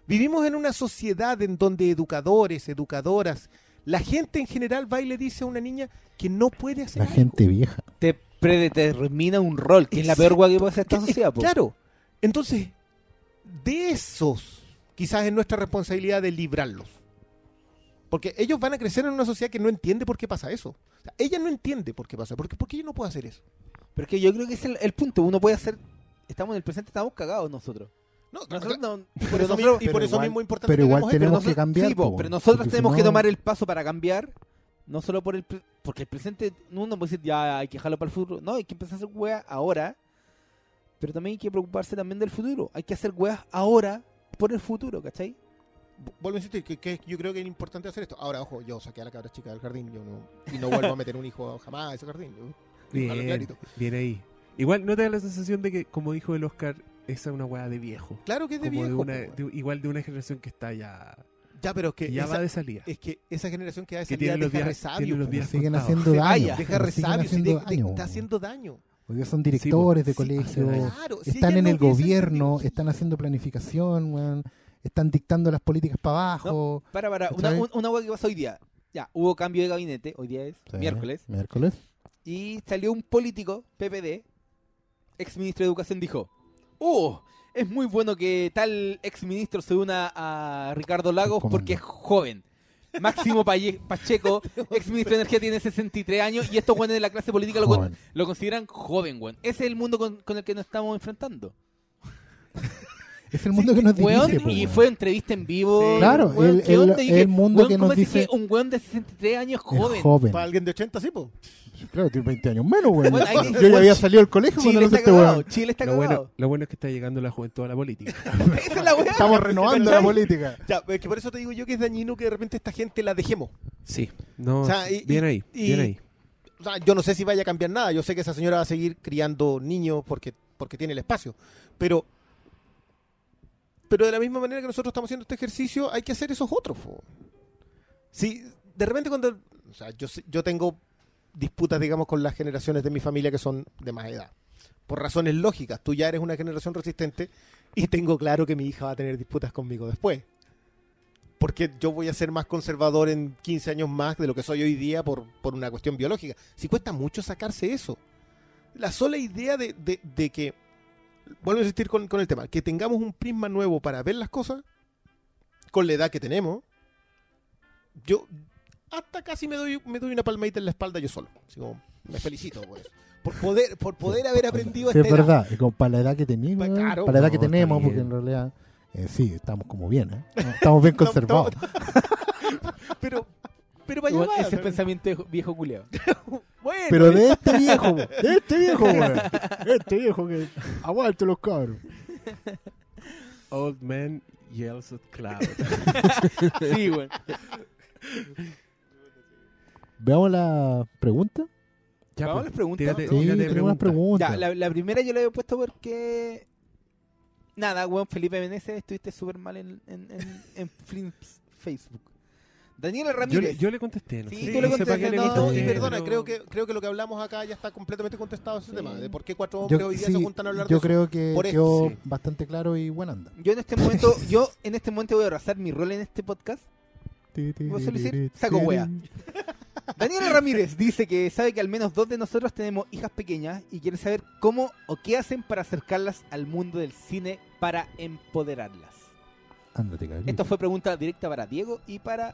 Vivimos en una sociedad en donde educadores, educadoras, la gente en general va y le dice a una niña que no puede hacer La algo. gente vieja. Te predetermina un rol, que es la peor hueá que puede hacer esta Que- sociedad. po. Claro. Entonces, de esos, quizás es nuestra responsabilidad de librarlos. Porque ellos van a crecer en una sociedad que no entiende por qué pasa eso. O sea, ella no entiende por qué pasa. Porque, ¿Por qué yo no puedo hacer eso? Pero es que yo creo que es el, el punto. Uno puede hacer. Estamos en el presente, estamos cagados nosotros. No, Nosotros no- y por pero eso, nosotros- mismo, y por pero eso igual- mismo importante pero que igual esto. tenemos nosotros- que cambiar, sí, po, pero nosotros porque tenemos si que no- tomar el paso para cambiar, no solo por el porque el presente uno puede decir ya hay que dejarlo para el futuro, no, hay que empezar a hacer weas ahora, pero también hay que preocuparse también del futuro, hay que hacer weas ahora por el futuro, ¿cachai? Vuelvo a insistir que, que yo creo que es importante hacer esto. Ahora, ojo, yo saqué a la cabra chica del jardín yo no, y no vuelvo a meter un hijo jamás a ese jardín. yo- Bien, bien ahí. Igual no te da la sensación de que, como dijo el Oscar, esa es una weá de viejo. Claro que es de Como de viejo. una, po. de- igual de una generación que está ya, ya, pero es que, que ya esa, va de salida. es que esa generación que va de Que salida tiene los deja días- resabio. los po. días siguen contados. haciendo daño. vaya, Deja pero resabio, sí, haciendo de- de- daño. está haciendo daño. Hoy día son directores de Sí, colegio, hace daño. Claro, si están en no el gobierno, están haciendo planificación, weón, están dictando las políticas para abajo. Para, para, una, un- una wea que pasó hoy día, ya, hubo cambio de gabinete, hoy día es Sí, miércoles, Miércoles. y salió un político, PPD, ex ministro de Educación, dijo, ¡Uh! Es muy bueno que tal ex ministro se una a Ricardo Lagos porque es joven. Máximo Pacheco, ex ministro de Energía, tiene 63 años y estos güeyes de la clase política lo, con- lo consideran joven, güey. Ese es el mundo con, con el que nos estamos enfrentando. Es el mundo que nos Weón, dirige, po, y weón. fue entrevista en vivo. Sí. Claro, weón, el- ¿qué el- dije, el mundo weón, que ¿cómo nos dice- un weón de 63 años joven? joven. Para alguien de 80, sí, po. Claro, tiene 20 años menos, weón. Bueno, ahí- Yo ya weón, había salido del colegio cuando Chile no está este weón. Chile está Lo bueno, lo bueno es que está llegando la juventud a la política. Esa es la weá. Estamos renovando la política. Ya, es que por eso te digo yo que es dañino que de repente esta gente la dejemos. Sí, no, O sea, y- bien ahí, y- bien ahí. O sea, yo no sé si vaya a cambiar nada. Yo sé que esa señora va a seguir criando niños porque, porque tiene el espacio. Pero, pero de la misma manera que nosotros estamos haciendo este ejercicio, hay que hacer esos otros. po. Si de repente cuando... O sea, yo, yo tengo disputas, digamos, con las generaciones de mi familia que son de más edad. Por razones lógicas. Tú ya eres una generación resistente y tengo claro que mi hija va a tener disputas conmigo después. Porque yo voy a ser más conservador en 15 años más de lo que soy hoy día por, por una cuestión biológica. Si cuesta mucho sacarse eso. La sola idea de, de- de que, vuelvo a insistir con, con el tema, que tengamos un prisma nuevo para ver las cosas, con la edad que tenemos, yo hasta casi me doy, me doy una palmadita en la espalda yo solo. Así como, me felicito por eso. Por poder, por poder haber aprendido Sí, a es esta edad. verdad. Como para la edad que tenemos, claro. para la edad que No, está tenemos, porque en realidad eh, sí, estamos como bien, ¿eh? Estamos bien conservados. Pero, pero para Weón, va, ese pensamiento viejo culiao. Bueno, Pero de este viejo, de este viejo, weón. Este viejo que aguante los cabros. Old man yells at cloud. Sí, weón. Veamos la pregunta. Ya, Vamos a pues, las preguntas. tírate- Sí, tírate unas preguntas. Ya, la, la primera yo la había puesto porque. Nada, weón, Felipe Meneses, estuviste súper mal en, en, en, en Facebook. Daniela Yo Ramírez. yo le contesté, no Sí, sé, tú le no contestaste, No, y perdona, creo que, creo que lo que hablamos acá ya está completamente contestado ese Sí. tema, de por qué cuatro hombres Yo, hoy día sí, se juntan a hablar yo de eso. creo que Por quedó sí. bastante claro y buena anda. Yo en este momento, yo en este momento voy a abrazar mi rol en este podcast. ¿Vos suele decir? Saco wea. Daniela Ramírez dice que sabe que al menos dos de nosotros tenemos hijas pequeñas y quiere saber cómo o qué hacen para acercarlas al mundo del cine para empoderarlas. Ándate, cabrón. Esto fue pregunta directa para Diego y para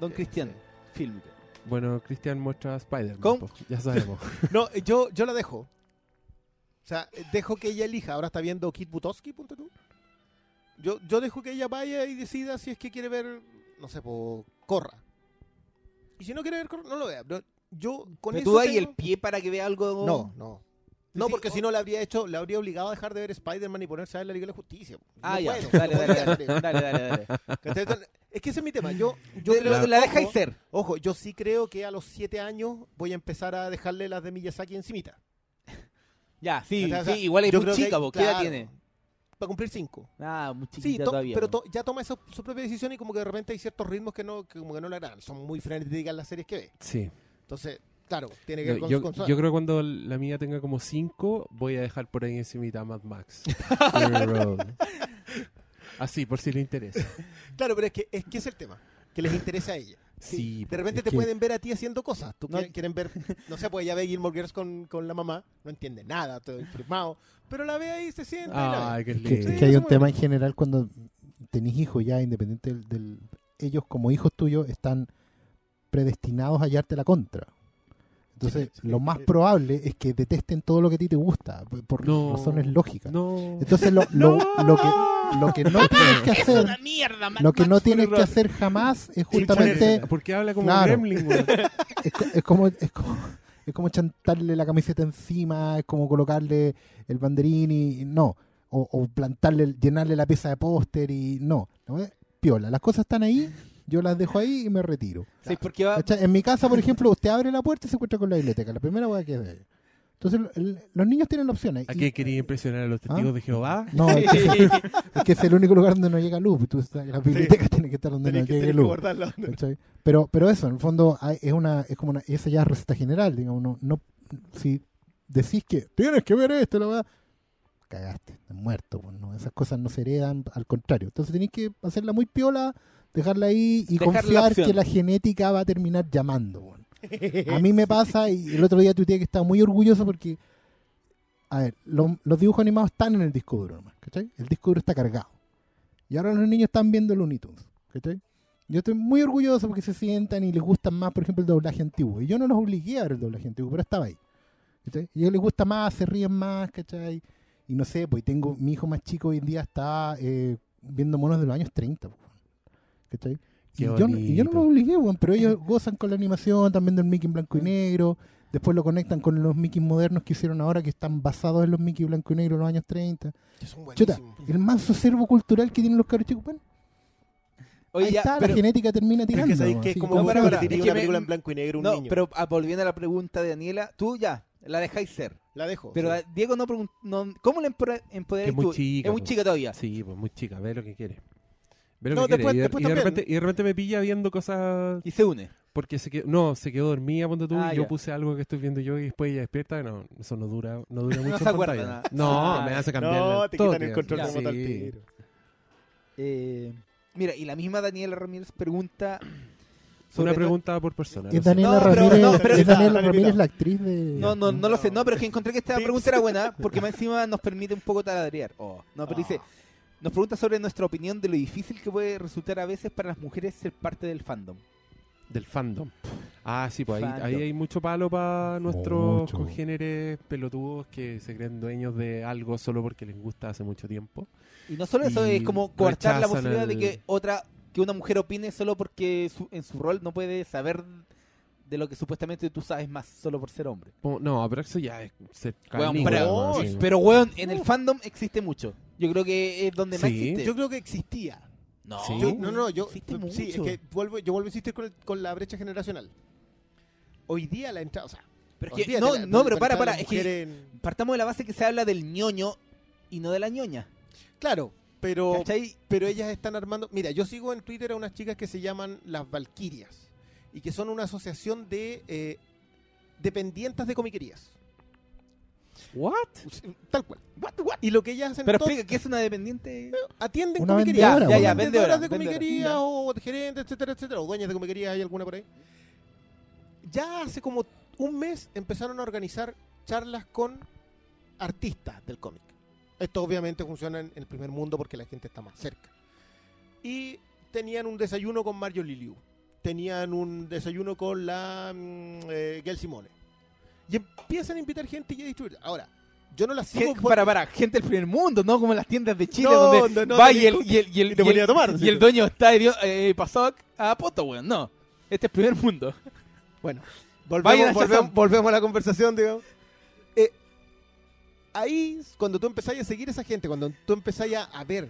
Don Cristian, fílmico. Bueno, Cristian muestra a Spider-Man, ya sabemos. No, eh, yo, yo la dejo. O sea, eh, dejo que ella elija. Ahora está viendo Kit Butowski, punto tú. Yo, yo dejo que ella vaya y decida si es que quiere ver, no sé, po, Corra. Y si no quiere ver Corra, no lo vea. Pero yo con Pero eso tú das tengo- el pie para que vea algo. No, no. No, Sí, porque o- si no le habría hecho, le habría obligado a dejar de ver Spider-Man y ponerse a ver la Liga de la Justicia. Ah, No ya. puedo, dale, no dale, dale, dale, dale, dale. Es que ese es mi tema. Yo, yo De- creo la, que- la dejáis ojo, ser. Ojo, yo sí creo que a los 7 años voy a empezar a dejarle las de Miyazaki encimita. Ya, sí, O sea, o sea, sí, igual es muy que- chica, vos. ¿Qué edad claro, tiene? Para cumplir 5. Ah, muy Sí, to- todavía. pero to- ya toma eso- su propia decisión y como que de repente hay ciertos ritmos que no que como que no le agradan. Son muy frenéticas las series que ve. Sí. Entonces, claro, tiene que ver No, con, yo, su- yo creo que cuando la mía tenga como 5, voy a dejar por ahí encimita a Mad Max. Así, por si le interesa. Claro, pero es que, es que es el tema. Que les interesa a ella. Sí, De repente te que- pueden ver a ti haciendo cosas. Tú No. quieren, ver, no sé, pues ella ve Gilmore Girls con, con la mamá, no entiende nada, todo firmado, pero la ve ahí, se sienta y la Ay, ve. que, lindo. es que hay un tema bien. en general cuando tenés hijos ya, independiente del, del- Ellos como hijos tuyos están predestinados a hallarte la contra. Entonces, Sí, sí, lo más probable es que detesten todo lo que a ti te gusta, por, No. razones lógicas. No. Entonces, lo, lo, lo que, lo que no tienes que hacer, mierda, lo que no tienes que hacer jamás es justamente ¿Por qué habla como Claro. Gremlin, es, co- es como es como es como chantarle la camiseta encima, es como colocarle el banderín y y no, o, o plantarle, llenarle la pieza de póster y no, ¿no es? piola, las cosas están ahí, yo las dejo ahí y me retiro. Sí, porque va... ¿Cachai? En mi casa, por ejemplo, usted abre la puerta y se encuentra con la biblioteca, la primera hueá que es de ahí. Entonces, el- los niños tienen la opción. ¿A qué quería impresionar a los testigos ¿Ah? de Jehová? No, es que, es que es el único lugar donde no llega luz. Tú, estás- las bibliotecas tienen que estar donde Tenés no que, llegue tenés que luz. Pero, pero eso, en el fondo, hay- es una, es como una, esa ya es receta general, digamos, no, no, si decís que tienes que ver esto, la verdad, cagaste, estás muerto, pues, ¿no? esas cosas no se heredan, al contrario. Entonces tenéis que hacerla muy piola, dejarla ahí y Dejar confiar que la genética va a terminar llamando. A mí me pasa, y el otro día tuiteé que estaba muy orgulloso porque, a ver, lo- los dibujos animados están en el disco duro, nomás, ¿cachai? El disco duro está cargado. Y ahora los niños están viendo Looney Tunes, ¿cachai? Yo estoy muy orgulloso porque se sientan y les gusta más, por ejemplo, el doblaje antiguo. Y yo no los obligué a ver el doblaje antiguo, pero estaba ahí. ¿cachai? Y a ellos les gusta más, se ríen más, ¿cachai? Y no sé, pues tengo, mi hijo más chico hoy en día está eh, viendo monos de los años 30, pues, ¿cachai? Y yo, no- y yo no los obligué, weón, pero ellos gozan con la animación, también del Mickey en blanco y negro. Después lo conectan con los Mickey modernos que hicieron ahora, que están basados en los Mickey blanco y negro de los años 30. Que son Chuta, el manso acervo cultural que tienen los cabros chicos, bueno, Oye, ahí ya, está, pero- la genética termina es tirando. que que como No, para, para, es una me- película en blanco y negro un no, niño. pero volviendo a la pregunta de Daniela, tú ya, la dejáis ser. la dejo. Pero sí. Diego no preguntó, ¿cómo le empore- empoderáis Que es muy tú? chica, Es muy chica todavía. Sí, pues muy chica, ve lo que quiere. Ve lo No, que después- quiere. Y de, después y de repente, y de repente me pilla viendo cosas Y se une. porque se quedó, no, se quedó dormida cuando tú Ah, y yo ya. puse algo que estoy viendo yo y después ella despierta, no, eso no dura, no dura mucho se en acuerda nada. No, Ah, me hace cambiar No, te quitan el control remoto al sí. tiro. Eh, mira, y la misma Daniela Ramírez pregunta Una sobre- pregunta por persona. Es no. Daniela No, Ramírez, no, pero- es Daniela Está Ramírez limitado. la actriz de... No, no, no lo sé. No, pero es que encontré que esta pregunta era buena porque más encima nos permite un poco taladrear. Oh, no, pero dice, nos pregunta sobre nuestra opinión de lo difícil que puede resultar a veces para las mujeres ser parte del fandom. Del fandom. Ah, sí, pues ahí, hay mucho palo para nuestros Mucho. congéneres pelotudos que se creen dueños de algo solo porque les gusta hace mucho tiempo. Y no solo eso, Y es como coartar la posibilidad de que otra, que una mujer opine solo porque su- en su rol no puede saber de lo que supuestamente tú sabes más solo por ser hombre. No, pero eso ya es ser Weón, pero, ¿no? no, Sí. pero weón, en el fandom existe mucho. Yo creo que es donde más Sí. existe. Yo creo que existía. no, Sí. Yo- no, no, yo. existe Sí, mucho. es que vuelvo, yo vuelvo a insistir con, el- con la brecha generacional. Hoy día la entrada. O sea, Pero es que- no, la- no, pero para, para, es que en- partamos de la base que se habla del ñoño y no de la ñoña. Claro, pero. ¿Cachai? pero ellas están armando. Mira, yo sigo en Twitter a unas chicas que se llaman las Valquirias y que son una asociación de eh, dependientes de comiquerías. ¿What? Tal cual. Y lo que ellas hacen Pero explica, ¿qué es una dependiente? atienden Una comiquerías. vendedora, Ya, ya, Vendedoras vendedora, de vendedora. comiquería Ya. o gerentes, etcétera, etcétera. O dueñas de comiquería, hay alguna por ahí. Ya hace como un mes empezaron a organizar charlas con artistas del cómic. Esto obviamente funciona en el primer mundo porque la gente está más cerca. Y tenían un desayuno con Mario Liliu. Tenían un desayuno con la mm, eh, Gail Simone. Y empiezan a invitar gente y a distribuir. Ahora, yo no las sigo Gen- porque- para, para, gente del primer mundo, ¿no? Como en las tiendas de Chile, No, donde no, no, va y el, y el, y el, y el- tomar, y el dueño está eh, pasado a poto, weón. No, este es primer mundo. Bueno, volvemos, a volvemos, a la conversación, digamos. Eh, ahí, cuando tú empezás a seguir a esa gente, cuando tú empezás a, a ver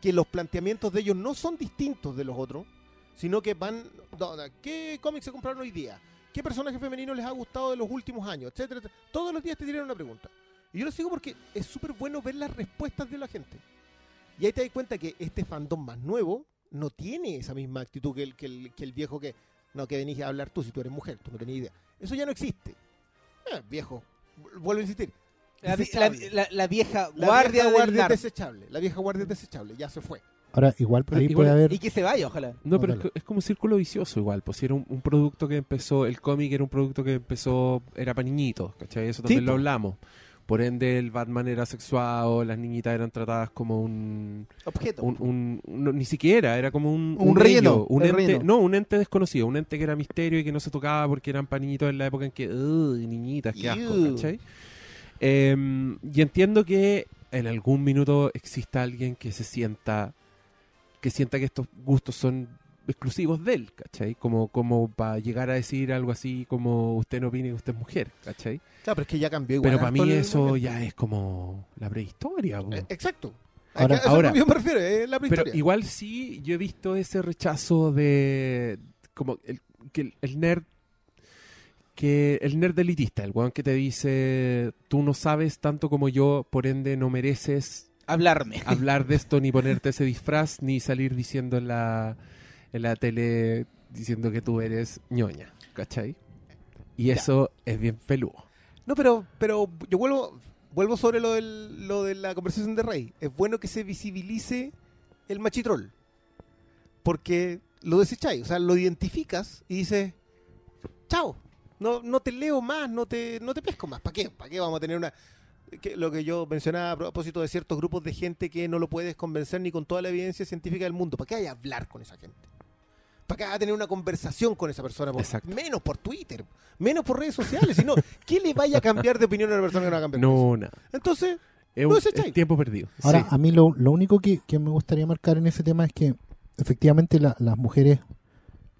que los planteamientos de ellos no son distintos de los otros, sino que van, ¿qué cómics se compraron hoy día? ¿Qué personaje femenino les ha gustado de los últimos años? Etcétera, etcétera. Todos los días te tiran una pregunta. Y yo lo sigo porque es súper bueno ver las respuestas de la gente. Y ahí te das cuenta que este fandom más nuevo no tiene esa misma actitud que el, que el, que el viejo que, no, que venís a hablar tú si tú eres mujer, tú no tenías idea. Eso ya no existe. Eh, viejo, vuelvo a insistir. La, Desechable. la- la vieja guardia guardia desechable. La vieja guardia es desechable, ya se fue. Ahora, igual Pero ahí igual- puede haber. Y que se vaya, ojalá. No, pero es, Ojalá. que- es como un círculo vicioso igual. Pues si era un, un producto que empezó, el cómic era un producto que empezó, era para niñitos, ¿cachai? Eso también Sí, lo hablamos. Por ende, el Batman era sexuado, las niñitas eran tratadas como un... Objeto. un, un- no, ni siquiera, era como un... Un relleno, ello, un ente, relleno. No, un ente desconocido, un ente que era misterio y que no se tocaba porque eran para niñitos en la época en que... "Uy, niñitas, qué asco, Ew. ¿cachai? Em, y entiendo que en algún minuto exista alguien que se sienta que sienta que estos gustos son exclusivos de él, ¿cachai? Como, como para llegar a decir algo así como usted no opine que usted es mujer, ¿cachai? Claro, pero es que ya cambió igual. Pero para mí eso ya es como la prehistoria. Eh, Exacto. Ahora- Ahora, yo me refiero, es la Pero prehistoria. igual sí, yo he visto ese rechazo de como el, que el, el nerd que el nerd elitista, el weón que te dice tú no sabes tanto como yo, por ende no mereces Hablarme. hablar de esto, ni ponerte ese disfraz, ni salir diciendo en la, en la tele diciendo que tú eres ñoña, ¿cachai? Y eso es bien peludo. No, pero, pero yo vuelvo, vuelvo sobre lo, del, lo de la conversación de Rey. Es bueno que se visibilice el machitrol. Porque lo desecháis, o sea, lo identificas y dices, chao, no, no te leo más, no te, no te pesco más. ¿Para qué? ¿Para qué vamos a tener una... que- lo que yo mencionaba a propósito de ciertos grupos de gente que no lo puedes convencer ni con toda la evidencia científica del mundo. ¿Para qué hay a hablar con esa gente? ¿Para qué hay a tener una conversación con esa persona? Por- menos por Twitter, menos por redes sociales. Sino, ¿qué le vaya a cambiar de opinión a una persona que no va a cambiar? No, nada. Entonces, Es, es tiempo perdido. Ahora, Sí. a mí lo, lo único que, que me gustaría marcar en ese tema es que efectivamente la- las mujeres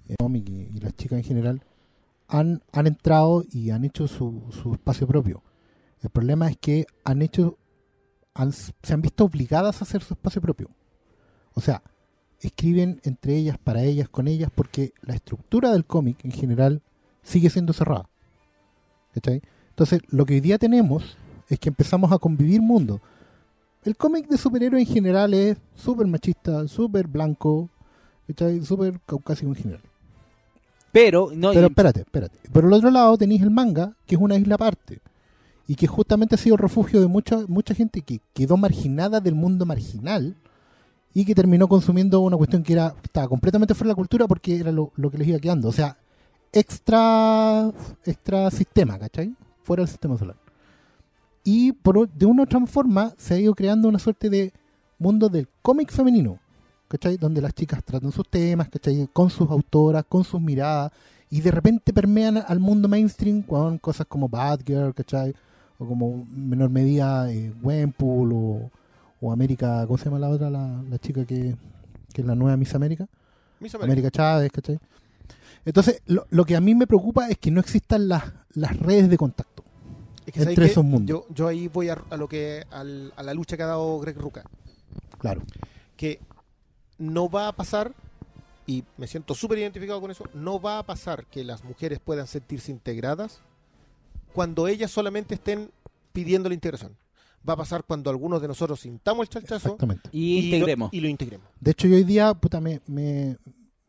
eh, y las chicas en general han, han entrado y han hecho su, su espacio propio. El problema es que han hecho, han- se han visto obligadas a hacer su espacio propio. O sea, escriben entre ellas, para ellas, con ellas, porque la estructura del cómic en general sigue siendo cerrada. ¿Cachai? Entonces, lo que hoy día tenemos es que empezamos a convivir mundos. El cómic de superhéroe en general es súper machista, súper blanco, súper caucásico en general. Pero, no, Pero espérate, espérate. Por el otro lado tenéis el manga, que es una isla aparte. Y que justamente ha sido refugio de mucha, mucha gente que quedó marginada del mundo marginal y que terminó consumiendo una cuestión que era estaba completamente fuera de la cultura porque era lo, lo que les iba quedando. O sea, extra, extra sistema, ¿cachai? Fuera del sistema solar. Y por, de una u otra forma se ha ido creando una suerte de mundo del cómic femenino, ¿cachai? Donde las chicas tratan sus temas, ¿cachai? Con sus autoras, con sus miradas, y de repente permean al mundo mainstream con cosas como Batgirl, ¿cachai? O como en menor medida eh, o, o América, ¿cómo se llama la otra? La, la chica que, que es la nueva Miss América. Miss América. América Chávez, ¿cachai? Entonces, lo, lo que a mí me preocupa es que no existan las, las redes de contacto. Es que, ¿sabes entre esos mundos. Yo, yo ahí voy a, a lo que al- a la lucha que ha dado Greg Ruca. Claro. que no va a pasar, y me siento súper identificado con eso, no va a pasar que las mujeres puedan sentirse integradas cuando ellas solamente estén pidiendo la integración. Va a pasar cuando algunos de nosotros sintamos el chachazo y y lo, integremos. y lo integremos. De hecho, yo hoy día, puta, me, me-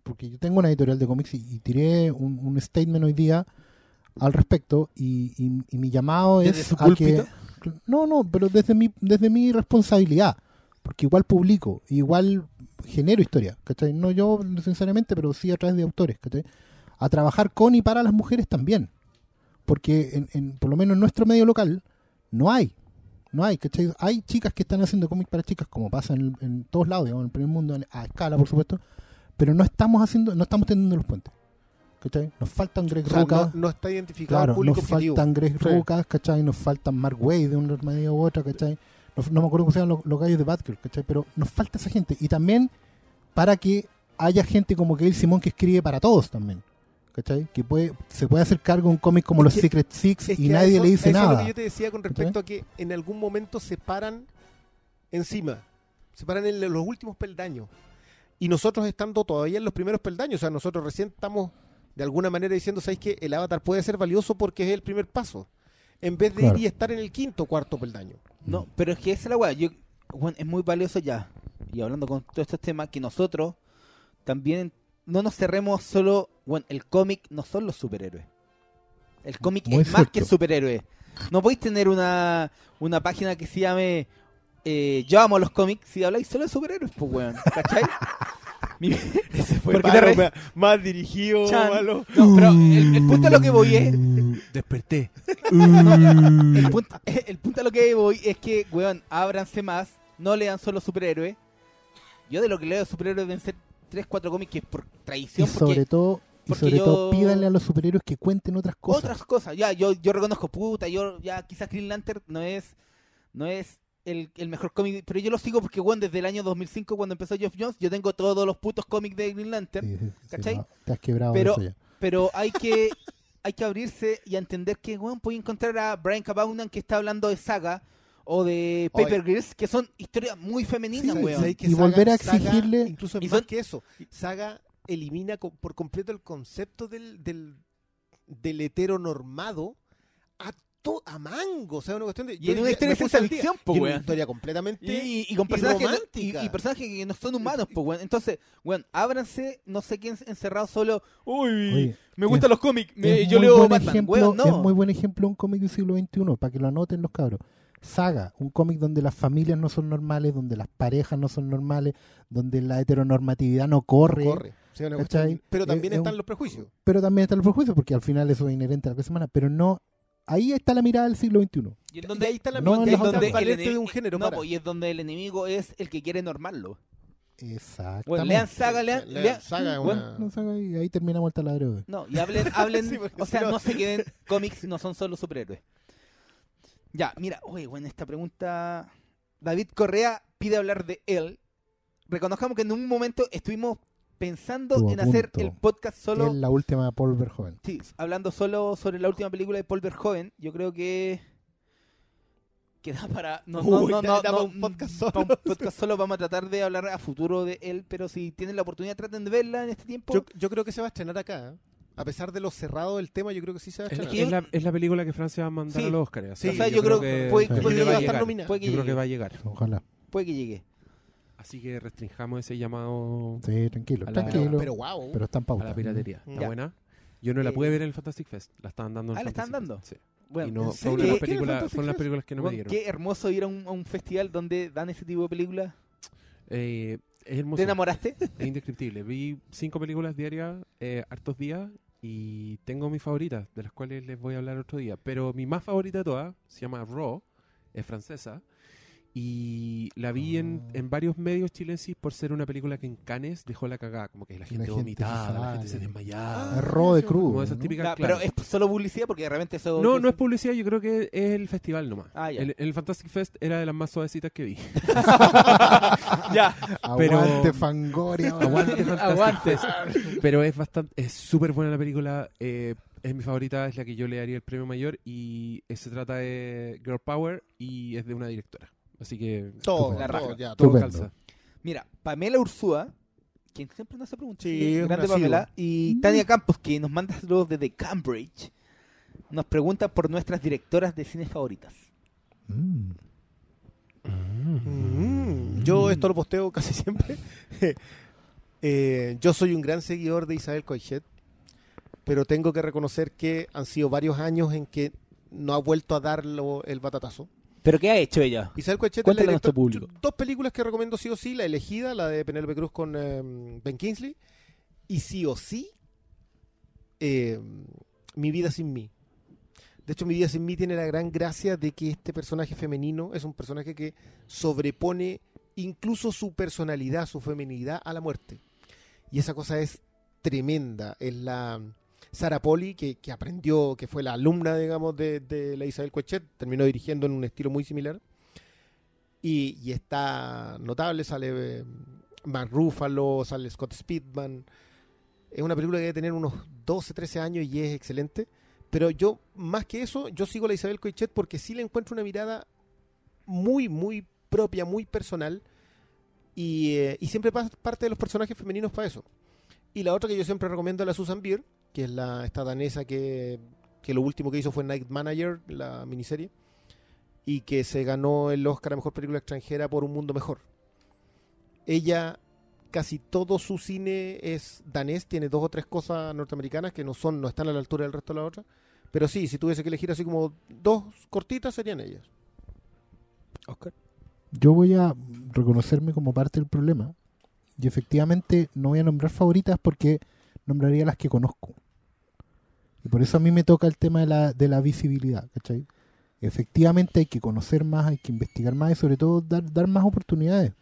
porque yo tengo una editorial de cómics y, y tiré un, un statement hoy día al respecto y, y- y mi llamado ¿Desde es su a que... No, no, pero desde mi, desde mi responsabilidad, porque igual publico, igual genero historia, ¿cachai? No yo necesariamente, pero sí a través de autores, ¿cachai? A trabajar con y para las mujeres también, porque en, en- por lo menos en nuestro medio local no hay, no hay, ¿cachai? Hay chicas que están haciendo cómics para chicas, como pasa en, en todos lados, digamos, en el primer mundo, a escala, por supuesto, pero no estamos haciendo, no estamos tendiendo los puentes, ¿cachai? Nos faltan Greg O sea, Rucka, no, no está identificado el Claro, público nos objetivo. faltan Greg Sí. Rucas, ¿cachai? Nos faltan Mark Wade de una manera u otra, ¿cachai? No, no me acuerdo cómo se llaman los, los gallos de Batgirl, ¿cachai? Pero nos falta esa gente. Y también para que haya gente como Gail Simón que escribe para todos también, ¿cachai? Que puede, se puede hacer cargo un cómic como los que- Secret Six y nadie eso- le dice a eso es nada. lo que yo te decía con respecto a que en algún momento se paran encima, se paran en los últimos peldaños. Y nosotros estando todavía en los primeros peldaños, o sea, nosotros recién estamos de alguna manera diciendo, ¿sabéis que el avatar puede ser valioso porque es el primer paso? En vez de Claro. ir y estar en el quinto o cuarto peldaño. No, pero es que esa es la weá. Es muy valioso ya. Y hablando con todos estos temas, que nosotros también no nos cerremos solo. Bueno, el cómic no son los superhéroes. El cómic Muy es más que superhéroes. No podéis tener una, una página que se llame eh, Yo amo los cómics si habláis solo de superhéroes, pues weón. ¿Cachai? Mi- Ese fue Porque te más, dirigido, Chan. malo. No, pero el, el punto a lo que voy es. Desperté. No, ya, el, punto, el punto a lo que voy es que, weón, ábranse más, no lean solo superhéroes. Yo de lo que leo de superhéroes deben ser 3, 4 cómics que es por Y tradición, sobre porque todo, y sobre yo- todo pídanle a los superhéroes que cuenten otras cosas. otras cosas. Ya, yo, yo reconozco, puta, yo ya quizás Green Lantern no es no es el, el mejor cómic, pero yo lo sigo porque, weón, desde el año 2005 cuando empezó Jeff Jones, yo tengo todos los putos cómics de Green Lantern. Sí, sí, sí, ¿Cachai? no, te has quebrado Pero- eso ya. Pero hay que hay que abrirse y a entender que, weón, puede encontrar a Brian Cabaunan que está hablando de Saga o de Oye. Paper Girls, que son historias muy femeninas, Sí, weón. ¿sabéis que Y volver a exigirle- incluso es Y más son- que eso. Saga elimina co- por completo el concepto del, del, del heteronormado a, to- a mango. O sea, una cuestión de. Y en una historia de ciencia ficción, po, una historia completamente. Y, y con personajes que no- y, personajes que no son humanos, pues, weón. Entonces, weón, ábranse, no sé quién encerrado solo. Uy, Oye, me gustan los cómics, me- yo leo buen Batman. ejemplo, Weón, no. Es muy buen ejemplo un cómic del siglo XXI, para que lo anoten los cabros. Saga, un cómic donde las familias no son normales, donde las parejas no son normales, donde la heteronormatividad no corre, Corre. Pero también Es- es están un- los prejuicios. pero también están los prejuicios, porque al final eso es inherente a la cosa humana, pero no, ahí está la mirada del siglo XXI. Y en Y donde ahí está la No, es las donde el de un género. no, y es donde el enemigo es el que quiere normarlo. Exacto. Bueno, lean Saga, lean, Lean lean- Saga es bueno, una- y ahí terminamos el taladro. No, y hablen, hablen, Sí, o sea, no- no se queden cómics, no son solo superhéroes. Ya, mira, oye, bueno, esta pregunta. David Correa pide hablar de él. Reconozcamos que en un momento estuvimos pensando Estuvo en hacer punto. el podcast solo. Es la última Paul Verhoeven. Sí, hablando solo sobre la última película de Paul Verhoeven. Yo creo que. Que da para. No, no, Uy, no, no, da no, para un podcast para solo. un podcast solo vamos a tratar de hablar a futuro de él, pero si tienen la oportunidad, traten de verla en este tiempo. Yo, yo creo que se va a estrenar acá. ¿eh? A pesar de lo cerrado del tema, yo creo que sí se va a Es, estrenar. yo- es la, es la película que Francia va a mandar Sí. a los Oscars. así Sí, o sea, yo creo que, que puede- yo creo puede que va a estar llegar. nominada. Puede que Yo creo que llegue. va a llegar. Ojalá. Puede que llegue. Así que restringamos ese llamado Sí, tranquilo, A la- tranquilo. Pero wow. pero está en a pauta. la piratería. ¿Está Ya. buena? Yo no la Eh, pude ver en el Fantastic Fest. La estaban dando en Ah, ¿la estaban Fantastic dando? Sí. Bueno, y no, ¿en fue una de las ¿Por qué en el películas, fueron las películas que no me Bueno, dieron. qué hermoso ir a un, a un festival donde dan ese tipo de películas. Eh, es hermoso. ¿Te enamoraste? Es indescriptible. Vi cinco películas diarias, eh, hartos días, y tengo mis favoritas, de las cuales les voy a hablar otro día. Pero mi más favorita de todas se llama Raw, es francesa, y la vi en, Ah. en varios medios chilenses por ser una película que en Cannes dejó la cagada, como que la gente gente vomitaba, se la gente se desmayaba. Es robo de crudo. como esas ¿no? típicas, claro. Pero es solo publicidad porque de repente eso. No, no es publicidad, yo creo que es el festival nomás. Ah, ya. el, el Fantastic Fest era de las más suavecitas que vi. ya. Pero- Aguante Fangoria. Aguante Fantastic Aguante. Fest. Pero es bastante, es súper buena la película. eh, es mi favorita, es la que yo le daría el premio mayor. Y eh, se trata de Girl Power y es de una directora. Así que Todo, La todo, raja. ya, todo calza. Mira, Pamela Ursúa, quien siempre nos hace preguntas. Sí, grande Pamela. Y Tania Campos, que nos manda saludos desde Cambridge, nos pregunta por nuestras directoras de cine favoritas. Mm. Mm, Yo esto lo posteo casi siempre. Eh, yo soy un gran seguidor de Isabel Coixet, pero tengo que reconocer que han sido varios años en que no ha vuelto a darlo el batatazo. ¿Pero qué ha hecho ella? Isabel Coixet es la directora- público. Dos películas que recomiendo sí o sí, La Elegida, la de Penélope Cruz con eh, Ben Kingsley, y sí o sí, eh, Mi vida sin mí. De hecho, Mi vida sin mí tiene la gran gracia de que este personaje femenino es un personaje que sobrepone incluso su personalidad, su feminidad a la muerte. Y esa cosa es tremenda. Es la Sara Poli, que, que aprendió, que fue la alumna, digamos, de, de la Isabel Coixet, terminó dirigiendo en un estilo muy similar. Y, está notable, sale eh, Mark Ruffalo, sale Scott Speedman. Es una película que debe tener unos 12, 13 años y es excelente. Pero yo, más que eso, yo sigo a la Isabel Coichet porque sí le encuentro una mirada muy, muy propia, muy personal. Y, eh, y siempre pa- parte de los personajes femeninos para eso. Y la otra que yo siempre recomiendo es la Susan Beer, que es la esta danesa que, que lo último que hizo fue Night Manager, la miniserie, y que se ganó el Oscar a Mejor Película Extranjera por Un Mundo Mejor. Ella, casi todo su cine es danés, tiene dos o tres cosas norteamericanas que no son, no están a la altura del resto de la otra. Pero sí, si tuviese que elegir así como dos cortitas serían ellas. Oscar. Yo voy a reconocerme como parte del problema. Y efectivamente no voy a nombrar favoritas porque nombraría las que conozco. Y por eso a mí me toca el tema de la, de la visibilidad, ¿cachai? Efectivamente hay que conocer más, hay que investigar más y sobre todo dar, dar más oportunidades,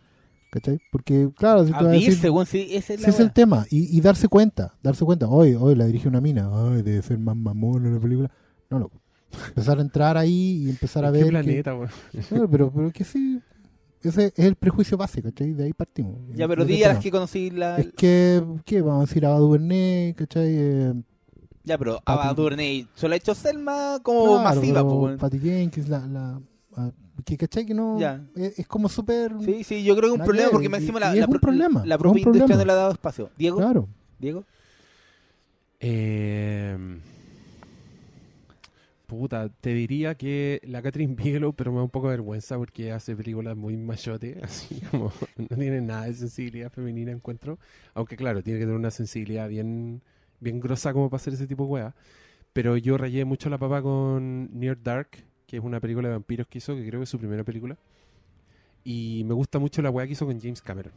¿cachai? Porque, claro, si tú vas a decir, weón, sí, esa es ese la es el tema. Y, y darse cuenta, darse cuenta. Hoy, hoy la dirige una mina. Ay, debe ser más mamón en la película. No, loco. Empezar a entrar ahí y empezar a ¿En ver. qué que- planeta? Claro, pero, pero que sí. Ese es el prejuicio base, ¿cachai? De ahí partimos. Ya, pero Es di las que conocí la... Es que, ¿qué? Vamos a decir a Duvernay, ¿cachai? Eh, Ya, pero Ava DuVernay solo ha hecho Selma como claro, masiva, pero weón. Patty Jenkins, la, la, que, ¿cachai? Que no. Ya. Es, es como súper. Sí, sí, yo creo que es un problema que porque me encima la, y es la, un pro- problema, la propia industria problema. no le ha dado espacio. Diego, Claro. Diego. Eh, puta, te diría que la Catherine Bigelow, pero me da un poco de vergüenza porque hace películas muy machote, así como no tiene nada de sensibilidad femenina, encuentro. Aunque claro, tiene que tener una sensibilidad bien, bien grosa como para hacer ese tipo de weá. Pero yo rayé mucho la papa con Near Dark, que es una película de vampiros que hizo, que creo que es su primera película. Y me gusta mucho la weá que hizo con James Cameron.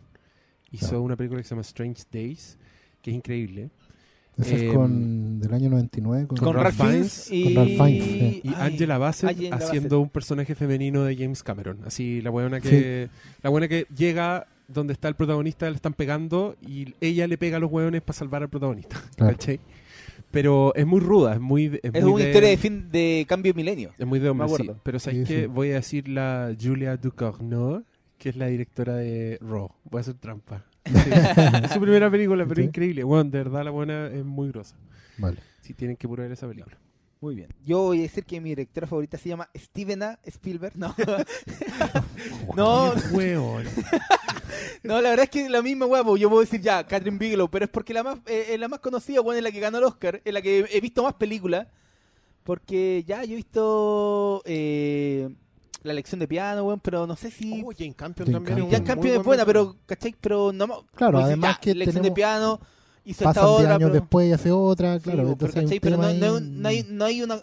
Hizo Claro. una película que se llama Strange Days, que es increíble. Eh, es con. del año 99. Con, Con, Con Ralph Fiennes y... Con Ralph Fiennes, sí. Y Ay, Angela Bassett Angela haciendo Bassett. un personaje femenino de James Cameron. Así, la buena que la buena que llega donde está el protagonista, le están pegando y ella le pega a los hueones para salvar al protagonista. Claro. ¿cachai? Pero es muy ruda, es muy es, Es muy una de, historia de fin de cambio de milenio. es muy de hombre, sí. Pero ¿sabes Sí, qué? Voy a decir la Julia Ducournau, que es la directora de Raw. Voy a hacer trampa. Sí. es su primera película, pero Sí. increíble. Bueno, de verdad la buena es muy grosa. Vale. Sí, tienen que puro ver esa película. Muy bien. Yo voy a decir que mi directora favorita se llama Steven A. Spielberg. No, no, no, la verdad es que la misma huevo. Yo puedo decir ya, Catherine Bigelow, pero es porque la más, eh, es la más conocida, bueno, es la que ganó el Oscar, es la que he visto más películas. Porque ya yo he visto eh, la lección de piano, weón, pero no sé si. Oh, Jane Campion Jane también. Campion. muy Campion es buen buena, pero, ¿cachai? Pero no. Claro, pues, además ya, que lección de piano, hizo esta Pasan 10 otra. años pero- después y hace otra, Sí, claro. pero, entonces hay un ¿cachai? Pero no, tema no- ahí- no hay, no hay una,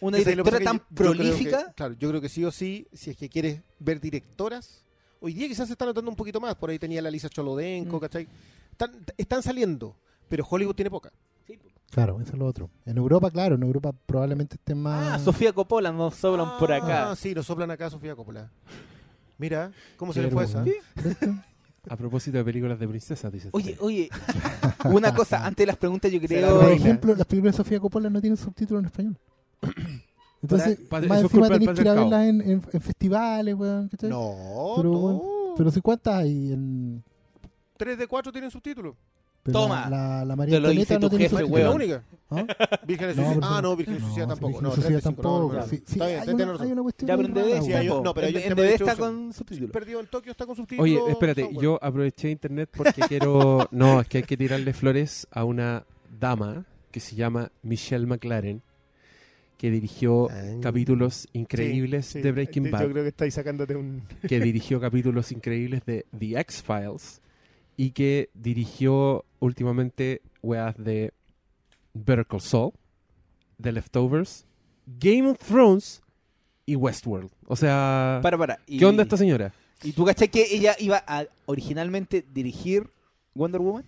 una directora tan yo- yo que- prolífica. claro, yo creo que sí o sí, si es que quieres ver directoras, hoy día quizás se está notando un poquito más. Por ahí tenía la Lisa Cholodenko, Mm. ¿cachai? Están, están saliendo, pero Hollywood tiene poca. Claro, eso es lo otro. En Europa, claro, en Europa probablemente estén más. Ah, Sofía Coppola nos sobran por acá. Ah, sí, nos soplan acá Sofía Coppola. Mira, ¿cómo se le fue esa? ¿Viste? A propósito de películas de princesas, dices. Oye, oye, una cosa, antes de las preguntas yo creo... Por ejemplo, las películas de Sofía Coppola no tienen subtítulos en español. Entonces, Para- más eso es encima culpa del tenés que ir a patriarcado. verlas en, en- en festivales, weón. ¿cachai? No, Pero no. bueno, Pero si cuántas hay en. Tres de cuatro tienen subtítulos. Pero Toma. La, la María Te lo dice no tu tiene jefe, subtítulos. la weón. única. ¿Ah? Virgen de No, Suicida. Ah, no, Virgen de No, Suicida tampoco. Virgen No, de Suicida 35, no, tampoco. no, no. Sí, sí, Está bien, hay, una, razón. hay una cuestión. Ya, pero en DD rara, sí, weón. hay- está, no, pero hay en, DD está con subtítulos. Perdido en Tokio está con subtítulos. Oye, espérate, software. yo aproveché internet porque quiero. No, es que hay que tirarle flores a una dama que se llama Michelle McLaren, que dirigió Ah. capítulos increíbles Sí, sí. de Breaking Yo Bad, creo que estáis sacándote un. que dirigió capítulos increíbles de The X-Files y que dirigió últimamente weas de Better Call Saul, The Leftovers, Game of Thrones y Westworld. O sea, Para, para. Y, ¿qué onda esta señora? ¿Y tú cachai que ella iba a originalmente dirigir Wonder Woman?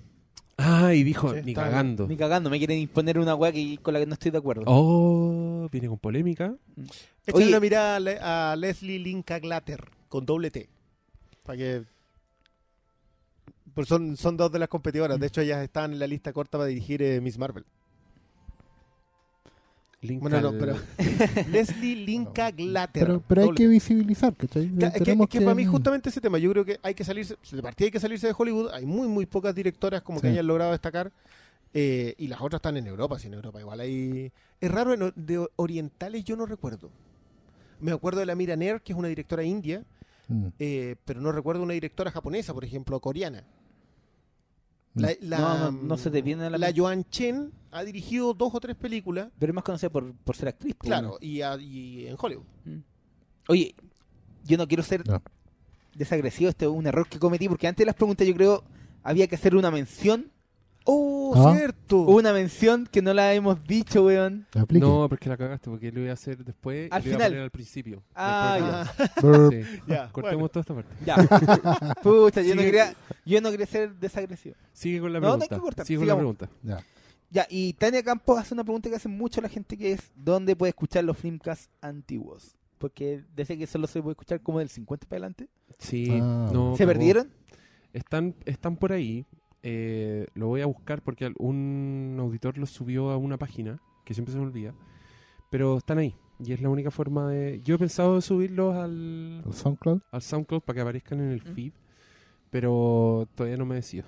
Ah, y dijo, Sí, ni está- cagando. Ni cagando, me quieren imponer una weá que, con la que no estoy de acuerdo. Oh, viene con polémica. Échale Oye. una mirada a, Le- a Leslie Linka Glatter con doble T. Para que. Pues son, son dos de las competidoras. De hecho, ellas están en la lista corta para dirigir eh, Miss Marvel. Link Bueno, no, al- pero. Leslie Linka Glatter. Pero, pero hay Doble que visibilizar, ¿cachai? Ca- Es que, es que para mí justamente ese tema, yo creo que hay que salirse, de partida hay que salirse de Hollywood, hay muy muy pocas directoras como que hayan logrado destacar Eh, y las otras están en Europa, sí, en Europa igual hay... Es raro, en de orientales yo no recuerdo. Me acuerdo de la Mira Nair, que es una directora india, Mm. eh, pero no recuerdo una directora japonesa, por ejemplo, coreana. La, la- No, no, no se te viene a la La. Joan Chen ha dirigido dos o tres películas, Pero es más conocida por, por ser actriz. pues, claro, y, a- y en Hollywood. Mm. Oye, yo no quiero ser No. desagresivo, este es un error que cometí, porque antes de las preguntas yo creo había que hacer una mención. ¡Oh, Ah. cierto! Una mención que no la hemos dicho, weón. No, porque la cagaste, porque lo iba a hacer después Al y lo iba a final. poner al principio. Ah. Sí. ya, Cortemos bueno. toda esta parte. Ya. Pucha, yo no, quería, yo no quería ser desagresivo. Sigue con la No, no hay pregunta. que cortar, Sigue con la sigamos. pregunta. Ya. Ya, y Tania Campos hace una pregunta que hace mucho la gente que es ¿dónde puede escuchar los Flimcasts antiguos? Porque dice que solo se puede escuchar como del 50 para adelante. Sí, Ah. no. ¿Se perdieron? Están, están por ahí. Eh, lo voy a buscar porque al- un auditor los subió a una página, que siempre se me olvida. Pero están ahí. Y es la única forma de... Yo he pensado de subirlos al, ¿El SoundCloud? al SoundCloud para que aparezcan en el Mm. feed. Pero todavía no me decido.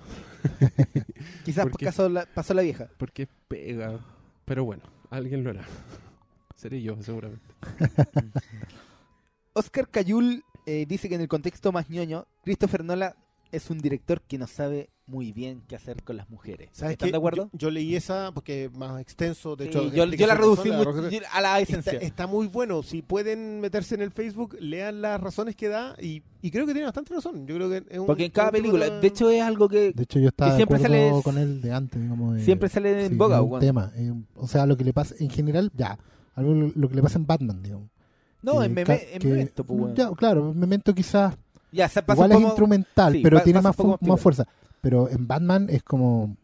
Quizás ¿Por por qué? pasó la, pasó la vieja. Porque pega. Pero bueno, alguien lo hará. Seré yo, seguramente. Oscar Cayul eh, dice que en el contexto más ñoño, Christopher Nolan es un director que no sabe muy bien qué hacer con las mujeres. ¿Sabes ¿Están qué? de acuerdo? Yo, yo leí esa porque es más extenso. De Sí, hecho, yo, la reducí razón, la mu- razón- a la Está, esencia. está muy bueno. Si pueden meterse en el Facebook, lean las razones que da y, y creo que tiene bastante razón. Yo creo que es un, Porque en cada película, de- hecho es algo que De hecho, yo estaba de siempre sale- con él de antes, digamos. de- siempre sale en boga. un tema. eh, o sea, lo que le pasa en general, ya. Algo lo, lo que le pasa en Batman, digamos. No, Que en, meme, en que- Memento, pues. Ya, claro, en Memento quizás Ya, se pasa igual un es instrumental, sí, pero tiene más fuerza. Pero en Batman es como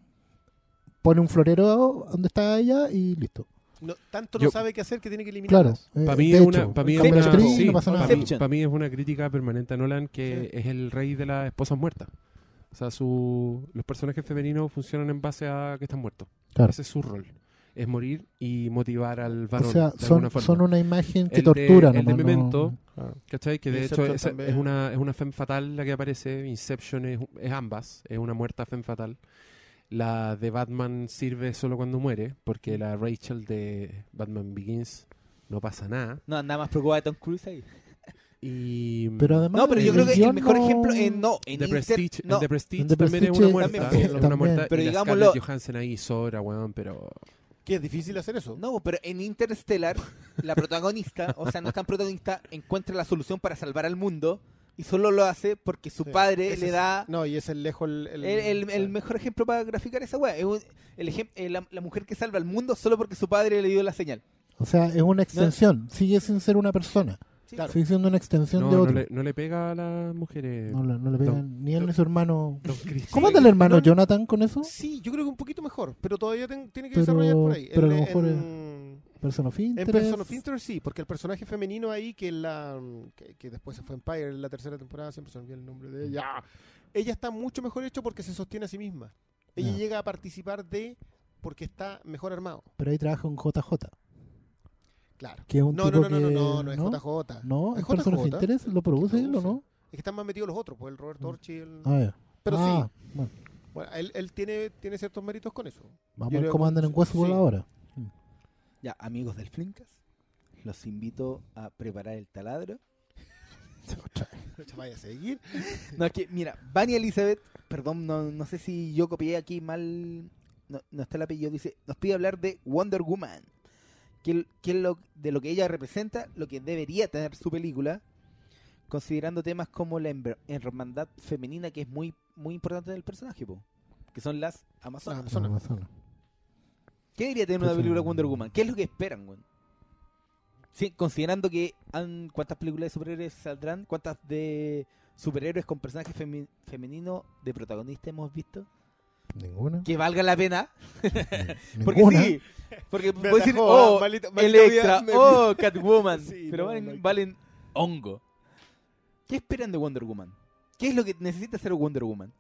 pone un florero donde está ella y listo. no- tanto no Yo- sabe qué hacer que tiene que Claro. eliminarlas. eh, Para mí, de es hecho, una, pa' mí es cambia la una- actriz, sí, no pasa nada. pa' mí- Inception. pa' mí es una crítica permanente a Nolan que es el rey de las esposas muertas. O sea, su, los personajes femeninos funcionan en base a que están muertos. Claro. Ese es su rol. Es morir y motivar al O varón. sea, de alguna son, forma. son una imagen que El de- tortura. el de nomás, no- Memento, ¿Cachai? Que de hecho Inception esa- también. es una, es una femme fatal la que aparece. Inception es, es ambas. Es una muerta femme fatal. La de Batman sirve solo cuando muere. Porque la Rachel de Batman Begins no pasa nada. No, nada más preocupada de Tom Cruise ahí. Y Pero además, No, pero yo el creo que el mejor no- ejemplo es no, en The Inter- Prestige, no, el The Prestige En The también es Prestige una muerta. también, es una muerta. Pero y digámoslo- Johansson ahí sobra, weón, pero... Que es difícil hacer eso. No, pero en Interstellar, la protagonista, o sea, no es tan protagonista, encuentra la solución para salvar al mundo y solo lo hace porque su Sí. padre Ese le es- da No, y es el lejos el, el, el- el mejor ejemplo para graficar esa weá. Es un- el ejem- eh, la, la mujer que salva al mundo solo porque su padre le dio la señal. O sea, es una extensión. Sigue sin ser una persona. Claro. Sigue siendo una extensión No, de no otro. le, no le pega a las mujeres. No, le- no le pegan ni él ni su hermano. ¿Cómo anda el hermano no- Jonathan con eso? Sí, yo creo que un poquito mejor, pero todavía ten- tiene que Pero- desarrollar por ahí. pero a En- lo mejor en, Person of en Interest. Person of Interest sí, porque el personaje femenino ahí que la que, que después se fue Empire en la tercera temporada, siempre se olvida el nombre de ella. Ella está mucho mejor hecho porque se sostiene a sí misma. Ella llega a participar de porque está mejor armado. Pero ahí trabaja un JJ. Claro. Que es un No, tipo no, no, no, que- no, no, es JJ. No, ¿Es Person of JJ? Interest lo produce él o no. Es que están más metidos los otros, pues el Robert Orchi, el... Ah, ya. Pero Ah, sí, bueno, bueno, él, él tiene, tiene ciertos méritos con eso. vamos a ver cómo andan en Westworld sí. ahora. Ya, amigos del Flinkas, los invito a preparar el taladro. Vaya a seguir. No, es que, mira, Vania Elizabeth, perdón, no, no sé si yo copié aquí mal, no, no está el apellido, dice, nos pide hablar de Wonder Woman, que, que es lo, de lo que ella representa, lo que debería tener su película, considerando temas como la hermandad femenina, que es muy muy importante del personaje, po, que son las Amazonas. Las Amazonas. Amazonas. ¿Qué debería tener una película de. Wonder Woman? ¿Qué es lo que esperan? Sí, considerando que han, cuántas películas de superhéroes saldrán, cuántas de superhéroes con personajes femi- femeninos de protagonista hemos visto, Ninguna. que valga la pena, porque sí, porque Me puedo decir, oh, maldita Electra, me- oh, Catwoman, Sí, pero no, valen, valen hongo. ¿Qué esperan de Wonder Woman? ¿Qué es lo que necesita hacer Wonder Woman?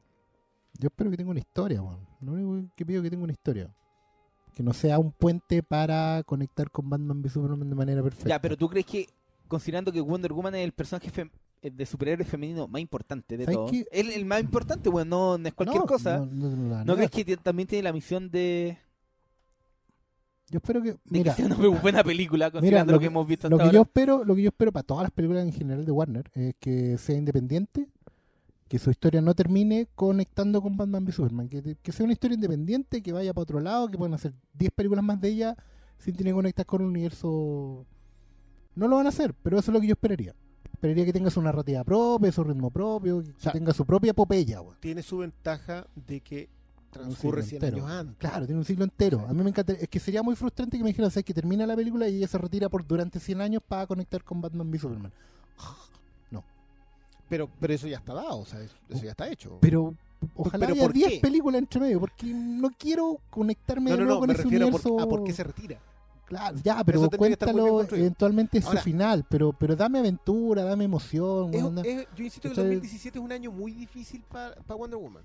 Yo espero que tenga una historia, weón. Lo único que pido es que tenga una historia. Que no sea un puente para conectar con Batman v Superman de manera perfecta. Ya, pero tú crees que, considerando que Wonder Woman es el personaje fem- de superhéroe femenino más importante de ¿Sabes todos. qué? El, el más importante, bueno, no, no es cualquier No, cosa. no- ¿No, no- no la crees que también tiene la misión de, Yo espero que. Mira, que sea una buena película, mira considerando lo que, que- hemos visto lo hasta que yo espero, lo que yo espero para todas las películas en general de Warner es que sea independiente, que su historia no termine conectando con Batman v Superman, que, que sea una historia independiente, que vaya para otro lado, que puedan hacer 10 películas más de ella sin tener que conectar con un universo. No lo van a hacer, pero eso es lo que yo esperaría. Esperaría que tenga su narrativa propia, su ritmo propio, que sea, tenga su propia epopeya. Tiene su ventaja de que transcurre ciclo 100 entero. años antes. Claro, tiene un ciclo entero. A mí me encanta. Es que sería muy frustrante que me dijeran, ¿sabes? Que termina la película y ella se retira por durante 100 años para conectar con Batman v Superman. Pero, pero eso ya está dado, o sea, eso eso ya está hecho. Pero ojalá ¿Pero haya por 10 qué? películas entre medio, porque no quiero conectarme no, de no, nuevo no, con me ese refiero a por, universo. a por qué se retira. Claro, ya, pero Eso cuéntalo, eventualmente es Ahora- su final, pero pero dame aventura, dame emoción. Es- yo insisto que el ¿cachai? 2017 es un año muy difícil para Wonder Woman.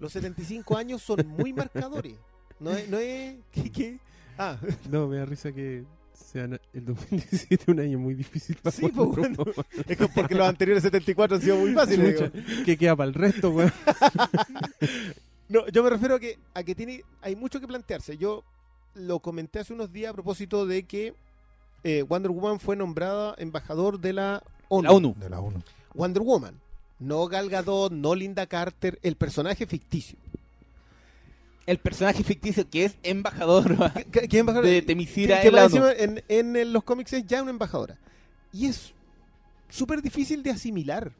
Los 75 años son muy marcadores. No es... No es ¿qué, qué? Ah, No, me da risa que sea el 2017 un año muy difícil para Sí, pues, Wonder bueno. Woman. es que porque los anteriores 74 han sido muy fáciles. Digo. ¿Qué queda para el resto, weón? No, yo me refiero a que, a que tiene, hay mucho que plantearse. Yo lo comenté hace unos días a propósito de que eh, Wonder Woman fue nombrada embajador de la ONU. La ONU. De la 1. Wonder Woman. No Gal Gadot, no Linda Carter, el personaje ficticio. El personaje ficticio que es embajador ¿Qué, qué- qué embajador? de Temisira que, que en la más ONU. encima en, en, en los cómics es ya una embajadora. Y es súper difícil de asimilar.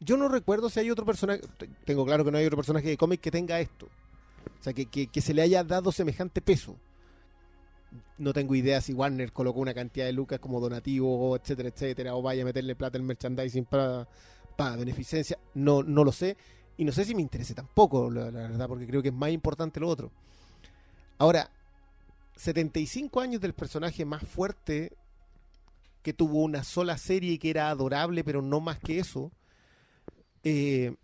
Yo no recuerdo si hay otro personaje, tengo claro que no hay otro personaje de cómic que tenga esto. O sea, que, que- que se le haya dado semejante peso. No tengo idea si Warner colocó una cantidad de lucas como donativo, etcétera, etcétera, o vaya a meterle plata al merchandising para, para beneficencia. No, no lo sé. Y no sé si me interese tampoco, la, la verdad, porque creo que es más importante lo otro. Ahora, 75 años del personaje más fuerte que tuvo una sola serie que era adorable, pero no más que eso. Eh,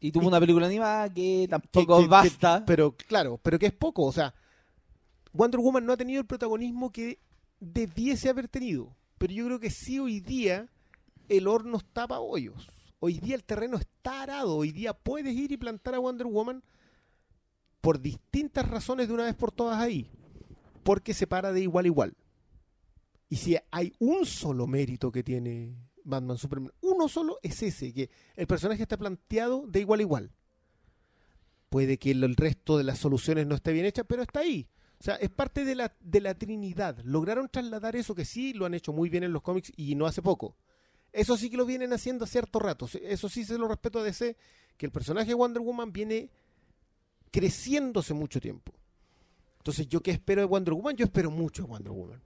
Y tuvo y- una película animada que que- tampoco que- basta. que- pero claro, pero que es poco. O sea, Wonder Woman no ha tenido el protagonismo que debiese haber tenido. Pero yo creo que sí hoy día el horno tapa hoyos. Hoy día el terreno está arado. Hoy día puedes ir y plantar a Wonder Woman por distintas razones de una vez por todas ahí. Porque se para de igual a igual. Y si hay un solo mérito que tiene Batman Superman, uno solo es ese, que el personaje está planteado de igual a igual. Puede que el resto de las soluciones no esté bien hecha, pero está ahí. O sea, es parte de la, de la Trinidad. Lograron trasladar eso que sí lo han hecho muy bien en los cómics y no hace poco. Eso sí que lo vienen haciendo a cierto rato. Eso sí se lo respeto a DC, que el personaje de Wonder Woman viene creciéndose mucho tiempo. Entonces, ¿yo qué espero de Wonder Woman? Yo espero mucho de Wonder Woman.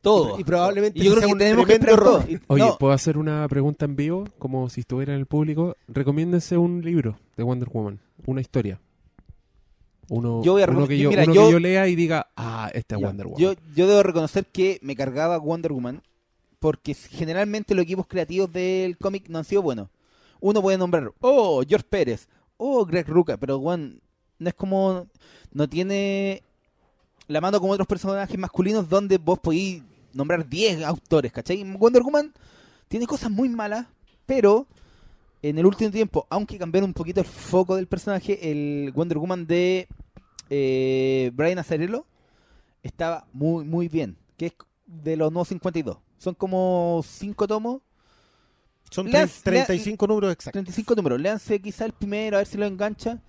todo. Y probablemente Y yo creo sea que un tenemos que esperar error. Oye, no, ¿puedo hacer una pregunta en vivo? Como si estuviera en el público. Recomiéndense un libro de Wonder Woman. Una historia. Uno, Yo voy a uno que yo, mira, uno yo- que yo lea y diga, ah, esta es Wonder Woman. Yo, yo debo reconocer que me cargaba Wonder Woman porque generalmente los equipos creativos del cómic no han sido buenos. Uno puede nombrar, oh, George Pérez, oh, Greg Ruca, pero Juan no es como, no tiene la mano como otros personajes masculinos donde vos podéis nombrar 10 autores, ¿cachai? Wonder Woman tiene cosas muy malas, pero en el último tiempo, aunque cambiaron un poquito el foco del personaje, el Wonder Woman de eh, Brian Azzarello estaba muy, muy bien. Que es de los nuevos 52. Son como 5 tomos, Son Lea- 35 números exactos. 35 números. Léanse quizá el primero, a ver si lo engancha.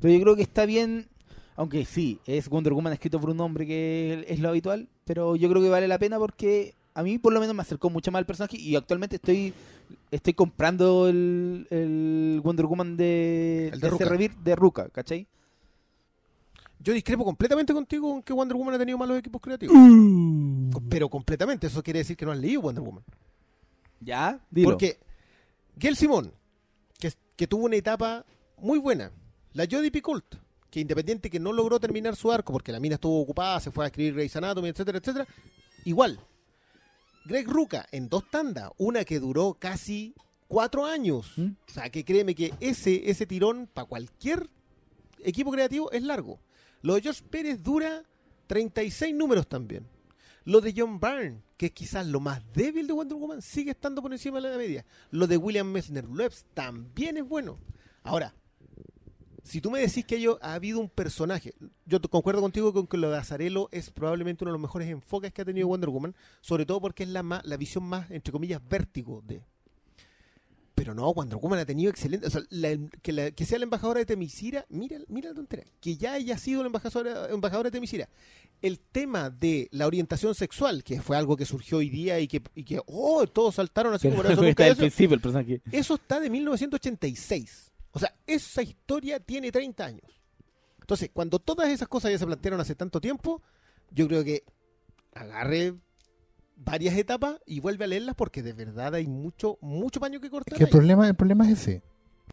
Pero yo creo que está bien. Aunque sí, es Wonder Woman escrito por un hombre que es lo habitual. Pero yo creo que vale la pena porque a mí por lo menos me acercó mucho más al personaje. Y actualmente estoy estoy comprando el, el Wonder Woman de, El de de ese Rucka. revir de Ruka, ¿cachai? Yo discrepo completamente contigo en que Wonder Woman ha tenido malos equipos creativos. Pero completamente. Eso quiere decir que no has leído Wonder Woman. Ya, dilo. Porque Gail Simón, que, que tuvo una etapa muy buena, la Jodie Picoult, que independiente que no logró terminar su arco porque la mina estuvo ocupada, se fue a escribir Grey's Anatomy, etcétera, etcétera, igual. Greg Ruca en dos tandas, una que duró casi cuatro años. ¿Mm? O sea, que créeme que ese, ese tirón para cualquier equipo creativo es largo. Lo de George Pérez dura 36 números también. Lo de John Byrne, que es quizás lo más débil de Wonder Woman, sigue estando por encima de la media. Lo de William Messner Loebs también es bueno. Ahora, si tú me decís que ello, ha habido un personaje, yo concuerdo contigo con que lo de Azarelo es probablemente uno de los mejores enfoques que ha tenido Wonder Woman, sobre todo porque es la, más, la visión más, entre comillas, vértigo de... Pero no, Wonder Woman ha tenido excelente. O sea, la- que, la- que sea la embajadora de Temisira, mira, mira la tontería. Que ya haya sido la embajadora, embajadora de Temisira. El tema de la orientación sexual, que fue algo que surgió hoy día y que, y que oh, todos saltaron así como eso está nunca eso. principio el personaje. Eso está de 1986. O sea, esa historia tiene 30 años. Entonces, cuando todas esas cosas ya se plantearon hace tanto tiempo, yo creo que agarre varias etapas y vuelve a leerlas porque de verdad hay mucho, mucho paño que Es cortar. que el problema, el problema es ese.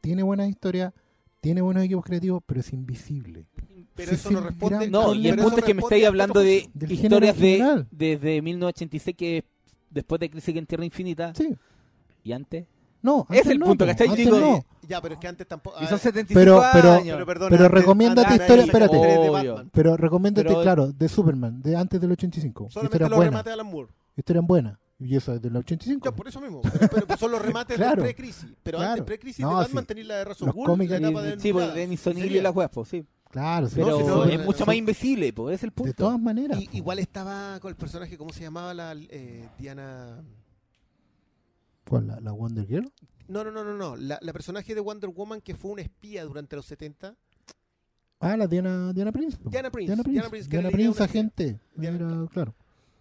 Tiene buenas historias, tiene buenos equipos creativos, pero es invisible. Pero sí, eso sí, no responde. No, y el punto es que me estáis hablando de historias de desde 1986 que después de Crisis en Tierra Infinita Sí. y antes. No, Es el no, punto, ¿cachai? antes Digo, no. Ya, pero es que antes tampoco. Y son ah, 75 Pero- pero- años. pero perdona, pero antes- recomiéndate antes historia- espérate. de. Pero recomiéndate, Pero- claro, de Superman, de antes del 85. Solamente los buenas. remates de Alan Moore. Historias buenas. Y eso es del 85. Ya, por eso mismo. Pero, pero son los remates Claro. de pre-crisis. Pero Claro. antes pre-crisis No, de Batman sí. tenéis la de Gould, cómics la etapa de Sí, pues. Denis O'Neill y Sería. la weas, pues sí. Claro, sí, Pero no, es mucho más invisible, pues es el punto. de todas maneras. Igual estaba con el personaje, ¿cómo se llamaba la eh, Diana? ¿Cuál? ¿La, la Wonder Girl? No, no, no, no, no. La, la personaje de Wonder Woman que fue una espía durante los 70. Ah, la Diana, Diana Prince. Diana Prince, Diana Prince, Diana Prince, Diana Prince, agente. Diana- Era- claro.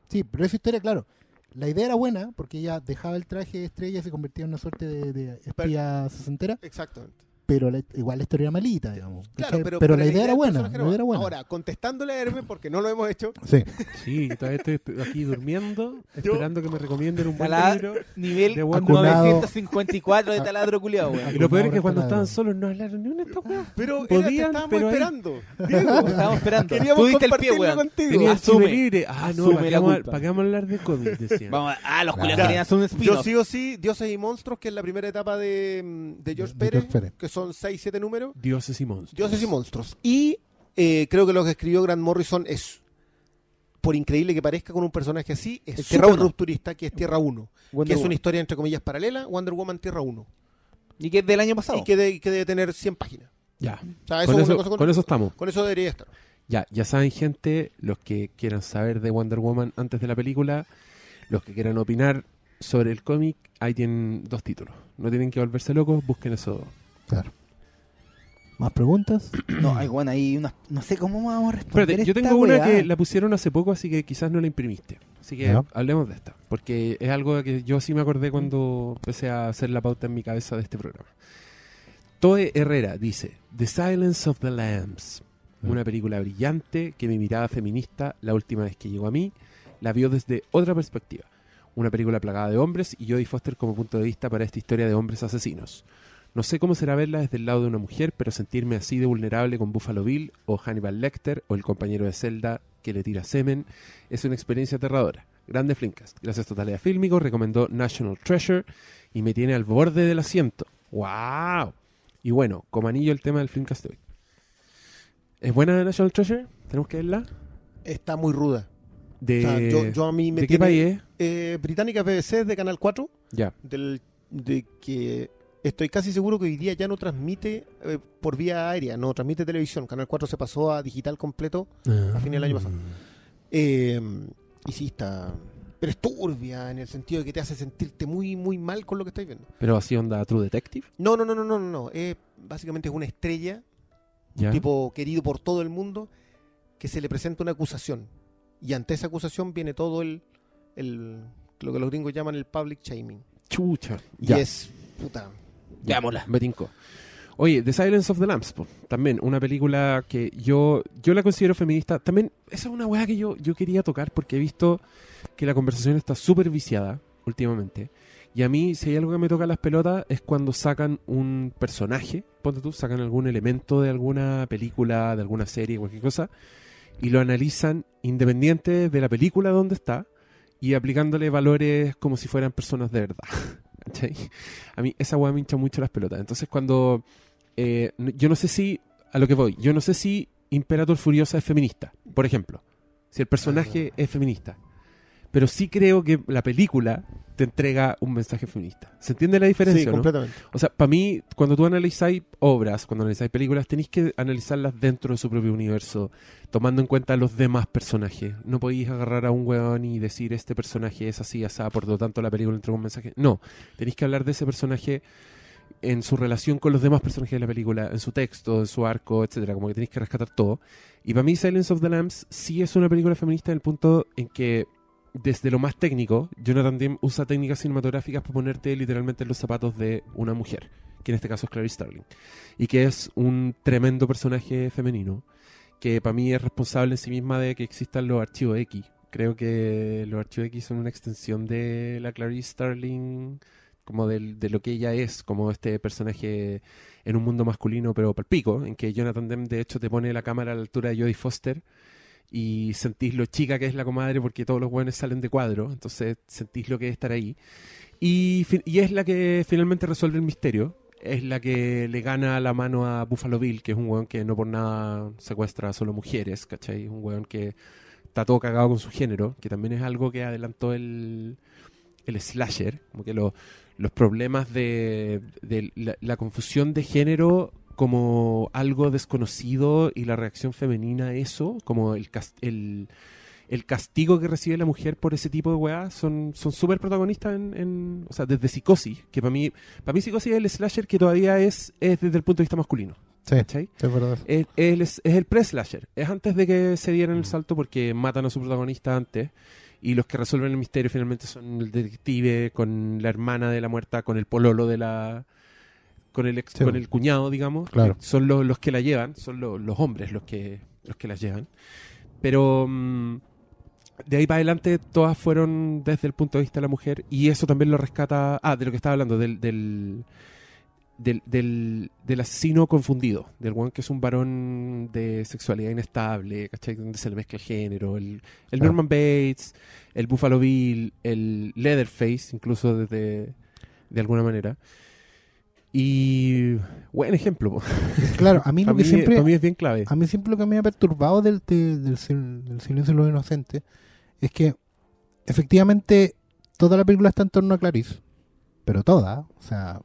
Sí, pero esa historia, claro. La idea era buena porque ella dejaba el traje de estrella y se convertía en una suerte de, de espía sesentera, Exactamente. Pero la- igual la historia era malita, digamos. Claro, pero, pero la idea era buena. personaje La idea era buena. Ahora, contestándole a Hermes, porque no lo hemos hecho, Sí. Sí, todavía estoy aquí durmiendo, esperando que me recomienden un buen libro. nivel de Wonder Woman. 954 de taladro culiado, Y lo peor es que cuando estaban solos no hablaron ni una de estas weas. pero Podían, estábamos pero esperando. Diego, Estábamos esperando. queríamos Tú diste el pie, compartirlo weón. contigo. Tenían Asume. libre. Ah, no, ¿para qué, vamos, a- hablar de cómics? Decían. Vamos ah, los culiados querían hacer un Yo sí o sí, Dioses y Monstruos, que es la primera etapa de, mm, de George De Pérez, George Pérez. que son 6, 7 números. Dioses y monstruos. Dioses y Monstruos. Y eh, creo que lo que escribió Grant Morrison es, por increíble que parezca con un personaje así, es súper rupturista, que es Tierra 1. Wonder que es una historia entre comillas paralela, Wonder Woman Tierra 1. Y que es del año pasado. Y que, de- que debe tener 100 páginas. Ya. O sea, eso Con es eso, cosa con, con eso estamos. con eso debería estar. Ya, ya saben, gente, los que quieran saber de Wonder Woman antes de la película, los que quieran opinar sobre el cómic, ahí tienen dos títulos. No tienen que volverse locos, busquen eso. dos. Claro. ¿Más preguntas? No, hay bueno, ahí unas. No sé cómo vamos a responder. Espérate, yo esta tengo una weá. que la pusieron hace poco, así que quizás no la imprimiste. Así que Ya. hablemos de esta, porque es algo que yo sí me acordé cuando empecé a hacer la pauta en mi cabeza de este programa. Toe Herrera dice, The Silence of the Lambs, Mm. una película brillante que mi mirada feminista, la última vez que llegó a mí, la vio desde otra perspectiva. Una película plagada de hombres y Jodie Foster como punto de vista para esta historia de hombres asesinos. No sé cómo será verla desde el lado de una mujer, pero sentirme así de vulnerable con Buffalo Bill o Hannibal Lecter o el compañero de celda que le tira semen es una experiencia aterradora. Grande Flimcast. Gracias Totalidad Fílmico, recomendó National Treasure y me tiene al borde del asiento. ¡Wow! Y bueno, como anillo el tema del Flimcast de hoy. ¿Es buena National Treasure? ¿Tenemos que verla? Está muy ruda. De, O sea, yo, yo a mí me ¿de qué país es? eh, Británica BBC de Canal 4, Ya. del, de que estoy casi seguro que hoy día ya no transmite eh, por vía aérea, no transmite televisión. Canal 4 se pasó a digital completo. A fin del año pasado. Eh, y sí, está. Pero es turbia en el sentido de que te hace sentirte muy, muy mal con lo que estáis viendo. Pero así onda True Detective. No, no, no, no, no, no. Es, básicamente es una estrella, Ya. un tipo querido por todo el mundo, que se le presenta una acusación. Y ante esa acusación viene todo el. el lo que los gringos llaman el public shaming. Chucha. Y Ya. es. Puta. Veámosla. Me tincó. Oye, The Silence of the Lambs, po, también una película que yo yo la considero feminista. También esa es una weá que yo, yo quería tocar porque he visto que la conversación está súper viciada últimamente. Y a mí, si hay algo que me toca las pelotas, es cuando sacan un personaje, ponte tú, sacan algún elemento de alguna película, de alguna serie, cualquier cosa, y lo analizan independiente de la película donde está y aplicándole valores como si fueran personas de verdad. ¿Cachai? A mí esa weá me hincha mucho las pelotas. Entonces cuando... eh, yo no sé si... A lo que voy. Yo no sé si Imperator Furiosa es feminista, por ejemplo. Si el personaje es feminista. pero sí creo que la película te entrega un mensaje feminista. ¿Se entiende la diferencia? Sí, no? completamente. O sea, para mí, cuando tú analizáis obras, cuando analizáis películas, tenéis que analizarlas dentro de su propio universo, tomando en cuenta a los demás personajes. No podéis agarrar a un weón y decir este personaje es así, así, por lo tanto la película entrega un mensaje. No, tenéis que hablar de ese personaje en su relación con los demás personajes de la película, en su texto, en su arco, etcétera, como que tenéis que rescatar todo. Y para mí Silence of the Lambs sí es una película feminista en el punto en que desde lo más técnico, Jonathan Demme usa técnicas cinematográficas para ponerte literalmente en los zapatos de una mujer, que en este caso es Clarice Starling, y que es un tremendo personaje femenino, que para mí es responsable en sí misma de que existan los archivos X. Creo que los archivos X son una extensión de la Clarice Starling, como del- de, lo que ella es, como este personaje en un mundo masculino, pero palpico, en que Jonathan Demme de hecho te pone la cámara a la altura de Jodie Foster y sentís lo chica que es la comadre porque todos los buenos salen de cuadro, entonces sentís lo que es estar ahí. Y, y es la que finalmente resuelve el misterio, es la que le gana la mano a Buffalo Bill, que es un weón que no por nada secuestra solo mujeres, ¿cachai? Un weón que está todo cagado con su género, que también es algo que adelantó el, el slasher, como que lo- los problemas de, de la confusión de género como algo desconocido y la reacción femenina a eso, como el, cas- el, el castigo que recibe la mujer por ese tipo de weá, son son súper protagonistas en, en- o sea, desde Psicosis, que para mí, para mí Psicosis es el slasher que todavía es, es desde el punto de vista masculino, Sí, ¿cachai? es verdad. Es, es- es el pre-slasher. Es antes de que se dieran el salto porque matan a su protagonista antes. Y los que resuelven el misterio finalmente son el detective con la hermana de la muerta, con el pololo de la. Con el ex- Sí. con el cuñado, digamos. Claro. Son los, los que la llevan, son lo- los hombres los que, los que las llevan. Pero. mm, de ahí para adelante todas fueron desde el punto de vista de la mujer y eso también lo rescata, ah, de lo que estaba hablando, del, del, del, del, del asesino confundido, del one que es un varón de sexualidad inestable, ¿cachai? Donde se le mezcla el género, el, el Claro. Norman Bates, el Buffalo Bill, el Leatherface, incluso desde, de alguna manera. Y buen ejemplo. Claro, a mí lo que mí, siempre... para mí es bien clave. A mí siempre lo que me ha perturbado del, de- del, sil- del silencio de los inocentes es que efectivamente toda la película está en torno a Clarice, pero toda, o sea,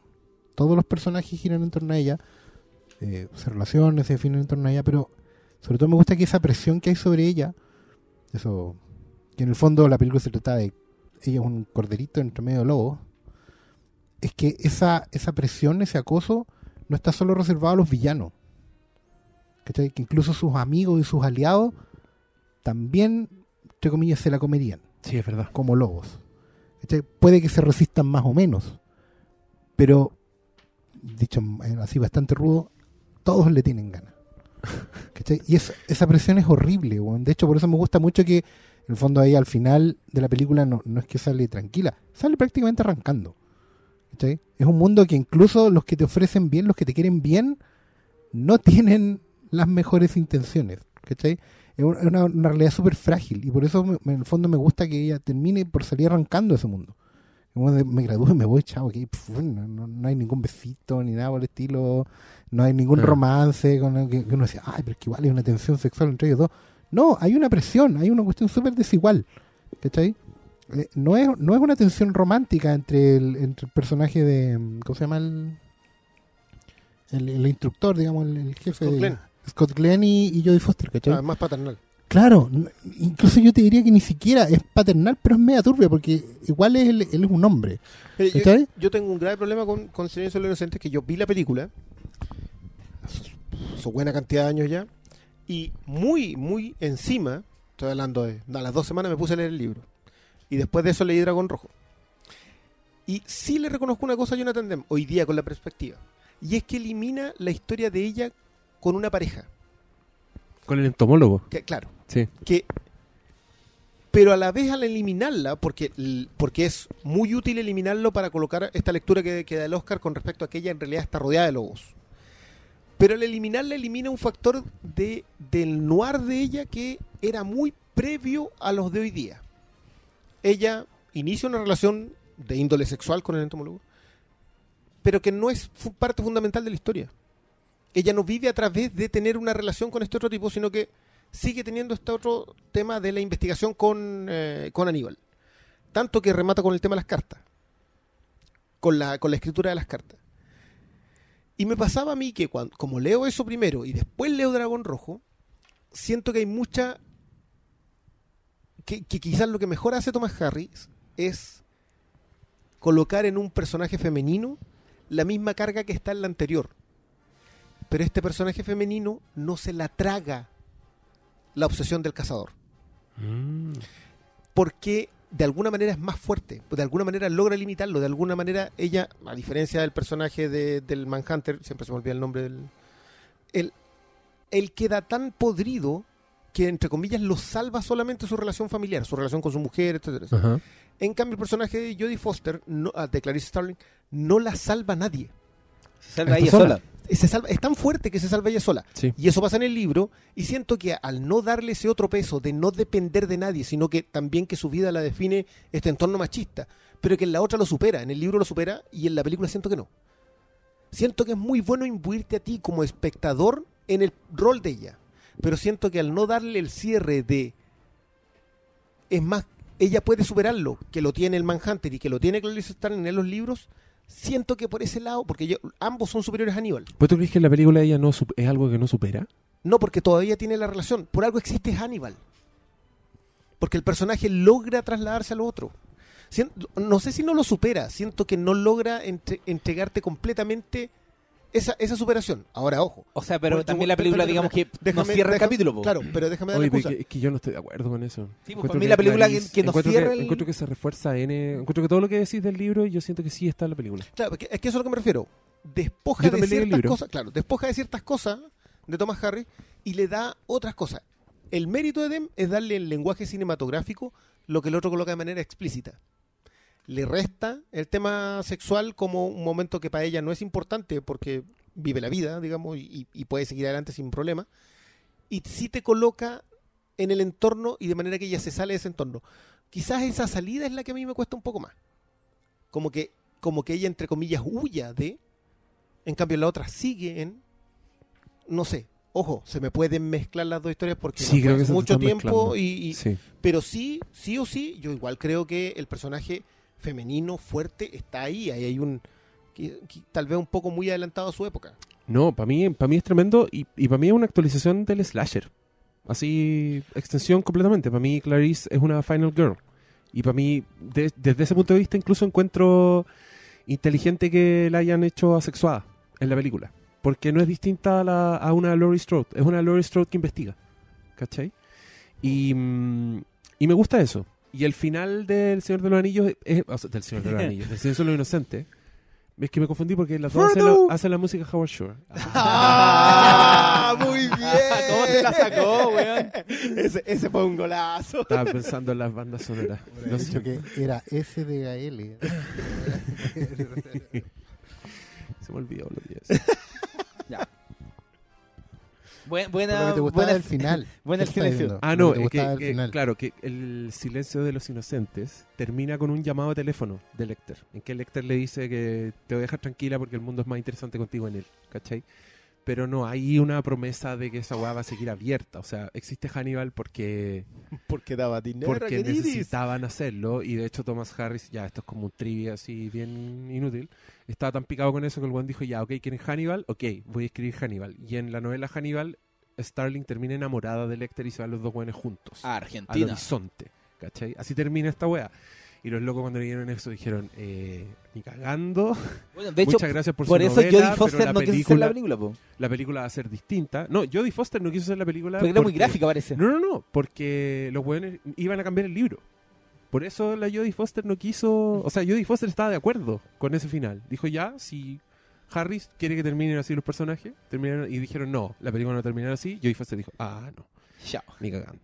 todos los personajes giran en torno a ella, eh, se relacionan, se definen en torno a ella, pero sobre todo me gusta que esa presión que hay sobre ella, eso, que en el fondo la película se trata de ella es un corderito entre medio de lobos, es que esa, esa presión, ese acoso, no está solo reservado a los villanos. ¿cachai? Que incluso sus amigos y sus aliados también, entre comillas, se la comerían, Sí, es verdad. como lobos. ¿cachai? Puede que se resistan más o menos, pero, dicho eh, así bastante rudo, todos le tienen ganas. Y es- esa presión es horrible, weón. de hecho por eso me gusta mucho que en el fondo ahí al final de la película no, no es que sale tranquila, sale prácticamente arrancando. ¿Cachai? Es un mundo que incluso los que te ofrecen bien, los que te quieren bien, no tienen las mejores intenciones. ¿cachai? Es una, realidad súper frágil y por eso me- en el fondo me gusta que ella termine por salir arrancando ese mundo. Me gradúo y me voy, pf, no, no- no hay ningún besito ni nada por el estilo, no hay ningún romance con el que, que uno decía, ay, pero es que igual hay una tensión sexual entre ellos dos. No, hay una presión, hay una cuestión súper desigual. ¿Cachai? Eh, no, es, no es una tensión romántica entre el, entre el personaje de. mm, ¿Cómo se llama el. El, el instructor, digamos, el, el jefe Scott de. Glenn. Scott Glenn y, y Jodie Foster, ¿cachai? Ah, más paternal. Claro, incluso yo te diría que ni siquiera es paternal, pero es media turbia, porque igual es, él, él es un hombre. Yo, yo tengo un grave problema con, con Silencio de los Inocentes, que yo vi la película, hace su buena cantidad de años ya, y muy, muy encima, estoy hablando de, a las dos semanas me puse a leer el libro, y después de eso leí Dragón Rojo. Y sí le reconozco una cosa a Jonathan Demme, hoy día con la perspectiva, y es que elimina la historia de ella con una pareja, Con el entomólogo. que claro, Sí. que pero a la vez al eliminarla porque porque es muy útil eliminarlo para colocar esta lectura que, que da el Oscar con respecto a que ella en realidad está rodeada de lobos pero al eliminarla elimina un factor de del noir de ella que era muy previo a los de hoy día ella inicia una relación de índole sexual con el entomólogo pero que no es parte fundamental de la historia ella no vive a través de tener una relación con este otro tipo sino que sigue teniendo este otro tema de la investigación con, eh, con Aníbal. tanto que remata con el tema de las cartas, con la, con la escritura de las cartas. Y me pasaba a mí que cuando, como leo eso primero y después leo Dragón Rojo, siento que hay mucha... Que, que quizás lo que mejor hace Thomas Harris es colocar en un personaje femenino la misma carga que está en la anterior. Pero este personaje femenino no se la traga la obsesión del cazador. Mm. Porque de alguna manera es más fuerte, de alguna manera logra limitarlo, de alguna manera ella, a diferencia del personaje de- del Manhunter, siempre se me olvida el nombre del... Él, él queda tan podrido que, entre comillas, lo salva solamente su relación familiar, su relación con su mujer, etcétera. Ajá. En cambio, el personaje de Jodie Foster, no, ah, de Clarice Starling, no la salva nadie. Se salva ella sola. sola. Se salva, es tan fuerte que se salva ella sola. Sí. Y eso pasa en el libro, y siento que al no darle ese otro peso de no depender de nadie, sino que también que su vida la define este entorno machista, pero que en la otra lo supera, en el libro lo supera y en la película siento que no. Siento que es muy bueno imbuirte a ti como espectador en el rol de ella, pero siento que al no darle el cierre de... Es más, ella puede superarlo, que lo tiene el Manhunter y que lo tiene Clarice Starling en los libros, siento que por ese lado, porque yo- ambos son superiores a Aníbal. ¿Pues tú crees que en la película ella no es algo que no supera? No, porque todavía tiene la relación. Por algo existe Hannibal. Porque el personaje logra trasladarse a lo otro. No sé si no lo supera, siento que no logra entre- entregarte completamente esa, esa superación. Ahora, ojo. O sea, pero Porque- también la película, digamos que no déjame- cierra el capítulo. po. Claro, pero déjame darle Oye, pero excusa. que, que yo no estoy de acuerdo con eso. Sí, pues, para mí la película que- que nos encuentro cierra el- Encuentro que se refuerza N... Encuentro que todo lo que decís del libro yo siento que sí está en la película. Claro, porque es que eso es a lo que me refiero. Despoja de ciertas cosas, claro, despoja de ciertas cosas de Thomas Harris y le da otras cosas. El mérito de Dem es darle el lenguaje cinematográfico lo que el otro coloca de manera explícita. Le resta el tema sexual como un momento que para ella no es importante porque vive la vida, digamos, y, y puede seguir adelante sin problema. Y sí te coloca en el entorno y de manera que ella se sale de ese entorno. Quizás esa salida es la que a mí me cuesta un poco más. Como que, como que ella, entre comillas, huya de. En cambio, la otra sigue en. No sé. Ojo, se me pueden mezclar las dos historias porque Sí, no creo que mucho tiempo y, y- Sí. pero sí, sí o sí, yo igual creo que el personaje femenino fuerte está ahí. Ahí hay un. tal vez un poco muy adelantado a su época. No, para mí, para mí es tremendo y, para mí es una actualización del slasher. Así, extensión completamente. Para mí Clarice es una Final Girl. Y para mí, de- desde ese punto de vista, incluso encuentro inteligente que la hayan hecho asexuada en la película. Porque no es distinta a, la- a una Laurie Strode. Es una Laurie Strode que investiga. ¿Cachai? Y, mm, y me gusta eso. Y el final del Señor de los Anillos, es, o sea, del Señor de los Anillos, del Señor de los Inocentes, es que me confundí porque las dos hacen la, hacen la música Howard Shore. ¡Ah! ¡Muy bien! ¿Cómo se la sacó, weón? ese, ese fue un golazo. Estaba pensando en las bandas sonoras. Dicho siento. que era S de Gael. Se me olvidó lo que es. Buen- Lo buena, que te gustaba buena, del final. buena el ¿Qué estás silencio. Ah, no, que final. claro, que el silencio de los inocentes termina con un llamado de teléfono de Lecter, en que Lecter le dice que te voy a dejar tranquila porque el mundo es más interesante contigo en él, ¿cachai? Pero no hay una promesa de que esa weá va a seguir abierta. O sea, existe Hannibal porque, Porque daba dinero. porque necesitaban hacerlo y de hecho Thomas Harris, ya esto es como un trivia así bien inútil, estaba tan picado con eso que el buen dijo, ya, ok, ¿quieren Hannibal? Ok, voy a escribir Hannibal. Y en la novela Hannibal, Starling termina enamorada de Lecter y se van los dos buenos juntos Ah, al Argentina. horizonte. ¿Cachai? Así termina esta wea. Y los locos cuando leyeron eso dijeron, eh, ni cagando. Bueno, de hecho, Muchas gracias por, por su eso novela, Jodie Foster la no quiso hacer película, la película, po. la película va a ser distinta. No, Jodie Foster no quiso hacer la película Porque era muy porque- gráfica, parece. No, no, no, porque los weones iban a cambiar el libro. Por eso la Jodie Foster no quiso... O sea, Jodie Foster estaba de acuerdo con ese final. Dijo, ya, si Harris quiere que terminen así los personajes, terminaron, y dijeron, no, la película no terminará así. Jodie Foster dijo, ah, no, Chao. ni cagando.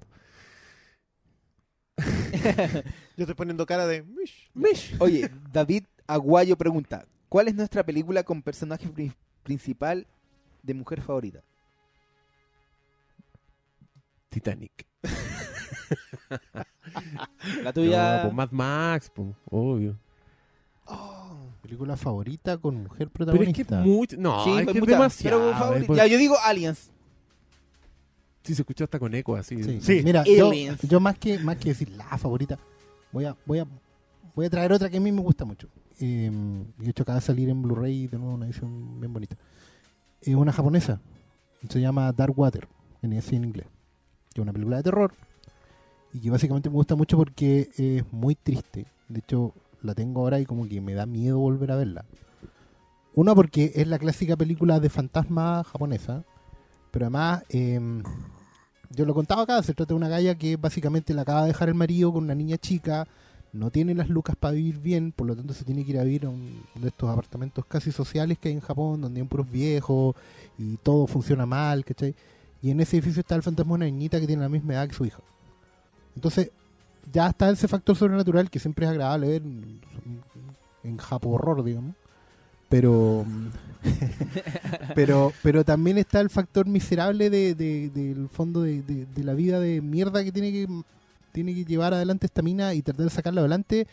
Yo estoy poniendo cara de. "Mish". Mish. Oye, David Aguayo pregunta: ¿Cuál es nuestra película con personaje pri- principal de mujer favorita? Titanic. La tuya. No, pues Mad Max, pues, obvio. Película favorita con mujer Pero es que protagonista. mucho. No, Sí, es que es mucha- demasiado. pero eh, favorita- pues, Ya, yo digo Aliens. Sí, se escuchó hasta con eco así. Sí. Sí. Mira, yo, Aliens. yo más que más que decir la favorita, voy a voy a voy a traer otra que a mí me gusta mucho. Eh, de hecho, acaba de salir en Blu-ray de nuevo una edición bien bonita. Es una japonesa. Se llama Dark Water, en así en inglés. Que es una película de terror. Y que básicamente me gusta mucho porque es muy triste. De hecho, la tengo ahora y como que me da miedo volver a verla. Una porque es la clásica película de fantasma japonesa. Pero además, eh, yo lo contaba acá, se trata de una galla que básicamente la acaba de dejar el marido con una niña chica, no tiene las lucas para vivir bien, por lo tanto se tiene que ir a vivir a un de estos apartamentos casi sociales que hay en Japón, donde hay puros viejos y todo funciona mal, ¿cachai? Y en ese edificio está el fantasma de una niñita que tiene la misma edad que su hija. Entonces, ya está ese factor sobrenatural que siempre es agradable ver en, en Japo horror, digamos. Pero, pero, pero también está el factor miserable de, de- del fondo de, de- de la vida de mierda que tiene que tiene que llevar adelante esta mina y tratar de sacarla adelante.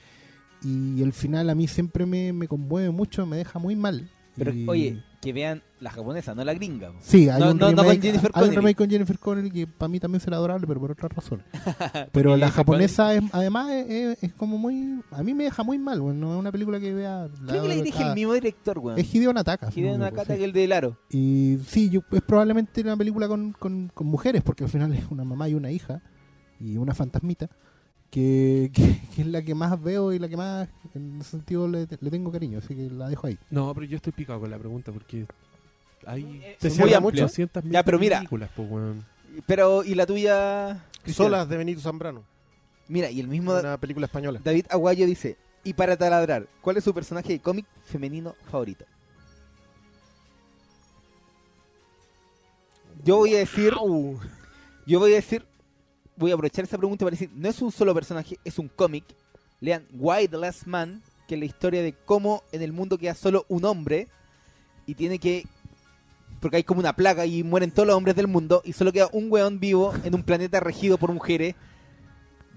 Y el final a mí siempre me, me conmueve mucho, me deja muy mal. Pero, Y- oye, que vean la japonesa, no la gringa. po. Sí, hay No, un no, no con remake, Jennifer hay un Connelly. remake con Jennifer Connelly que para mí también será adorable, pero por otras razones. pero la japonesa es, además es, como muy... A mí me deja muy mal, bueno, no es una película que vea... la- Creo que la dirige el mismo director, weón. Es Hideo Nataka. no Hideo Nakata sí. que el de Laro. Y sí, yo, es probablemente una película con, con, con mujeres, porque al final es una mamá y una hija, y una fantasmita, que, que- que es la que más veo y la que más, en ese sentido, le, le tengo cariño, así que la dejo ahí. No, pero yo estoy picado con la pregunta porque hay Te cierra mucho? 200 Ya, pero mira. películas, po, weón. Pero, ¿y la tuya? Cristian? Solas de Benito Zambrano. Mira, y el mismo Una película española. David Aguayo dice, y para taladrar, ¿cuál es su personaje de cómic femenino favorito? Yo voy a decir, yo voy a decir, voy a aprovechar esa pregunta para decir, no es un solo personaje, es un cómic. Lean Why the Last Man, que es la historia de cómo en el mundo queda solo un hombre y tiene que porque hay como una plaga y mueren todos los hombres del mundo y solo queda un weón vivo en un planeta regido por mujeres.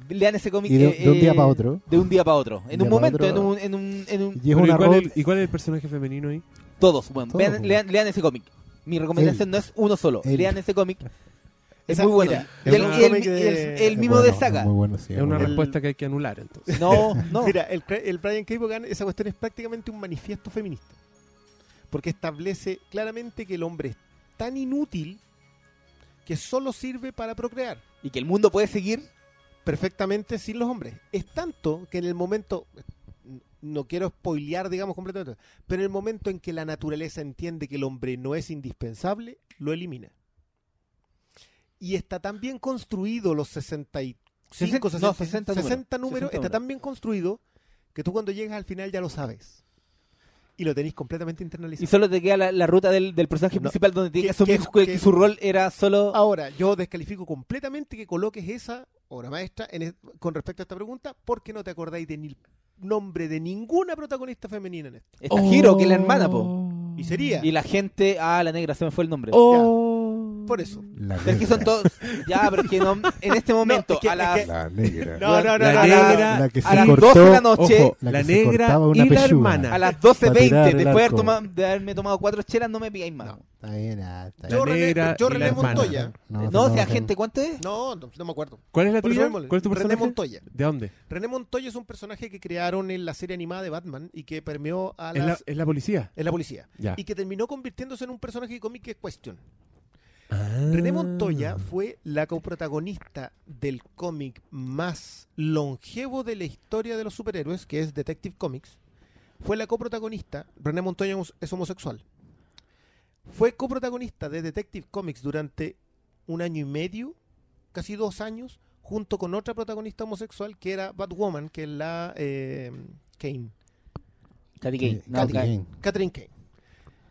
Lean ese cómic de, eh, de un día eh, para otro. de un día para otro. En un pa' momento, otro. en un, en un, en un- Y es Pero una ¿y, cuál es, el- ¿Y cuál es el personaje femenino ahí? todos, bueno, Todos, vean- bueno. lean, lean ese cómic. Mi recomendación no es uno solo, lean ese cómic. Es Esa- muy bueno. mira, y es el, mismo bueno, de es saga. Muy bueno, sí, Es una bueno. respuesta que hay que anular, entonces. No, no. Mira, el, el Brian K. Vaughan, esa cuestión es prácticamente un manifiesto feminista. Porque establece claramente que el hombre es tan inútil que solo sirve para procrear Y que el mundo puede seguir. perfectamente sin los hombres. Es tanto que en el momento, no quiero spoilear, digamos, completamente, pero en el momento en que la naturaleza entiende que el hombre no es indispensable, lo elimina. Y está tan bien construido los 65, Sesenta- 60, no, 60 números. 60 números, 60 está tan bien construido que tú cuando llegas al final ya lo sabes. Y lo tenéis completamente internalizado. Y solo te queda la, la ruta del, del personaje No. principal donde tiene que Que- asumir que- que, que- su rol era solo... Ahora, yo descalifico completamente que coloques esa obra maestra en es- con respecto a esta pregunta porque no te acordáis de ni nombre de ninguna protagonista femenina en esto. Está Hiro, que es la hermana, po. Y sería. Y la gente... Ah, la negra, se me fue el nombre. Por eso. La es que son todos... Ya, pero es que no- en este momento, es que- a es las... que- La negra. No, no, no, La no, no, negra- no. La que a se las cortó, 12 de la noche, Ojo, la la, que se negra y la hermana. a las Pa' 12.20, tirar el después de, haber arco. tomado- de haberme tomado cuatro chelas, no me pigáis más. No. Está bien, ah, está Yo. René, negra yo René. Montoya. No, no, sea no. gente, ¿cuánto es? No, no, no me acuerdo. ¿Cuál es la tuya? mismo, ¿Cuál es tu René personaje? Montoya. ¿De dónde? René Montoya es un personaje que crearon en la serie animada de Batman y que permeó a ¿Es la, las... es la policía? en la policía. Ya. Y que terminó convirtiéndose en un personaje de cómic que es Question. Ah. René Montoya fue la coprotagonista del cómic más longevo de la historia de los superhéroes, que es Detective Comics. Fue la coprotagonista, René Montoya es homosexual. Fue coprotagonista de Detective Comics durante un año y medio, casi dos años, junto con otra protagonista homosexual que era Batwoman, que es la eh, Kane. Katy Kane. Eh, Kane. Catherine Kane.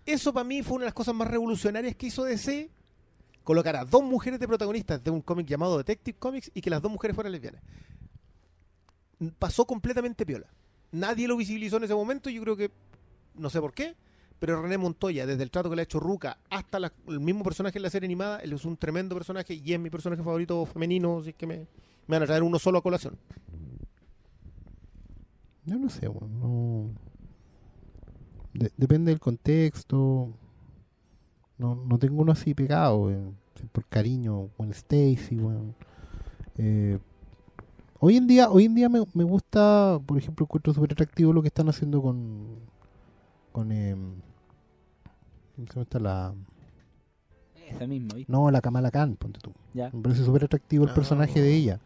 Eso para mí fue una de las cosas más revolucionarias que hizo DC. Colocar a dos mujeres de protagonistas de un cómic llamado Detective Comics y que las dos mujeres fueran lesbianas. Pasó completamente piola. Nadie lo visibilizó en ese momento. Yo creo que, no sé por qué, pero René Montoya, desde el trato que le ha hecho Ruca hasta el mismo personaje en la serie animada, él es un tremendo personaje y es mi personaje favorito femenino. Así que me, van a traer uno solo a colación. Yo no sé, weón, no... De- depende del contexto. No, no tengo uno así pegado, weón. Por cariño. Con Stacy, weón. Eh, Hoy en día, hoy en día me, me gusta, por ejemplo, encuentro súper atractivo lo que están haciendo con. con. Eh, ¿Cómo esta? La, Esa misma, ¿viste? no, la Kamala Khan, ponte tú. Ya. Me parece súper atractivo el Ah. personaje de ella.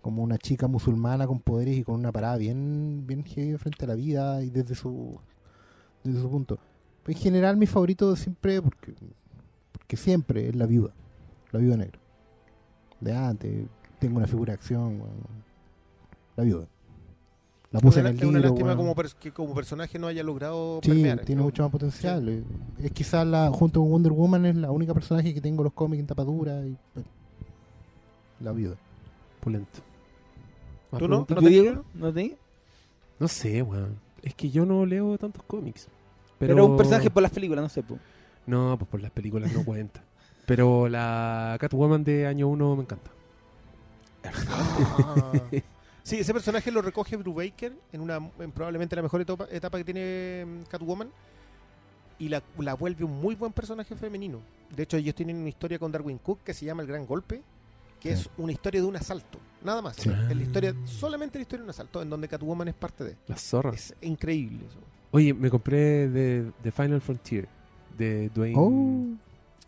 Como una chica musulmana con poderes y con una parada bien, bien heavy frente a la vida y desde su, desde su punto. En general, mi favorito siempre, porque, porque siempre es la viuda. La viuda negra. De antes, tengo una figura de acción. weón. La viuda. La puse en una, el es una libro. lástima weón. como, que como personaje no haya logrado Sí, permear. tiene mucho más potencial. Es quizás la, junto con Wonder Woman es la única personaje que tengo en los cómics en tapadura y bueno, la viuda. Pulento. ¿Más ¿Tú no? preguntas? ¿Tú, Diego? ¿No te No sé, weón. Es que yo no leo tantos cómics. Pero, Pero, un personaje por las películas, no sé. po. No, pues por las películas no cuenta. Pero la Catwoman de año 1 me encanta. Ah. Sí, ese personaje lo recoge Brubaker en una en probablemente la mejor etapa, etapa que tiene mm, Catwoman y la, la vuelve un muy buen personaje femenino. De hecho, ellos tienen una historia con Darwin Cook que se llama El Gran Golpe, que Sí. es una historia de un asalto, nada más. Sí. Es la historia, solamente la historia de un asalto, en donde Catwoman es parte de. Las zorras. Es increíble eso. Oye, me compré de, The Final Frontier de Dwayne. Oh,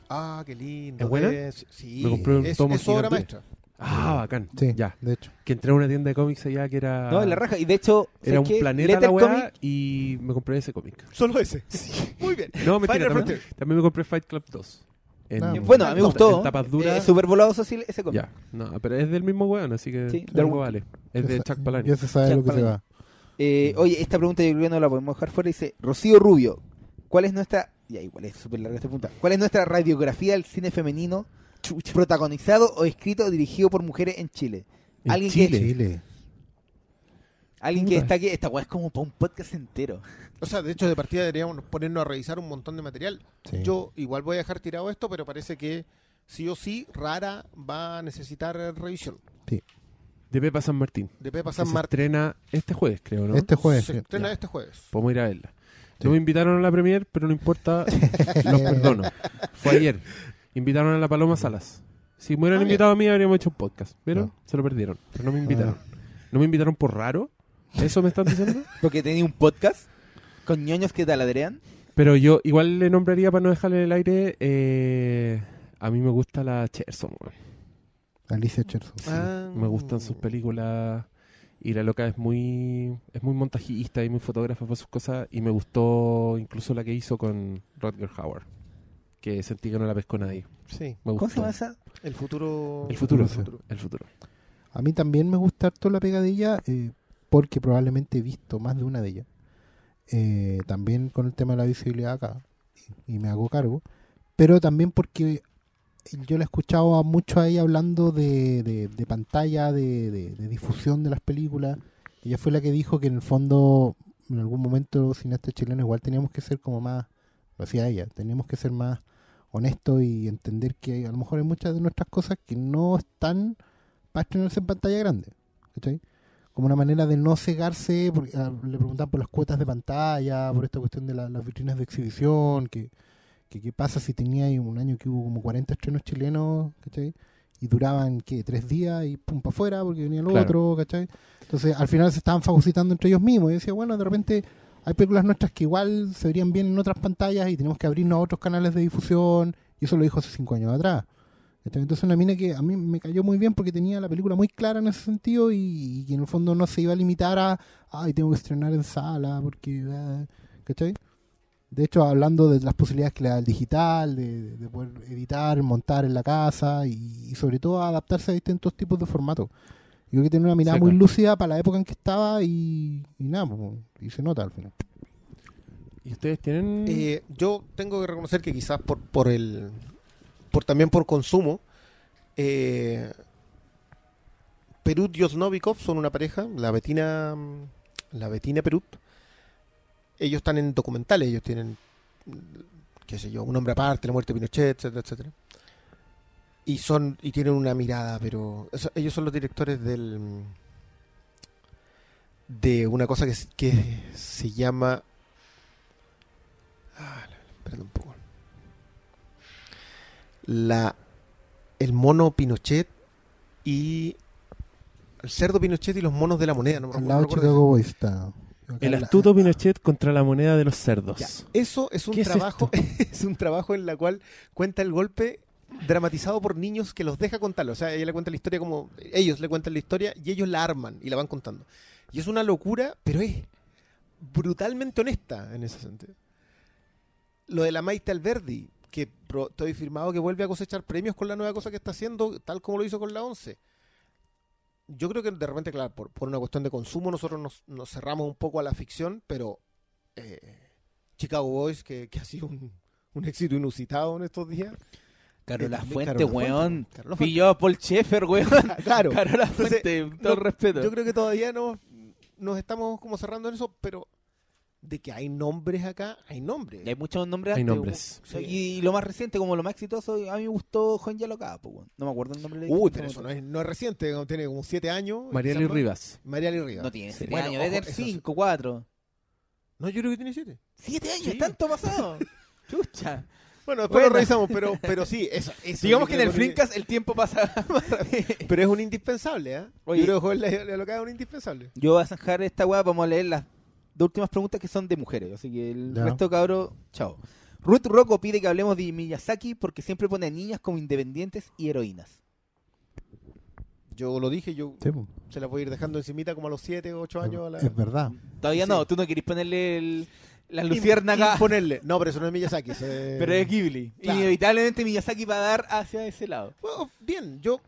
Ah, qué lindo. ¿Es buena? Es- sí, Me compré un es, tomo es obra maestra. Ah, bacán. sí, Ya. de hecho. Que entré a una tienda de cómics allá que era. No, en la raja. Y de hecho, Era ¿sabes un qué? planeta la weá Comic, y me compré ese cómic. Solo ese. Muy bien. No, mentira, también, también me compré Fight Club 2. En- Ah, Bueno, a mí me gustó. Tapas duras. Eh, Súper volado eso sí, ese cómic. ya. No, pero es del mismo weón, así que Sí, de algo vale. Es de Chuck Palahniuk. Ya se sabe Chuck lo que se va. Eh, oye, esta pregunta yo creo que no la podemos dejar fuera. Dice, Rocío Rubio, ¿cuál es nuestra... Ya, igual es súper larga esta pregunta. ¿Cuál es nuestra radiografía del cine femenino protagonizado o escrito o dirigido por mujeres en Chile? En Alguien que- Chile. Chile. Alguien que está aquí... Esta weá es como para un podcast entero. O sea, de hecho, de partida deberíamos ponernos a revisar un montón de material. Sí. Yo igual voy a dejar tirado esto, pero parece que sí o sí, Rara va a necesitar revisión. De Pepa San Martín. De Pepa San se Martín. estrena este jueves, creo, ¿no? Este jueves. Se estrena Ya. este jueves. Podemos ir a verla. Sí. No me invitaron a la premier, pero no importa, los perdono. Fue ayer. Invitaron a la Paloma Salas. Si me hubieran Ah, bien. invitado a mí, habríamos hecho un podcast. Pero No. se lo perdieron. Pero no me invitaron. ¿No me invitaron por raro? ¿Eso me están diciendo? Porque tenía un podcast con ñoños que taladrean. Pero yo igual le nombraría para no dejarle en el aire. eh, a mí me gusta la Cherson, weón. Alicia Cherson. sí. Ah. Me gustan sus películas. Y la loca es muy es muy montajista y muy fotógrafa para sus cosas. Y me gustó incluso la que hizo con Rodger Howard. Que sentí que no la pescó nadie. Sí, Me ¿Cómo se gustó. esa? el futuro. El futuro. El futuro. El futuro. A mí también me gusta harto la pegadilla eh, porque probablemente he visto más de una de ellas. Eh, también con el tema de la visibilidad acá y, y me hago cargo. Pero también porque yo la he escuchado a mucho ahí hablando de, de- pantalla, de, de- difusión de las películas. Ella fue la que dijo que en el fondo, en algún momento, los cineastas chilenos igual teníamos que ser como más, lo decía ella, teníamos que ser más honestos y entender que a lo mejor hay muchas de nuestras cosas que no están para estrenarse en pantalla grande. ¿cachai? Como una manera de no cegarse, porque ah, le preguntan por las cuotas de pantalla, por esta cuestión de la- las vitrinas de exhibición, que, que qué pasa si tenía ahí un año que hubo como 40 estrenos chilenos, ¿cachai? Y duraban, ¿qué? Tres días y pum, para afuera porque venía el Claro. otro, ¿cachai? Entonces al final se estaban fagocitando entre ellos mismos. Y decía, bueno, de repente hay películas nuestras que igual se verían bien en otras pantallas y tenemos que abrirnos a otros canales de difusión. Y eso lo dijo hace cinco años atrás. Entonces una mina que a mí me cayó muy bien porque tenía la película muy clara en ese sentido y, y que en el fondo no se iba a limitar a, ay, tengo que estrenar en sala porque, ah", ¿cachai? De hecho, hablando de las posibilidades que le da el digital, de, de poder editar, montar en la casa y, y sobre todo adaptarse a distintos tipos de formatos. Yo creo que tiene una mirada Seca. muy lúcida para la época en que estaba y, y nada, pues, y se nota al final. ¿Y ustedes tienen...? Eh, yo tengo que reconocer que quizás por, por el. por también por consumo. Eh, Perut y Osnovikov son una pareja, la Betina. La Betina Perut. Ellos están en documentales, ellos tienen. qué sé yo, un hombre aparte, la muerte de Pinochet, etcétera, etcétera. Y son, y tienen una mirada, pero. o sea, ellos son los directores del. de una cosa que, que se llama Ah, espérate un poco. La, el mono Pinochet y El cerdo Pinochet y los monos de la moneda. No me Al lado Chicago está. El la- astuto Pinochet contra la moneda de los cerdos. Ya, Eso es un ¿Qué es trabajo, es, un trabajo en la cual cuenta el golpe dramatizado por niños que los deja contarlo. O sea, ella le cuenta la historia como ellos le cuentan la historia y ellos la arman y la van contando. Y es una locura, pero es brutalmente honesta en ese sentido. Lo de la Maite Alberdi, que estoy firmado que vuelve a cosechar premios con la nueva cosa que está haciendo, tal como lo hizo con la 11. Yo creo que de repente, claro, por, por una cuestión de consumo, nosotros nos, nos cerramos un poco a la ficción, pero eh, Chicago Boys, que, que ha sido un, un éxito inusitado en estos días. Carola Eh, Fuente, Carola weón. Fuente, Fuente. Pilló a Paul Schaeffer, weón. Claro. Carola Entonces, Fuente, todo no, respeto. Yo creo que todavía no nos estamos como cerrando en eso, pero de que hay nombres acá, hay nombres. Y hay muchos nombres Hay nombres. Y, lo más reciente, como lo más exitoso, a mí me gustó Juan Yalocada, weón. No me acuerdo el nombre de Uy, pero eso no es, no es reciente, tiene como siete años. Marieli quizás más. Rivas. Marieli Rivas. No tiene siete Bueno, años, debe tener eso sí. cinco, cuatro. No, yo creo que tiene siete. ¿Siete años? Sí. ¿Tanto pasado? Chucha. Bueno, después Bueno. lo revisamos, pero, pero sí, eso, eso Digamos que en el Flinkas el tiempo pasa más rápido. Pero es un indispensable, ¿ah? Oye. Yo creo que la locada es un indispensable. Yo voy a zanjar esta weá, vamos a leer las dos últimas preguntas que son de mujeres. Así que el Ya. resto, cabro, chao. Ruth Rocco pide que hablemos de Miyazaki porque siempre pone a niñas como independientes y heroínas. Yo lo dije, yo Sí, se la voy a ir dejando encimita como a los siete o ocho años. A la... Es verdad. Todavía Sí. no, tú no querís ponerle el, la Im- luciérnaga, Imponerle. No, pero eso no es Miyazaki. pero es Ghibli. Claro. Inevitablemente Miyazaki va a dar hacia ese lado. Bueno, bien, yo,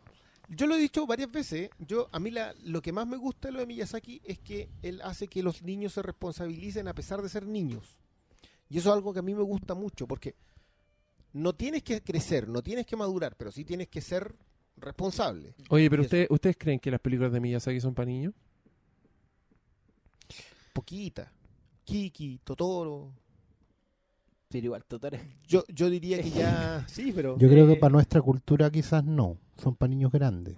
yo lo he dicho varias veces. Yo A mí la, lo que más me gusta de lo de Miyazaki es que él hace que los niños se responsabilicen a pesar de ser niños. Y eso es algo que a mí me gusta mucho porque no tienes que crecer, no tienes que madurar, pero sí tienes que ser responsable. Oye, pero usted, ¿ustedes creen que las películas de Miyazaki son para niños? Poquita. Kiki, Totoro. Pero igual, Totoro Yo, yo diría que ya. Sí, pero. Yo creo que Eh, para nuestra cultura quizás no. Son para niños grandes.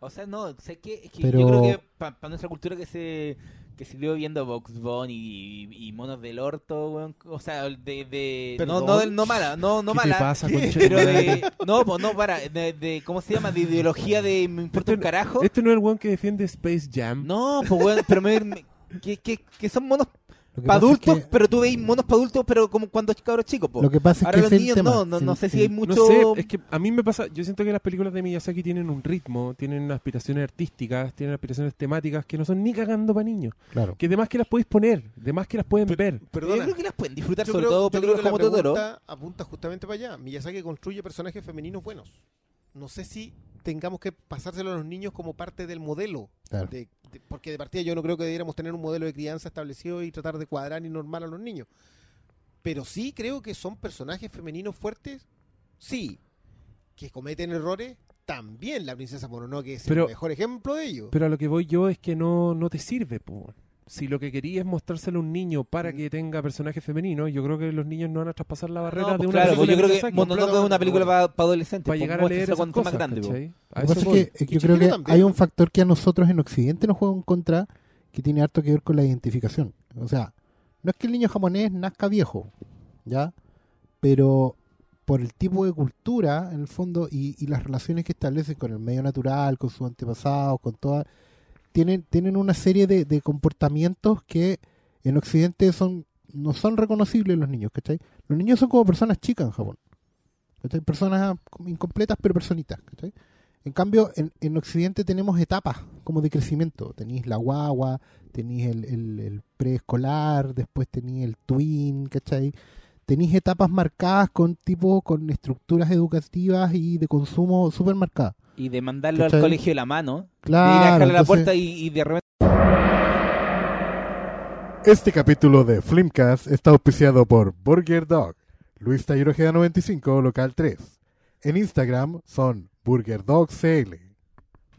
O sea, no, sé que, es que Pero- yo creo que para nuestra cultura que se que siguió viendo Box Bunny y, y monos del orto, weón, o sea, de, de no no del- no mala, no no ¿Qué te mala, pasa, pero de no, pues no para de, de- ¿cómo se llama? de ideología de me importa un Este- carajo. ¿Este no es el one que defiende Space Jam? No, pues weón, pero me, me- que, que, que son monos para es adultos, que- pero tú veis monos para adultos, pero como cuando cabros chicos, po. Lo que pasa es Ahora que los es niños tema. no, no, no sé si hay mucho No sé, es que a mí me pasa, yo siento que las películas de Miyazaki tienen un ritmo, tienen aspiraciones artísticas, tienen aspiraciones temáticas que no son ni cagando para niños. Claro. Que además que las podéis poner, además que las pueden ver. Yo Perdona. creo que las pueden disfrutar Yo sobre creo- todo yo creo películas que la como Totoro. pregunta apunta justamente para allá. Miyazaki construye personajes femeninos buenos. No sé si tengamos que pasárselo a los niños como parte del modelo. Claro. de- de- porque de partida yo no creo que debiéramos tener un modelo de crianza establecido y tratar de cuadrar y normal a los niños. Pero sí creo que son personajes femeninos fuertes. Sí. Que cometen errores. También la princesa Mononoke es Pero- el mejor ejemplo de ello. Pero a lo que voy yo es que no, no te sirve, po. Si lo que querías es mostrárselo a un niño para que tenga personajes femeninos, yo creo que los niños no van a traspasar la barrera No, de pues una claro, pues película yo de creo que. Mononoke es una película para, adolescentes. para pues, llegar a leer muéstraselo esas cosas, más grande. A que eso es que, es que yo creo que también. hay un factor que a nosotros en Occidente nos juega en contra que tiene harto que ver con la identificación. O sea, no es que el niño japonés nazca viejo, ¿ya? Pero por el tipo de cultura, en el fondo, y, y las relaciones que establecen con el medio natural, con sus antepasados, con todas, tienen, tienen una serie de, de comportamientos que en Occidente son no son reconocibles los niños, ¿cachai? Los niños son como personas chicas en Japón. ¿cachai? Personas incompletas, pero personitas. En cambio, en, en Occidente tenemos etapas como de crecimiento. Tenéis la guagua, tenéis el, el- el preescolar, después tenéis el twin, ¿cachai? Tenéis etapas marcadas con tipo, con estructuras educativas y de consumo súper marcadas. Y de mandarlo al colegio de la mano. de ir a Claro, dejarle a la puerta y, y de repente. Este capítulo de Flimcast está auspiciado por Burger Dog, Luis Taller Ojeda 95, local 3. En Instagram son Burger Dog CL.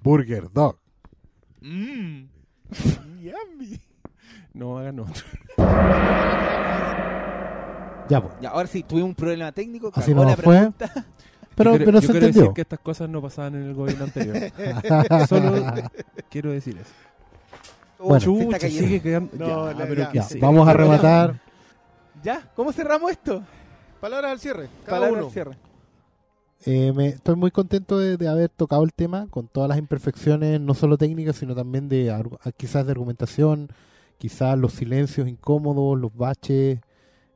Burger Dog. Mm. No hagan otro. Ya, pues. Ya, ahora sí, tuvimos un problema técnico. Así no la fue. pregunta. Pero, yo quiero, pero yo se quiero entendió. decir que estas cosas no pasaban en el gobierno anterior. Solo quiero decir eso. Bueno. Se está Chucha, cayendo. sigue quedando. No, ya, no, pero ya. que Ya, sí. vamos a rematar. ¿Ya? ¿Cómo cerramos esto? Palabras al cierre. Cada Palabra uno. al cierre. eh, me, estoy muy contento de, de haber tocado el tema con todas las imperfecciones, no solo técnicas, sino también de argu- ah, quizás de argumentación, quizás los silencios incómodos, los baches.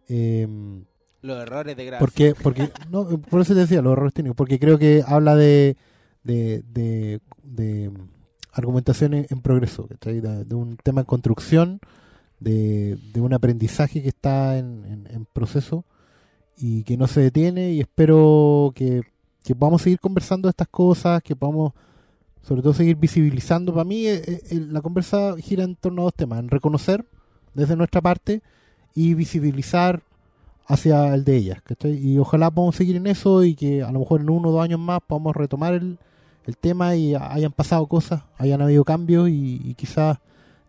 em, Los errores de grabación. porque, porque no, por eso te decía, los errores técnicos, porque creo que habla de, de, de, de argumentación en, en progreso, ¿cachai? de, de un tema en construcción, de, de un aprendizaje que está en, en- en proceso y que no se detiene y espero que, que podamos seguir conversando de estas cosas, que podamos sobre todo seguir visibilizando. Para mí eh, eh, la conversa gira en torno a dos temas, en reconocer desde nuestra parte y visibilizar hacia el de ellas. ¿cachai? Y ojalá podamos seguir en eso y que a lo mejor en uno o dos años más podamos retomar el, el tema y hayan pasado cosas, hayan habido cambios y, quizás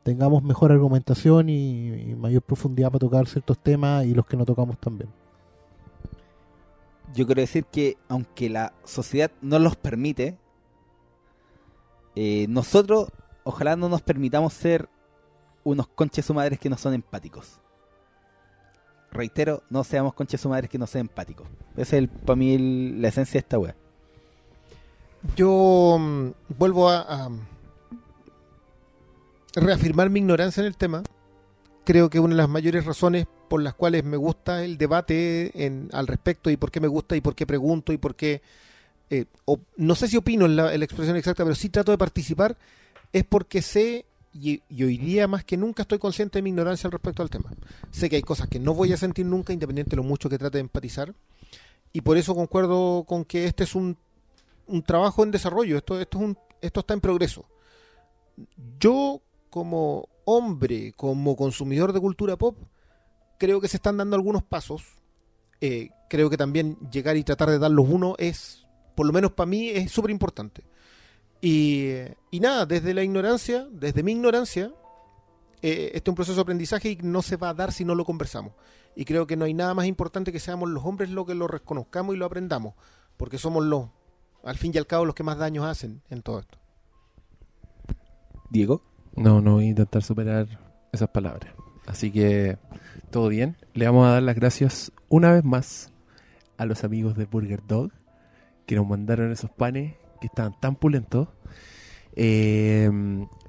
tengamos mejor argumentación y, mayor profundidad para tocar ciertos temas y los que no tocamos también. Yo quiero decir que aunque la sociedad no los permite, eh, nosotros ojalá no nos permitamos ser unos conches su madres que no son empáticos. Reitero, no seamos conches madres que no sean empáticos. Esa es para mí la esencia de esta wea. Yo mm, vuelvo a, reafirmar mi ignorancia en el tema. Creo que una de las mayores razones por las cuales me gusta el debate al respecto y por qué me gusta y por qué pregunto y por qué... eh, no sé si opino en la expresión exacta, pero sí trato de participar, es porque sé y, y hoy día más que nunca estoy consciente de mi ignorancia al respecto al tema. Sé que hay cosas que no voy a sentir nunca, independiente de lo mucho que trate de empatizar, y por eso concuerdo con que este es un un trabajo en desarrollo, esto, esto, es un, esto está en progreso. Yo, como hombre, como consumidor de cultura pop, creo que se están dando algunos pasos. Eh, creo que también llegar y tratar de darlos uno es, por lo menos para mí, es súper importante. Y, y nada, desde la ignorancia, desde mi ignorancia, eh, este es un proceso de aprendizaje y no se va a dar si no lo conversamos. Y creo que no hay nada más importante que seamos los hombres los que lo reconozcamos y lo aprendamos, porque somos los, al fin y al cabo, los que más daños hacen en todo esto. Diego. No, no voy a intentar superar esas palabras. Así que todo bien. Le vamos a dar las gracias una vez más a los amigos de Burger Dog que nos mandaron esos panes que estaban tan pulentos. Eh,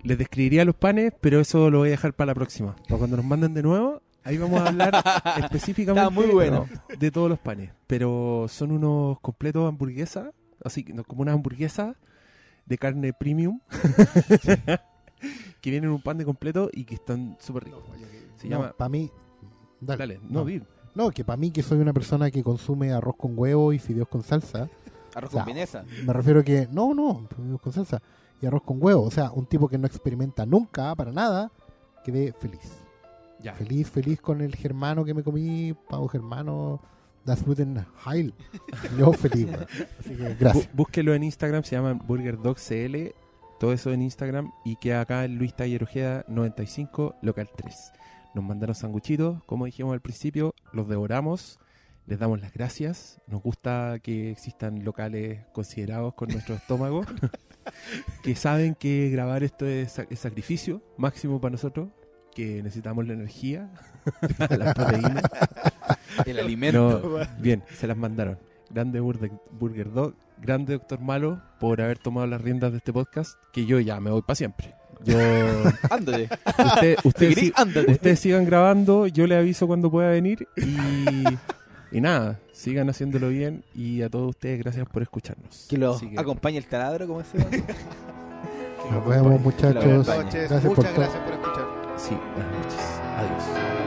les describiría los panes, pero eso lo voy a dejar para la próxima. Para cuando nos manden de nuevo, ahí vamos a hablar específicamente Está muy bueno. de todos los panes. Pero son unos completos hamburguesas, así como una hamburguesa de carne premium. que vienen en un pan de completo y que están súper ricos. Se llama. para mí, dale. Dale, no. No, que para mí que soy una persona que consume arroz con huevo y fideos con salsa, Arroz con vienesa. me refiero que no, no, fideos con salsa y arroz con huevo, o sea, un tipo que no experimenta nunca para nada, quedé feliz. Ya. Feliz, feliz con el germano que me comí, pavo germano, das guten Heil. Yo feliz. Así que gracias. Bú- Búsquelo en Instagram, se llama Burger Dog CL. Todo eso en Instagram. Y queda acá en Luis Taller Ojeda 95, local 3. Nos mandaron sanguchitos, como dijimos al principio, los devoramos. Les damos las gracias. Nos gusta que existan locales considerados con nuestro estómago. que saben que grabar esto es, sa- es sacrificio máximo para nosotros. Que necesitamos la energía, las proteínas. El alimento. No, bien, se las mandaron. Grande Burger, Burger Dog, grande Doctor Malo por haber tomado las riendas de este podcast, que yo ya me voy para siempre. Yo, Ándate. usted, ¿Te ustedes, si- sigan grabando, yo les aviso cuando pueda venir y, y nada, sigan haciéndolo bien y a todos ustedes gracias por escucharnos. Que lo Así que- acompañe el taladro, como se Nos vemos muchachos. Buenas noches, Gracias por muchas todo. gracias por escuchar. Sí, buenas noches. Adiós.